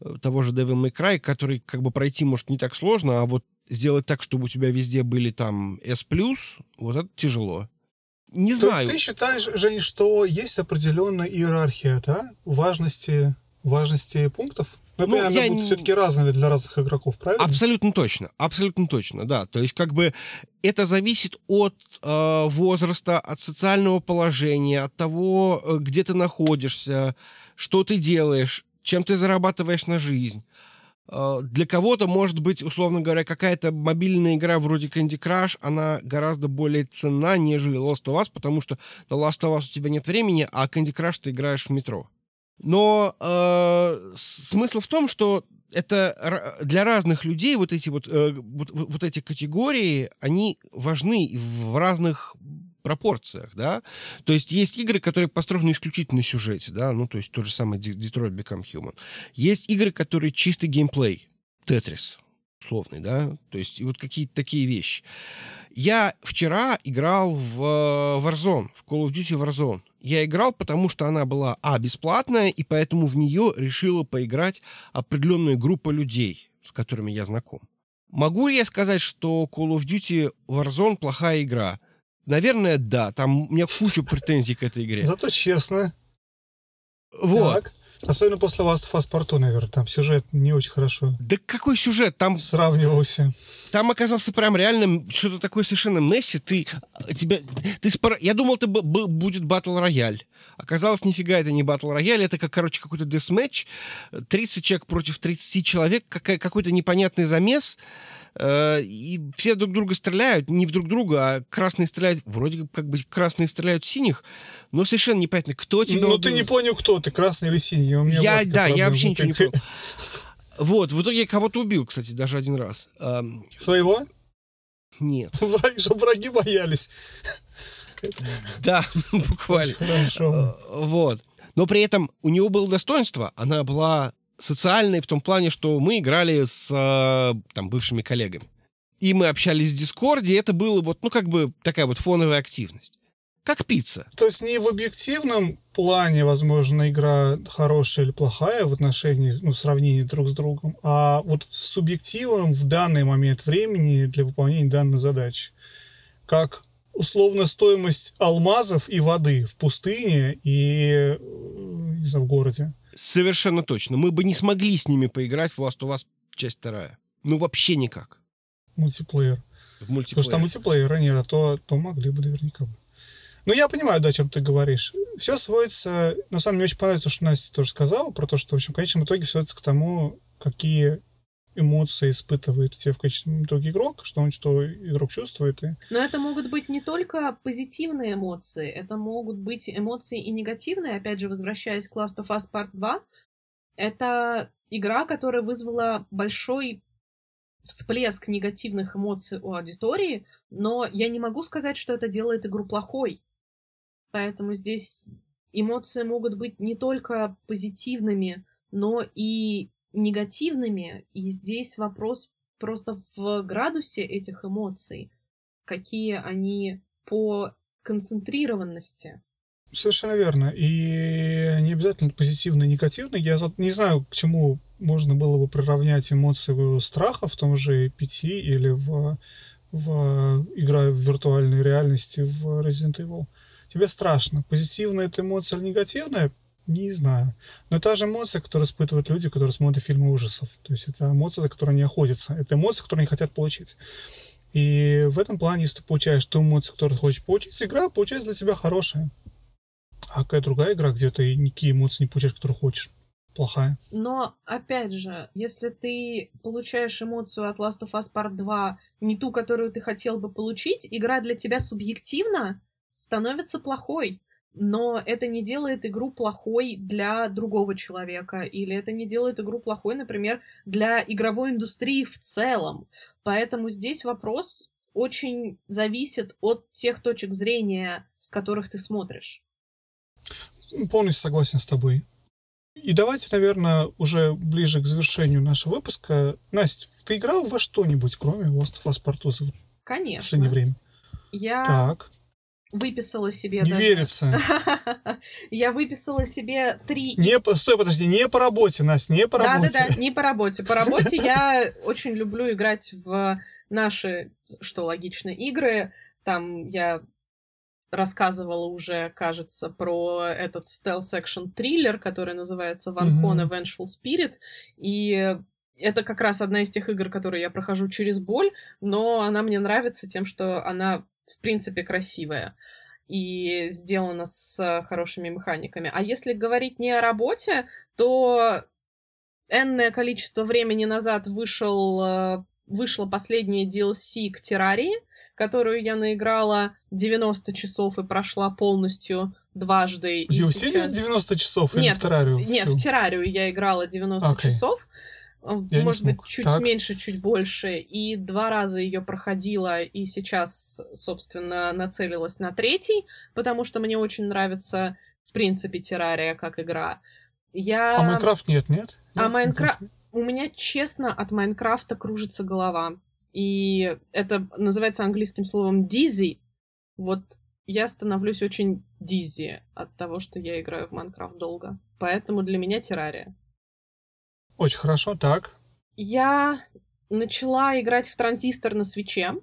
э, того же Devil May Cry, который как бы пройти может не так сложно, а вот сделать так, чтобы у тебя везде были там S+, вот это тяжело. Не То знаю. есть ты считаешь, Жень, что есть определенная иерархия, да, важности, важности пунктов? Например, Ну, она я будет не- все-таки разная для разных игроков, правильно? Абсолютно точно, абсолютно точно, да. То есть как бы это зависит от э, возраста, от социального положения, от того, э, где ты находишься, что ты делаешь, чем ты зарабатываешь на жизнь. Э, Для кого-то, может быть, условно говоря, какая-то мобильная игра вроде Candy Crush, она гораздо более ценна, нежели Last of Us, потому что на Last of Us у тебя нет времени, а Candy Crush ты играешь в метро. Но э, смысл в том, что это для разных людей вот эти вот, э, вот, вот эти категории, они важны в разных пропорциях, да. То есть есть игры, которые построены исключительно на сюжете, да, ну, то есть тот же самый Detroit Become Human. Есть игры, которые чистый геймплей, Тетрис, условный, да, то есть и вот какие-то такие вещи. Я вчера играл в э, Warzone, в Call of Duty Warzone. Я играл, потому что она была, а, бесплатная, и поэтому в нее решила поиграть определенная группа людей, с которыми я знаком. Могу ли я сказать, что Call of Duty Warzone плохая игра? Наверное, да. Там у меня куча претензий к этой игре. Зато честно. Вот. Так. Особенно после Last of Us Part наверное, там сюжет не очень хорошо. Да какой сюжет? Там... Сравнивался. Там оказался прям реально что-то такое совершенно Месси. Ты, тебя, ты спор... Я думал, это будет батл рояль. Оказалось, нифига это не батл рояль, это, как, короче, какой-то десматч. 30 человек против 30 человек, какой-то непонятный замес. Э, и все друг друга стреляют, не в друг друга, а красные стреляют, вроде как бы красные стреляют в синих, но совершенно непонятно, кто тебя Ну, ты не понял, кто ты, красный или синий. У меня я, да, я вообще ничего не понял. Вот, в итоге я кого-то убил, кстати, даже один раз. Своего? Нет. *laughs* Враги, чтобы враги боялись. Да, буквально. Хорошо. Э, вот. Но при этом у него было достоинство, она была социальной в том плане, что мы играли с э, там, бывшими коллегами. И мы общались в Дискорде, и это было вот, ну, как бы такая вот фоновая активность. Как пицца. То есть не в объективном плане, возможно, игра хорошая или плохая в отношении, ну, сравнении друг с другом, а вот в субъективном в данный момент времени для выполнения данной задачи. Как условно стоимость алмазов и воды в пустыне и э, не знаю, в городе. Совершенно точно. Мы бы не смогли с ними поиграть в Last of Us часть вторая. Ну, вообще никак. Мультиплеер. В мультиплеер. Потому что там мультиплеера нет, а то, то могли бы наверняка бы. Ну, я понимаю, да, о чем ты говоришь. Все сводится... На самом деле, мне очень понравилось то, что Настя тоже сказала, про то, что, в общем, в конечном итоге сводится к тому, какие эмоции испытывает те в конечном итоге игрок, что он что игрок чувствует. И... Но это могут быть не только позитивные эмоции, это могут быть эмоции и негативные. Опять же, возвращаясь к Last of Us Part 2, это игра, которая вызвала большой всплеск негативных эмоций у аудитории, но я не могу сказать, что это делает игру плохой. Поэтому здесь эмоции могут быть не только позитивными, но и негативными, и здесь вопрос просто в градусе этих эмоций, какие они по концентрированности. Совершенно верно. И не обязательно позитивно и негативно. Я не знаю, к чему можно было бы приравнять эмоцию страха в том же PT или в, в игра в виртуальной реальности в Resident Evil. Тебе страшно. Позитивная это эмоция или негативная? Не знаю. Но это же эмоция, которую испытывают люди, которые смотрят фильмы ужасов. То есть это эмоция, за которой они охотятся. Это эмоция, которую они хотят получить. И в этом плане, если ты получаешь ту эмоцию, которую ты хочешь получить, игра получается для тебя хорошая. А какая другая игра, где ты никакие эмоции не получаешь, которые хочешь, плохая. Но, опять же, если ты получаешь эмоцию от Last of Us Part 2, не ту, которую ты хотел бы получить, игра для тебя субъективно становится плохой но это не делает игру плохой для другого человека, или это не делает игру плохой, например, для игровой индустрии в целом. Поэтому здесь вопрос очень зависит от тех точек зрения, с которых ты смотришь. Полностью согласен с тобой. И давайте, наверное, уже ближе к завершению нашего выпуска. Настя, ты играл во что-нибудь, кроме Last of Us Part II Конечно. в последнее время? Я так выписала себе... Не даже... верится. *laughs* Я выписала себе три... Не, стой, подожди, не по работе, Настя, не по работе. Да-да-да, не по работе. По работе я *laughs* очень люблю играть в наши, что логично, игры. Там я рассказывала уже, кажется, про этот стелс-экшн триллер, который называется Van Hone Vengeful Spirit. И это как раз одна из тех игр, которые я прохожу через боль, но она мне нравится тем, что она в принципе, красивая и сделана с хорошими механиками. А если говорить не о работе, то энное количество времени назад вышел, э, вышло последнее DLC к Террарии, которую я наиграла 90 часов и прошла полностью дважды. Вы сейчас... 90 часов или нет, в террарию? Нет, всю? в террарию я играла 90 okay. часов. Я Может быть, чуть так. меньше, чуть больше. И два раза ее проходила, и сейчас, собственно, нацелилась на третий, потому что мне очень нравится, в принципе, террария как игра. Я... А Майнкрафт нет, нет? А Майнкрафт... У меня, честно, от Майнкрафта кружится голова. И это называется английским словом dizzy. Вот я становлюсь очень дизи от того, что я играю в Майнкрафт долго. Поэтому для меня террария. Очень хорошо, так. Я начала играть в транзистор на свече,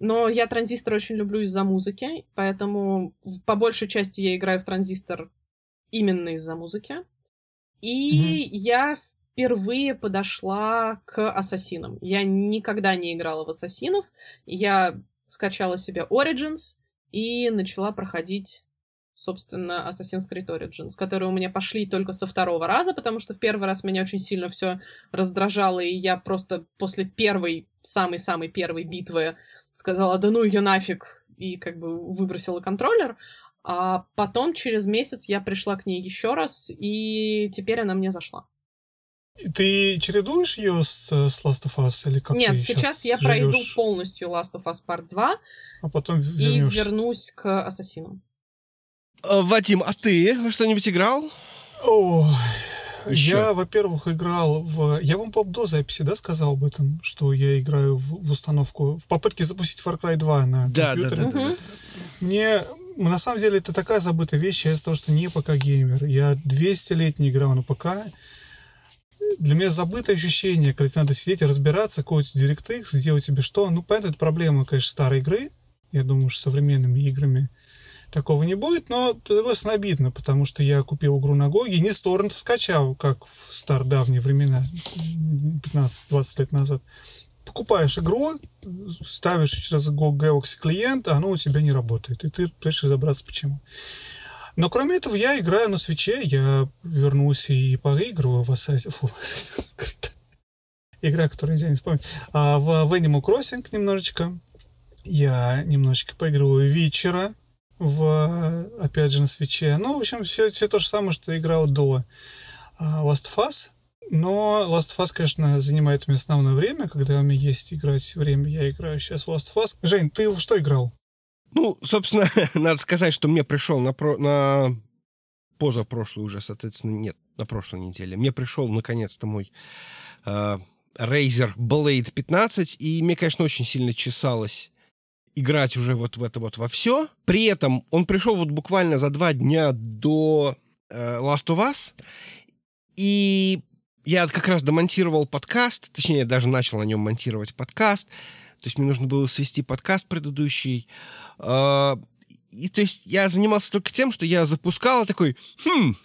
но я транзистор очень люблю из-за музыки, поэтому по большей части я играю в транзистор именно из-за музыки. И mm-hmm. я впервые подошла к ассасинам. Я никогда не играла в ассасинов. Я скачала себе Origins и начала проходить собственно, Assassin's Creed Origins, которые у меня пошли только со второго раза, потому что в первый раз меня очень сильно все раздражало, и я просто после первой, самой-самой первой битвы сказала, да ну ее нафиг, и как бы выбросила контроллер, а потом через месяц я пришла к ней еще раз, и теперь она мне зашла. Ты чередуешь ее с, с Last of Us или как Нет, ты сейчас я живешь? пройду полностью Last of Us Part 2 а потом и вернусь к Ассасинам. Вадим, а ты что-нибудь играл? О, Еще? я, во-первых, играл в... Я вам, по до записи, да, сказал об этом, что я играю в, в установку, в попытке запустить Far Cry 2 на да, компьютере. Да, да, да, да. Мне... На самом деле, это такая забытая вещь, я из-за того, что не ПК-геймер. Я 200 лет не играл на ПК. Для меня забытое ощущение, когда тебе надо сидеть и разбираться, какой-то DirectX, сделать себе что. Ну, понятно, это проблема, конечно, старой игры. Я думаю, что современными играми такого не будет, но, с другой стороны, обидно, потому что я купил игру на Гоге, не с торрент скачал, как в стар давние времена, 15-20 лет назад. Покупаешь игру, ставишь через GOG Galaxy клиент, а оно у тебя не работает, и ты пытаешься разобраться, почему. Но кроме этого, я играю на свече, я вернулся и поигрываю в *laughs* Assassin's Creed. Игра, которую я не вспомню. А в, в Animal Crossing немножечко. Я немножечко поигрываю вечера в, опять же, на свече. Ну, в общем, все, все то же самое, что играл до Last of Us. Но Last of Us, конечно, занимает у меня основное время. Когда у меня есть играть время, я играю сейчас в Last of Us. Жень, ты в что играл? Ну, собственно, *laughs* надо сказать, что мне пришел на, про... на позапрошлую уже, соответственно, нет, на прошлой неделе. Мне пришел, наконец-то, мой э, Razer Blade 15, и мне, конечно, очень сильно чесалось играть уже вот в это вот во все. При этом он пришел вот буквально за два дня до э, Last of Us, и я как раз домонтировал подкаст, точнее, даже начал на нем монтировать подкаст, то есть мне нужно было свести подкаст предыдущий. Э, и то есть я занимался только тем, что я запускал такой, хм,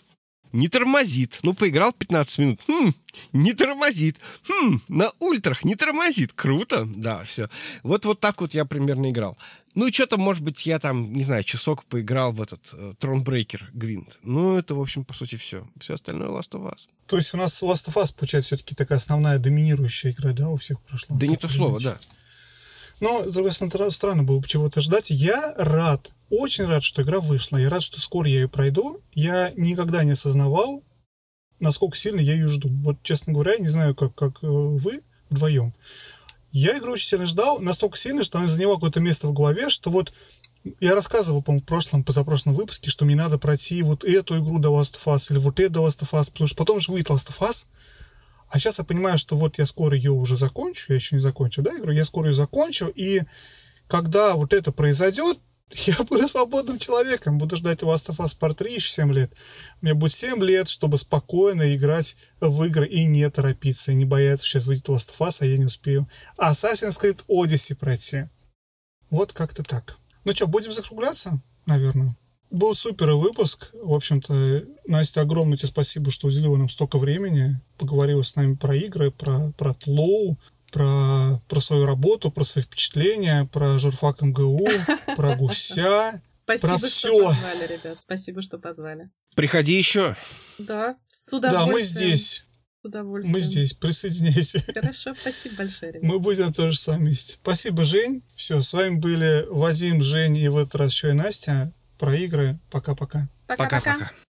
не тормозит. Ну, поиграл 15 минут. Хм, не тормозит. Хм, на ультрах не тормозит. Круто. Да, все. Вот, вот так вот я примерно играл. Ну, и что-то, может быть, я там, не знаю, часок поиграл в этот э, Thronebreaker Гвинт. Ну, это, в общем, по сути, все. Все остальное Last of Us. То есть у нас Last of Us, получается, все-таки такая основная доминирующая игра, да, у всех прошло? Да не то слово, да. Но, с другой стороны, странно было бы чего-то ждать. Я рад, очень рад, что игра вышла. Я рад, что скоро я ее пройду. Я никогда не осознавал, насколько сильно я ее жду. Вот, честно говоря, я не знаю, как, как вы вдвоем. Я игру очень сильно ждал, настолько сильно, что она заняла какое-то место в голове, что вот я рассказывал, по-моему, в прошлом, позапрошлом выпуске, что мне надо пройти вот эту игру до Last of Us или вот эту до Last of Us, потому что потом же выйдет Last of Us, а сейчас я понимаю, что вот я скоро ее уже закончу, я еще не закончил, да, игру, я скоро ее закончу, и когда вот это произойдет, *laughs* я буду свободным человеком, буду ждать Last of Us Part 3 еще 7 лет. Мне будет 7 лет, чтобы спокойно играть в игры и не торопиться, и не бояться, сейчас выйдет Last of Us, а я не успею. Assassin's Creed Odyssey пройти. Вот как-то так. Ну что, будем закругляться, наверное? Был супер выпуск. В общем-то, Настя, огромное тебе спасибо, что уделила нам столько времени. Поговорила с нами про игры, про, про тлоу, про, про свою работу, про свои впечатления, про журфак МГУ, про *laughs* гуся, Спасибо, про что все. позвали, ребят. Спасибо, что позвали. Приходи еще. Да, с Да, удовольствием. мы здесь. С удовольствием. Мы здесь. Присоединяйся. Хорошо, спасибо большое, ребят. Мы будем тоже с вами месте. Спасибо, Жень. Все, с вами были Вадим, Жень и в этот раз еще и Настя. Про игры. Пока-пока. Пока-пока. Пока-пока.